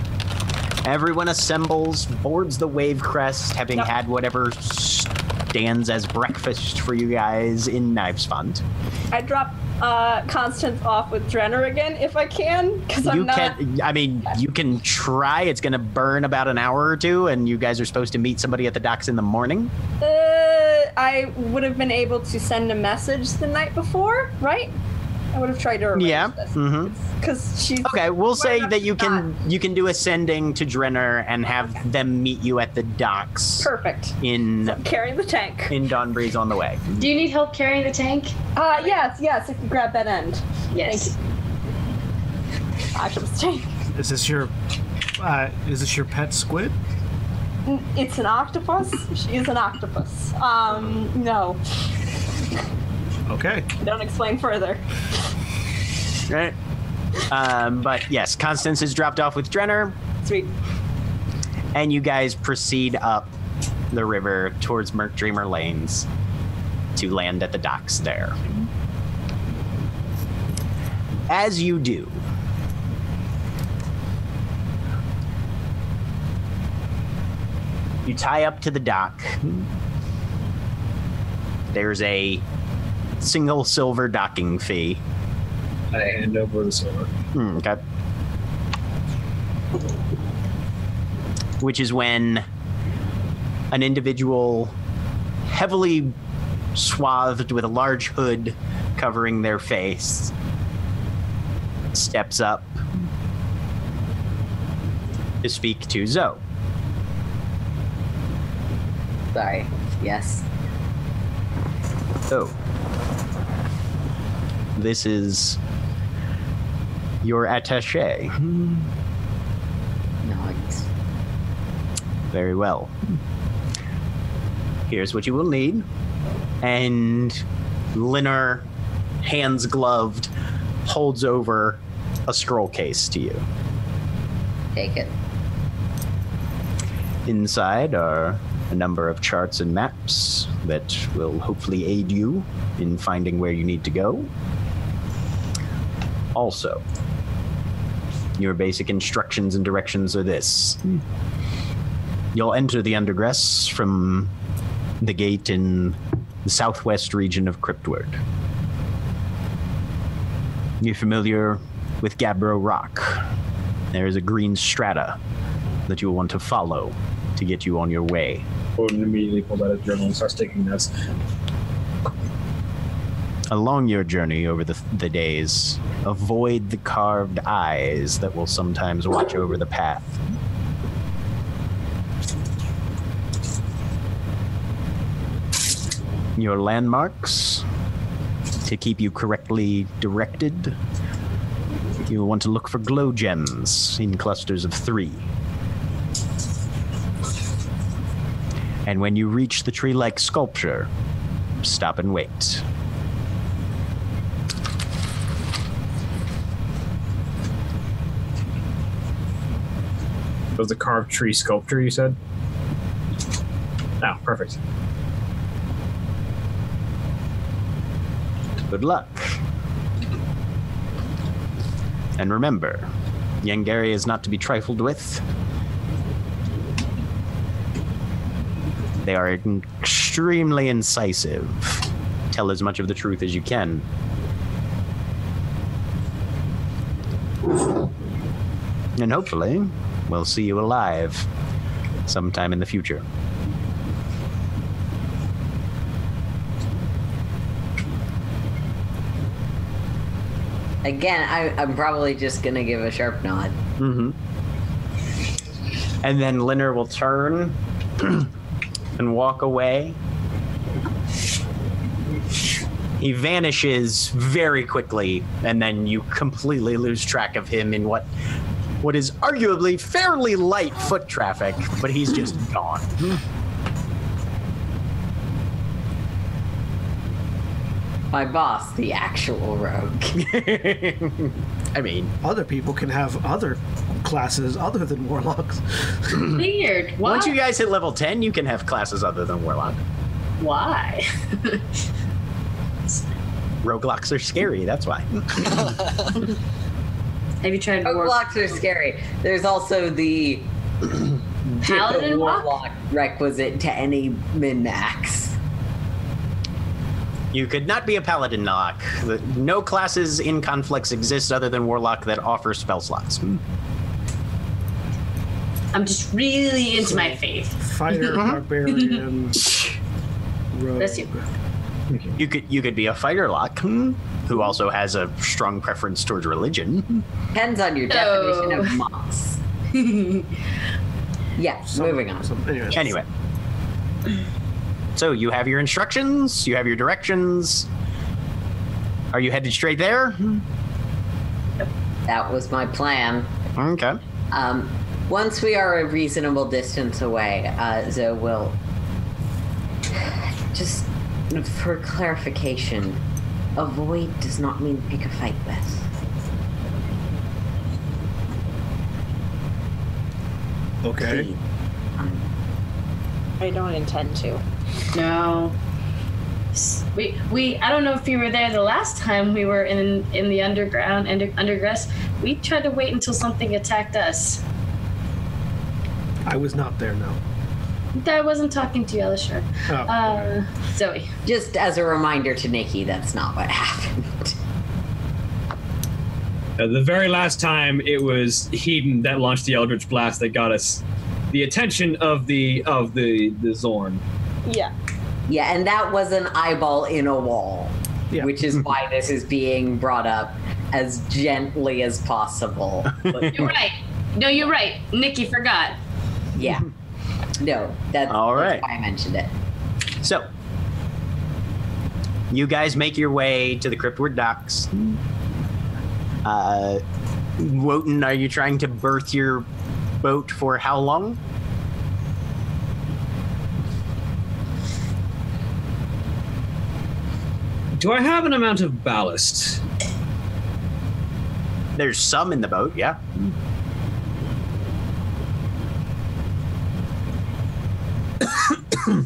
Everyone assembles, boards the wave crest, having had whatever stands as breakfast for you guys in Knives Fund. I drop uh, Constance off with Drenner again if I can, because I'm You not. can, I mean, you can try. It's going to burn about an hour or two, and you guys are supposed to meet somebody at the docks in the morning. Uh, I would have been able to send a message the night before, right? I would have tried to arrange Yeah. this because she's Okay, we'll say that you to can you can do ascending to Drenner and have them meet you at the docks perfect. in Carrying the tank. in Dawn Breeze on the way. Do you need help carrying the tank? Uh, yes, yes. If you grab that end. Yes. Octopus tank. Is this your uh, is this your pet squid? It's an octopus. She is an octopus. Um, no. Okay. Don't explain further. Right. Um, but yes, Constance is dropped off with Drenner, Sweet. and you guys proceed up the river towards Merc Dreamer Lanes to land at the docks there. As you do, you tie up to the dock. There's a single silver docking fee. I hand over the silver. Hmm, okay. Which is when an individual heavily swathed with a large hood covering their face steps up to speak to Zoe. Sorry. Yes. Oh. This is your attache. Nice. Very well. Here's what you will need. And Linner, hands gloved, holds over a scroll case to you. Take it. Inside are a number of charts and maps that will hopefully aid you in finding where you need to go. Also, your basic instructions and directions are this you'll enter the undergrass from the gate in the southwest region of Cryptward. You're familiar with Gabbro Rock. There is a green strata that you will want to follow to get you on your way. Odin immediately pulls out a journal and starts taking notes. Along your journey over the, the days, avoid the carved eyes that will sometimes watch over the path. Your landmarks, to keep you correctly directed, you will want to look for glow gems in clusters of three. And when you reach the tree like sculpture, stop and wait. It was the carved tree sculpture you said? Oh, perfect. Good luck. And remember, Yangeri is not to be trifled with. They are extremely incisive. Tell as much of the truth as you can. And hopefully, we'll see you alive sometime in the future. Again, I, am probably just gonna give a sharp nod. Mm-hmm. And then Linner will turn and walk away. He vanishes very quickly, and then you completely lose track of him in what what is arguably fairly light foot traffic, but he's just gone. My boss, the actual rogue. I mean, Other people can have other classes other than warlocks. Weird. Why? once you guys hit level 10, you can have classes other than Warlock. Why? Roguelocks are scary, that's why. Have you tried war? Warlocks are scary. There's also the Paladin walk? warlock requisite to any min max. You could not be a paladin lock. No classes in Conflux exist other than warlock that offer spell slots. Hmm. I'm just really into my faith. Fire barbarian, rogue. Bless you. You could you could be a fighter lock hmm, who also has a strong preference towards religion. Depends on your definition of moss. yeah, moving on. Some- anyways. Anyway. So you have your instructions, you have your directions. Are you headed straight there? That was my plan. Okay. Um, once we are a reasonable distance away, uh, Zoe will just for clarification. Avoid does not mean pick a fight with. Okay. I don't intend to. No. We we I don't know if you were there the last time we were in in the underground under undergrass. We tried to wait until something attacked us. I was not there, no. I wasn't talking to you, Elisha. Oh, Uh, Zoe. Just as a reminder to Nikki, that's not what happened. Uh, the very last time it was Hedon that launched the Eldritch Blast that got us the attention of the of the the Xorn. Yeah. Yeah, and that was an eyeball in a wall, Yeah. which is why this is being brought up as gently as possible. You're right. No, you're right. Nikki forgot. Yeah, no, that's, All that's right. why I mentioned it. So you guys make your way to the Cryptward docks. Uh Wotan, are you trying to berth your boat for how long? Do I have an amount of ballast? There's some in the boat, yeah.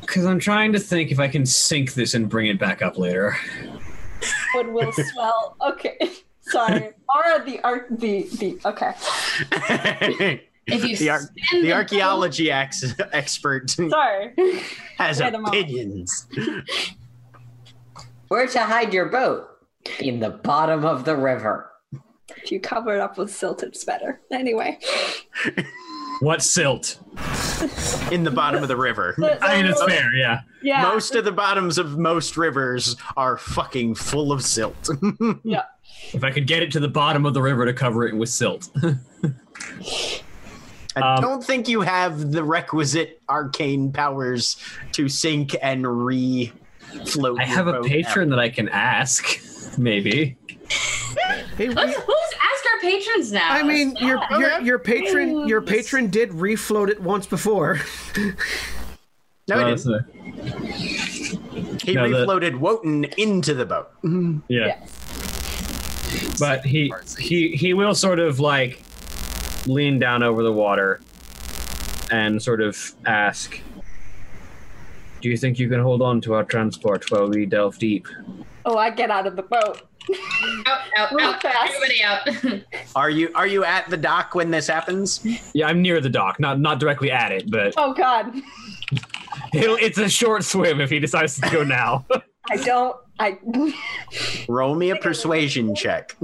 Because I'm trying to think if I can sync this and bring it back up later. Wood will swell. Okay. Sorry. Or the art the the okay. If you the, ar- the the archaeology ex- expert Sorry. has Wait opinions. Where to hide your boat? In the bottom of the river. If you cover it up with silt, it's better. Anyway. What silt? in the bottom of the river. I mean, it's fair, yeah. Yeah. Most of the bottoms of most rivers are fucking full of silt. yeah. If I could get it to the bottom of the river to cover it with silt. I Um, don't think you have the requisite arcane powers to sink and re float. I have a patron that I can ask, maybe. Hey, we, Let's, let's ask our patrons now. I mean, your Yeah. your your patron your patron did refloat it once before. No, he Uh, didn't. so- He no, the- refloated Wotan into the boat. yeah. But he he he will sort of like lean down over the water and sort of ask Do you think you can hold on to our transport while we delve deep? Oh, I get out of the boat. Out, out, Real out. fast. Everybody out. Are you are you at the dock when this happens? Yeah, I'm near the dock, not not directly at it, but Oh God. he'll, it's a short swim if he decides to go now. I don't. I. Roll me a persuasion check.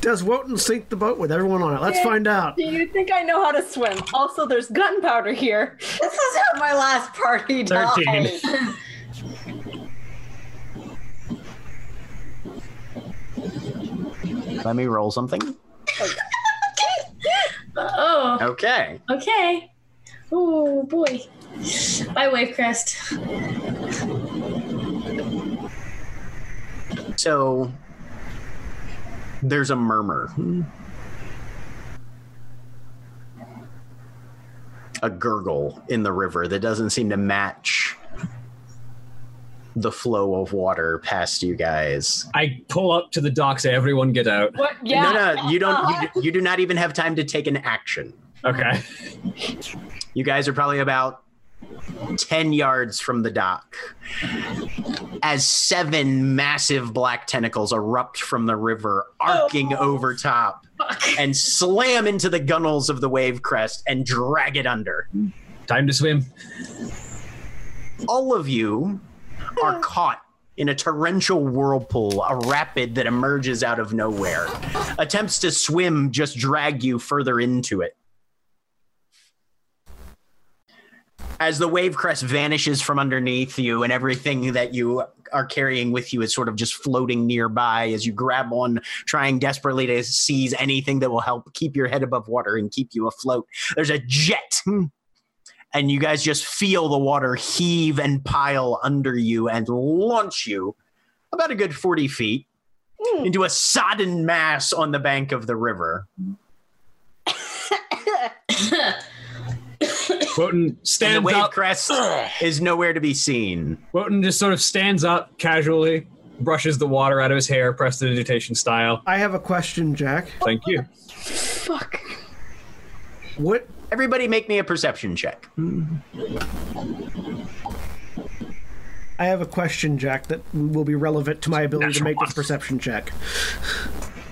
Does Wotan sink the boat with everyone on it? Let's find out. Do you think I know how to swim? Also, there's gunpowder here. This is how my last party died. 13. Let me roll something. Oh, Okay. okay. Oh boy. Bye, Wave Crest. So there's a murmur. A gurgle in the river that doesn't seem to match the flow of water past you guys. I pull up to the dock, say, "Everyone, get out." What? Yeah. No, no, you don't. You, you do not even have time to take an action. Okay. You guys are probably about 10 yards from the dock as seven massive black tentacles erupt from the river, arcing oh. over top and slam into the gunnels of the wave crest and drag it under. Time to swim. All of you are caught in a torrential whirlpool, a rapid that emerges out of nowhere. Attempts to swim just drag you further into it. as the wave crest vanishes from underneath you and everything that you are carrying with you is sort of just floating nearby as you grab on trying desperately to seize anything that will help keep your head above water and keep you afloat there's a jet and you guys just feel the water heave and pile under you and launch you about a good 40 feet hmm. into a sodden mass on the bank of the river Wotan and the stands wave up. crest is nowhere to be seen Wotan just sort of stands up casually, brushes the water out of his hair, prestidigitation style. I have a question, Jack. Thank you. Fuck. What Everybody make me a perception check. I have a question, Jack, that will be relevant to my ability to Natural make this perception check.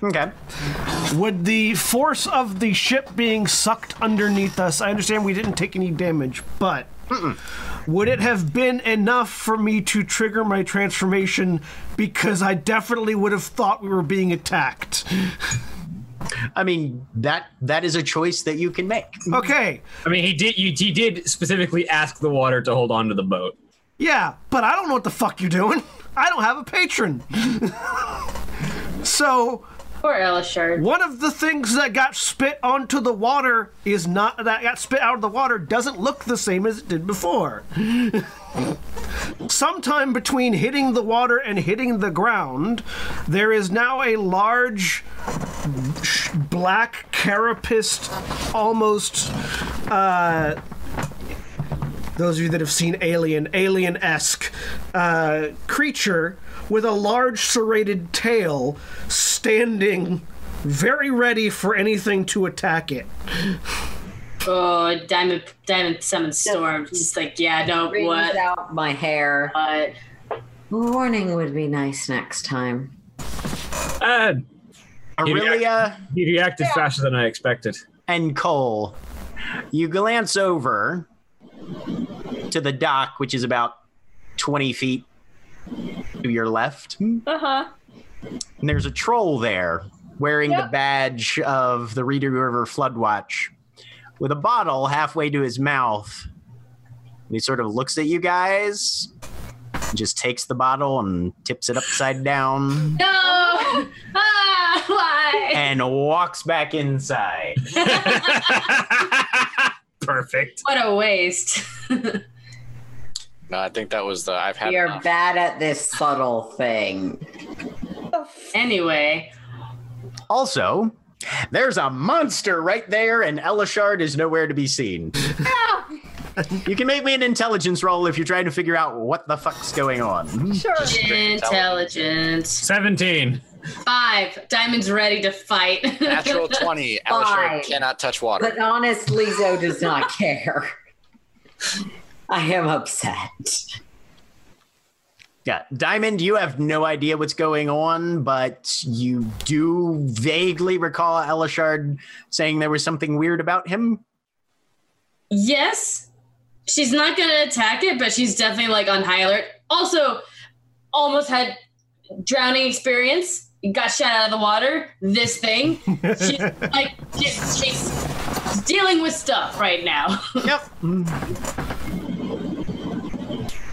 Okay. Would the force of the ship being sucked underneath us, I understand we didn't take any damage, but would it have been enough for me to trigger my transformation because I definitely would have thought we were being attacked? I mean that that is a choice that you can make. Okay, I mean, he did. You, he did specifically ask the water to hold on to the boat. yeah, but I don't know what the fuck you're doing. I don't have a patron. so, Poor Elashard. One of the things that got spit onto the water is not that got spit out of the water doesn't look the same as it did before. Sometime between hitting the water and hitting the ground, there is now a large black carapaced, almost uh, those of you that have seen Alien, Alien esque uh, creature with a large serrated tail standing very ready for anything to attack it. Oh, Diamond Diamond Summon Storm. Just like, yeah, no, Brings what? out my hair. What? Warning would be nice next time. Uh, Orillia he reacted faster than I expected. and Coal, you glance over to the dock, which is about 20 feet to your left. Uh huh. there's a troll there wearing the badge of the Reeder River Floodwatch with a bottle halfway to his mouth. And he sort of looks at you guys, just takes the bottle and tips it upside down No! ah, why? and walks back inside. Perfect. What a waste. No, I think that was the I've had You're enough. bad at this subtle thing. anyway, Also, there's a monster right there, and Elashard is nowhere to be seen. Ah! you can make me an intelligence roll if you're trying to figure out what the fuck's going on. Sure. intelligence. Seventeen. Five. Diamond's ready to fight. Natural 20. Fine. Elashard cannot touch water. But honestly, Zo does not care. I am upset. Yeah, Diamond, you have no idea what's going on, but you do vaguely recall Elashard saying there was something weird about him. yes. She's not gonna attack it, but she's definitely like on high alert. Also, almost had drowning experience. Got shot out of the water. This thing. She's like she's, she's dealing with stuff right now. Yep.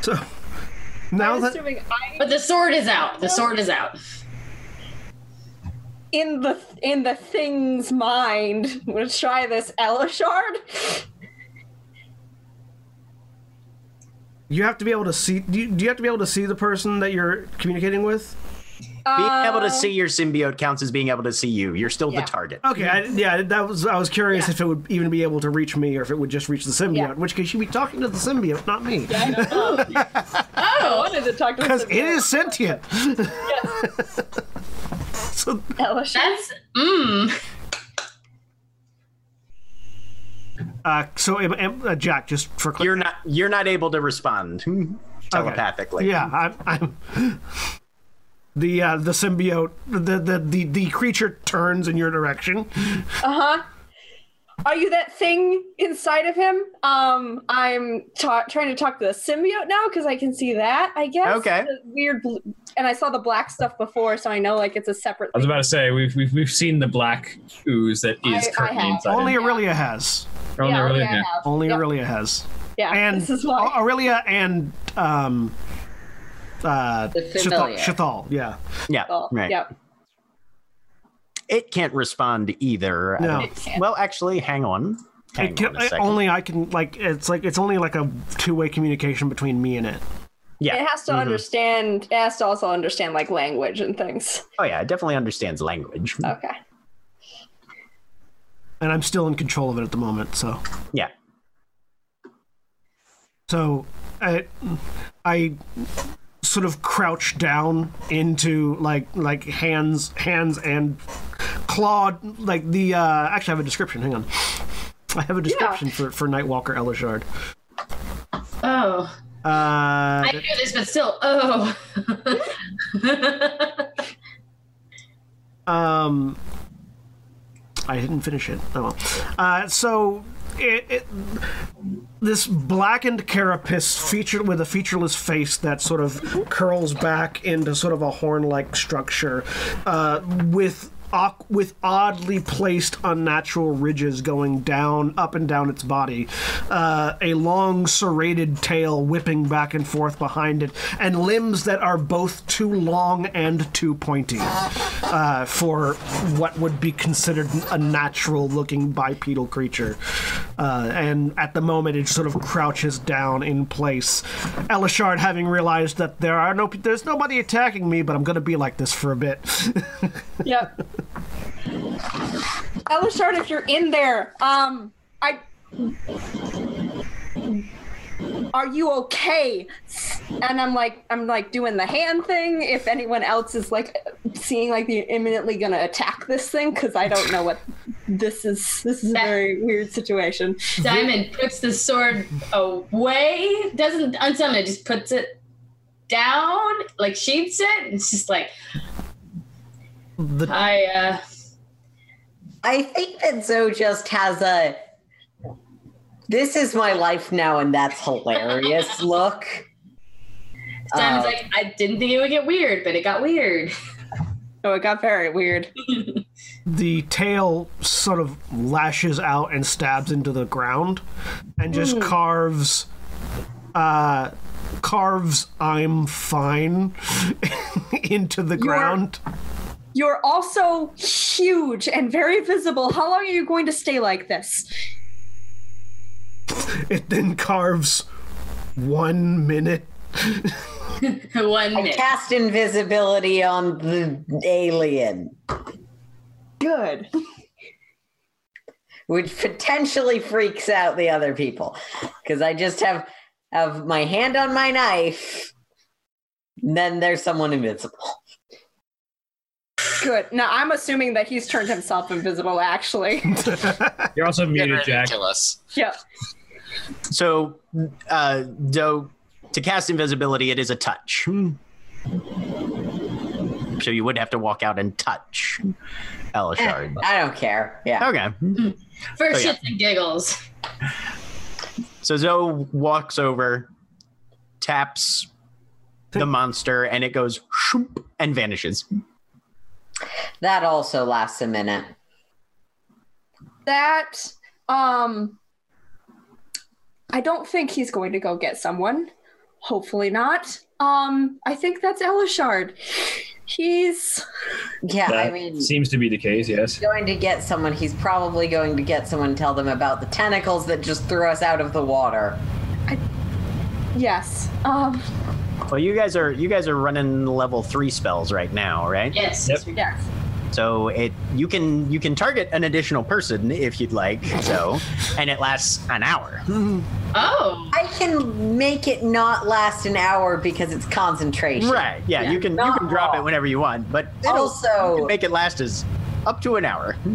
So now I'm that assuming I. But the sword is out. The sword is out. in the in the thing's mind. I'm gonna try this Elashard. You have to be able to see. Do you, do you have to be able to see the person that you're communicating with? Being able to Uh, see your symbiote counts as being able to see you. You're still Yeah. the target. Okay, I, yeah, that was. I was curious Yeah. if it would even be able to reach me, or if it would just reach the symbiote. Yeah. In which case, you'd be talking to the symbiote, not me, I wanted to talk to because it is sentient. yes. so Elashard. That's mm. Uh, so, am, am- uh, Jack, just for clear, You're not. You're not able to respond telepathically. yeah, I'm, I'm the uh, the symbiote, the, the the the creature turns in your direction. Uh huh. Are you that thing inside of him? Um, I'm ta- trying to talk to the symbiote now because I can see that. I guess. Okay. The weird, bl- and I saw the black stuff before, so I know like it's a separate. I was about to say we've we've, we've seen the black ooze that is I- I currently have. inside. Only him. Orillia has. Only yeah, really- yeah, I yeah. Only yeah. Orillia has. Yeah, And this is why. Orillia and um, uh, The Shathal, yeah. Yeah. Oh, right. Yeah. It can't respond either. No. don't- can't. Well, actually, hang on. Hang It can, on a second. only I can like it's like it's only like a two-way communication between me and it. yeah. It has to Mhm. understand. It has to also understand like language and things. Oh yeah, it definitely understands language. Okay. and I'm still in control of it at the moment. So, Yeah. so I, I sort of crouch down into like like hands hands and clawed like the. uh Actually, I have a description. Hang on, I have a description for for Nightwalker Elashard. Oh, Uh, I knew this, but still, oh. Um, I didn't finish it. Oh, well. uh, so it, it this blackened carapace featured with a featureless face that sort of curls back into sort of a horn-like structure, uh, with. With oddly placed unnatural ridges going down, up and down its body, uh, a long serrated tail whipping back and forth behind it, and limbs that are both too long and too pointy uh, for what would be considered a natural looking bipedal creature. Uh, and at the moment, it sort of crouches down in place. Elashard, having realized that there are no, there's nobody attacking me, but I'm going to be like this for a bit. Yep. Elashard, if you're in there, um, I. Are you okay? And I'm like, I'm like doing the hand thing. If anyone else is like seeing like they're imminently gonna attack this thing, because I don't know what this is. This is a very weird situation. Diamond puts the sword away, doesn't unsummon it, just puts it down, like sheaths it. It's just like, the, I, uh, I think that Zoe just has a this is my life now and that's hilarious look. Diamond's Uh, like, I didn't think it would get weird, but it got weird. Oh, it got very weird. the tail sort of lashes out and stabs into the ground and just carves uh carves i'm fine into the ground You're also huge and very visible. How long are you going to stay like this? it then carves one minute One I cast invisibility on the alien, Good. which potentially freaks out the other people. Because I just have have my hand on my knife. and Then there's someone invisible. Good. Now I'm assuming that he's turned himself invisible. Actually, You're also Get muted, ready to Jack. kill us. yeah. So, uh, though, to cast invisibility, it is a touch. So you would have to walk out and touch Elashard. I don't care. Yeah. Okay. For Oh, yeah. shits and giggles. So Zoe walks over, taps the monster, and it goes shoop and vanishes. That also lasts a minute. That um, I don't think he's going to go get someone. Hopefully not. Um, I think that's Elashard. He's Yeah, I mean, seems to be the case. Yes. going to get someone. He's probably going to get someone to tell them about the tentacles that just threw us out of the water. yes. Um. Well, you guys are you guys are running level three spells right now, right? Yes. Yep. Yes. So it you can you can target an additional person if you'd like. So, and it lasts an hour. Oh. I can make it not last an hour because it's concentration. Right? Yeah, Yeah. you can you can drop it whenever you want, but it'll oh, Also- you can make it last as up to an hour.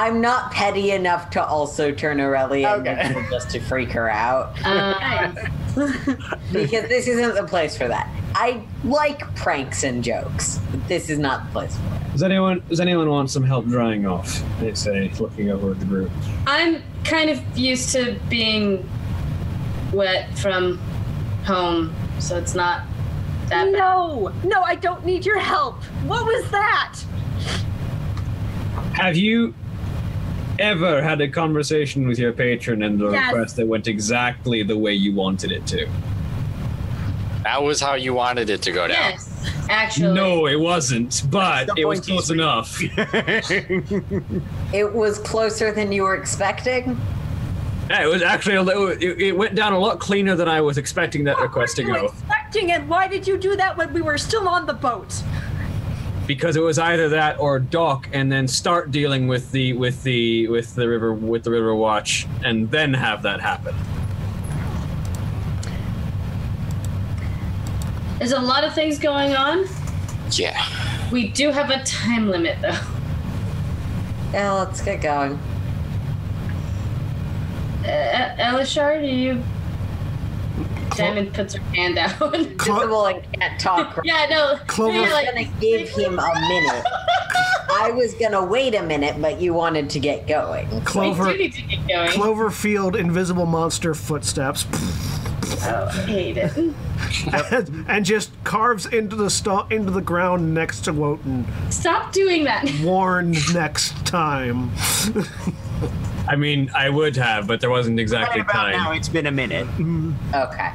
I'm not petty enough to also turn Orillia Okay. just to freak her out Uh, because this isn't the place for that. I like pranks and jokes, but this is not the place for it. Does anyone Does anyone want some help drying off? They say, looking over at the group. I'm kind of used to being wet from home, so it's not that bad. No, no, I don't need your help. What was that? Have you ever had a conversation with your patron and the Yes. request that went exactly the way you wanted it to? That was how you wanted it to go down. Yes, actually. No, it wasn't, but it was close we- enough. It was closer than you were expecting. Yeah, it was actually a little, it, it went down a lot cleaner than I was expecting that request to What were you go. expecting it? Why did you do that when we were still on the boat? Because it was either that or dock and then start dealing with the with the with the river with the river watch and then have that happen. There's a lot of things going on. Yeah. We do have a time limit, though. Yeah, let's get going. Uh, Elishar, do you? Diamond puts her hand out. Clo- Invisible and can't talk. right? yeah, no. Clover- you're I was gonna give him a minute. I was gonna wait a minute, but you wanted to get going. Clover, We do need to get going. Cloverfield, invisible monster footsteps, oh, I hate it. and, and just carves into the sto- into the ground next to Wotan. Stop doing that. Warned next time. I mean, I would have, but there wasn't Right exactly about time. now, it's been a minute. Okay.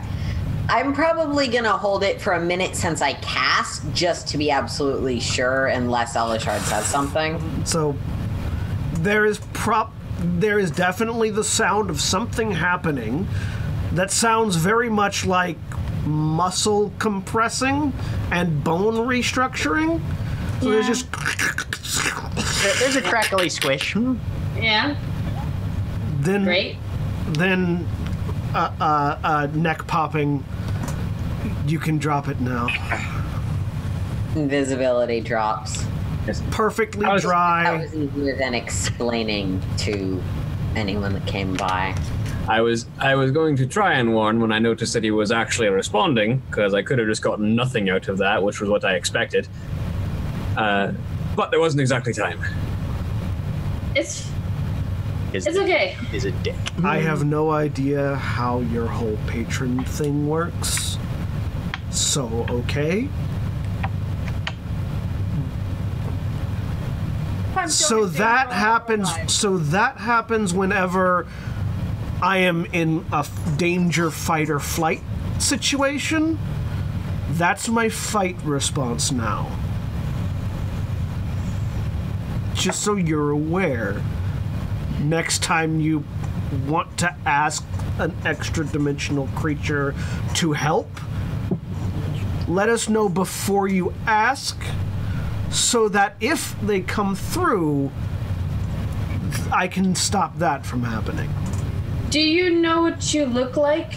I'm probably gonna hold it for a minute since I cast, just to be absolutely sure, unless Elashard says something. So there is prop there is definitely the sound of something happening that sounds very much like muscle compressing and bone restructuring. So there's just There's a crackly squish. Hmm? Yeah, then great. then uh, uh, uh, neck popping. You can drop it now. Invisibility drops. Perfectly I was- That dry. was easier than explaining to anyone that came by. I was I was going to try and warn when I noticed that he was actually responding, because I could have just gotten nothing out of that, which was what I expected. Uh, but there wasn't exactly time. It's Is, it's okay. is a dick. I have no idea how your whole patron thing works. So, okay. So that happens so that happens whenever I am in a f- danger fight or flight situation. That's my fight response now. Just so you're aware. Next time you want to ask an extra dimensional creature to help, let us know before you ask so that if they come through, I can stop that from happening. Do you know what you look like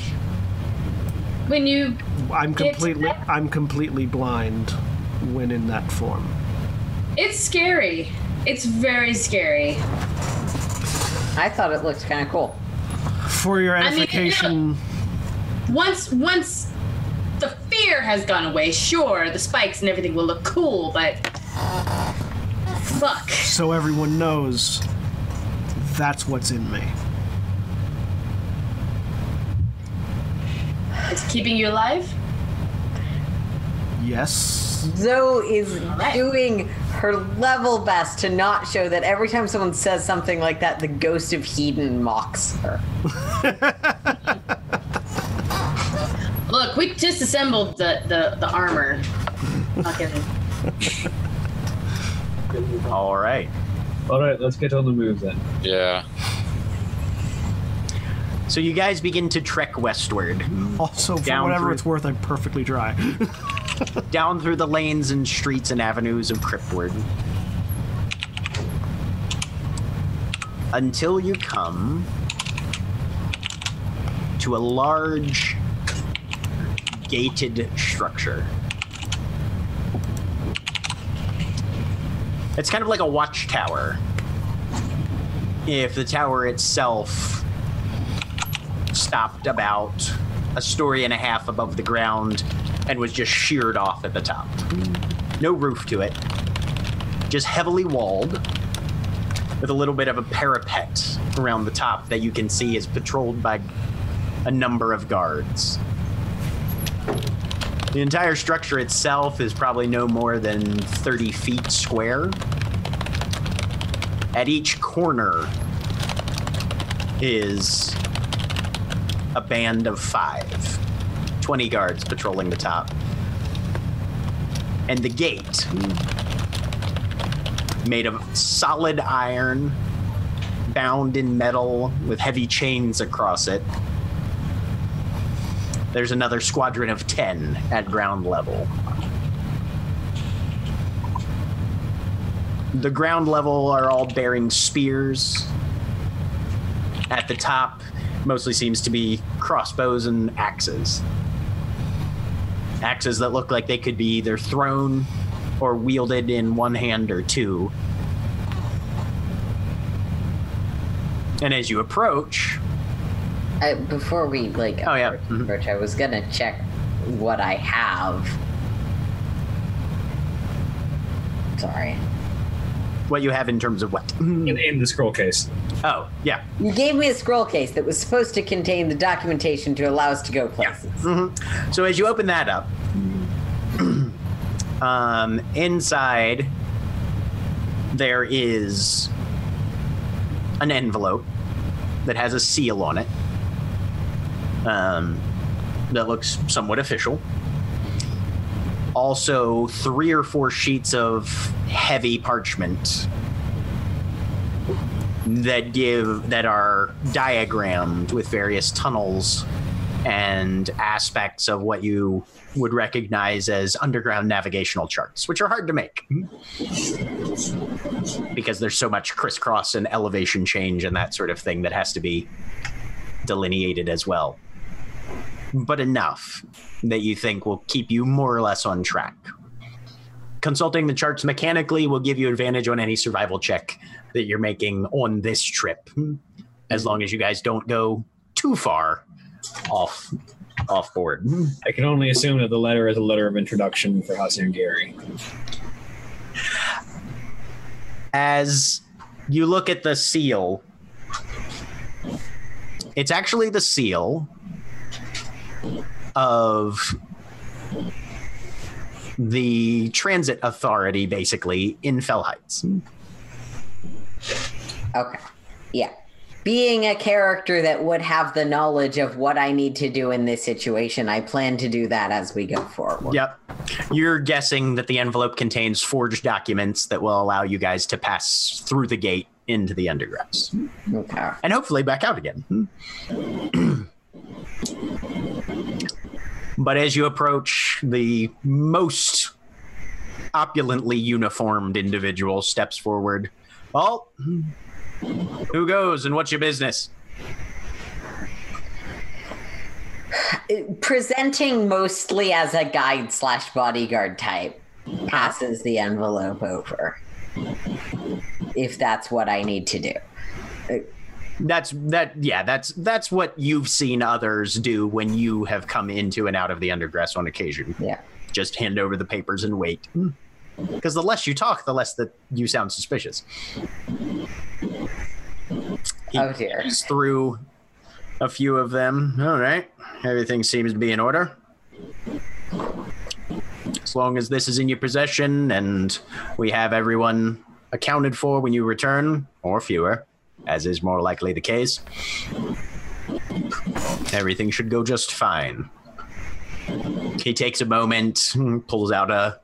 when you? I'm completely? I'm completely blind when in that form. It's scary. It's very scary. I thought it looked kind of cool. For your mean, it- edification, Once once the fear has gone away, sure, the spikes and everything will look cool, but fuck. so everyone knows that's what's in me. It's keeping you alive. Yes. Zoe is doing her level best to not show that every time someone says something like that, the ghost of Hedon mocks her. Look, we disassembled the the, the armor. All right. All right, let's get on the move then. Yeah. So you guys begin to trek westward, Also, for Down whatever through- it's worth, I'm perfectly dry. down through the lanes and streets and avenues of Cryptward. Until you come to a large gated structure. It's kind of like a watchtower. If the tower itself stopped about a story and a half above the ground and was just sheared off at the top. No roof to it, just heavily walled with a little bit of a parapet around the top that you can see is patrolled by a number of guards. The entire structure itself is probably no more than 30 feet square. At each corner is a band of five, 20 guards patrolling the top. And the gate, made of solid iron, bound in metal with heavy chains across it. There's another squadron of 10 at ground level. The ground level are all bearing spears. At the top, mostly seems to be crossbows and axes. Axes that look like they could be either thrown or wielded in one hand or two. And as you approach, Uh, before we like Oh, yeah. approach, Mhm. approach, I was gonna check what I have. Sorry. What you have in terms of what? In, in the scroll case. Oh, yeah. You gave me a scroll case that was supposed to contain the documentation to allow us to go places. So as you open that up, um, inside there is an envelope that has a seal on it. Um, that looks somewhat official. Also, three or four sheets of heavy parchment that give that are diagrammed with various tunnels and aspects of what you would recognize as underground navigational charts, which are hard to make hmm. because there's so much crisscross and elevation change and that sort of thing that has to be delineated as well. But enough that you think will keep you more or less on track. Consulting the charts mechanically will give you advantage on any survival check that you're making on this trip, as long as you guys don't go too far off off board. I can only assume that the letter is a letter of introduction for House Yangeri. As you look at the seal, it's actually the seal of the transit authority, basically in Fell Heights. Okay. Yeah. Being a character that would have the knowledge of what I need to do in this situation, I plan to do that as we go forward. Yep. You're guessing that the envelope contains forged documents that will allow you guys to pass through the gate into the undergrounds Okay. and hopefully back out again. but as you approach, the most opulently uniformed individual steps forward. Oh, who goes and what's your business? Presenting mostly as a guide slash bodyguard type passes the envelope over. If that's what I need to do. That's that. Yeah, that's that's what you've seen others do when you have come into and out of the undergrass on occasion. Yeah. Just hand over the papers and wait. Because the less you talk, the less that you sound suspicious. He Oh dear. through a few of them. All right, everything seems to be in order. As long as this is in your possession and we have everyone accounted for when you return, or fewer, as is more likely the case, everything should go just fine. He takes a moment, pulls out a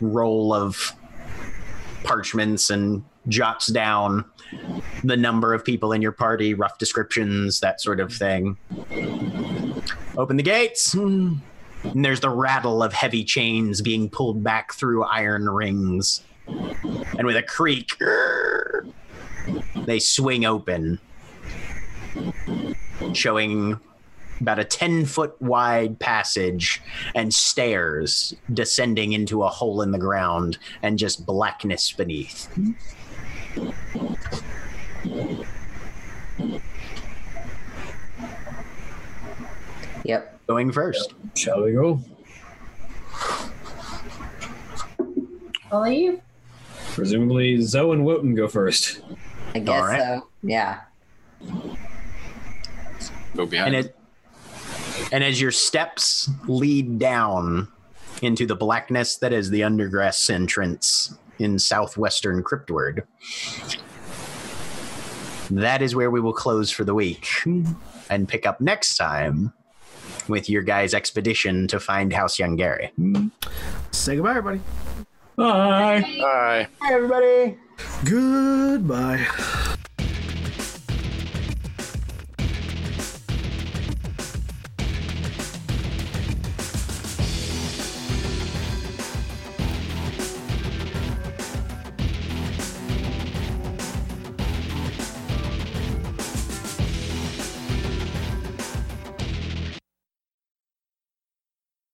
roll of parchments and jots down the number of people in your party, rough descriptions, that sort of thing. Open the gates. And there's the rattle of heavy chains being pulled back through iron rings. And with a creak, they swing open, showing about a 10 foot wide passage and stairs descending into a hole in the ground and just blackness beneath. Yep. Going first. Shall we go? All of you. Presumably, Zoe and Wotan go first. I guess All right. so. Yeah. Go behind. And it and as your steps lead down into the blackness that is the undergrass entrance in southwestern Cryptward, that is where we will close for the week and pick up next time with your guys' expedition to find House Yangeri. Say goodbye, everybody. Bye. Bye. Hi, everybody. Goodbye.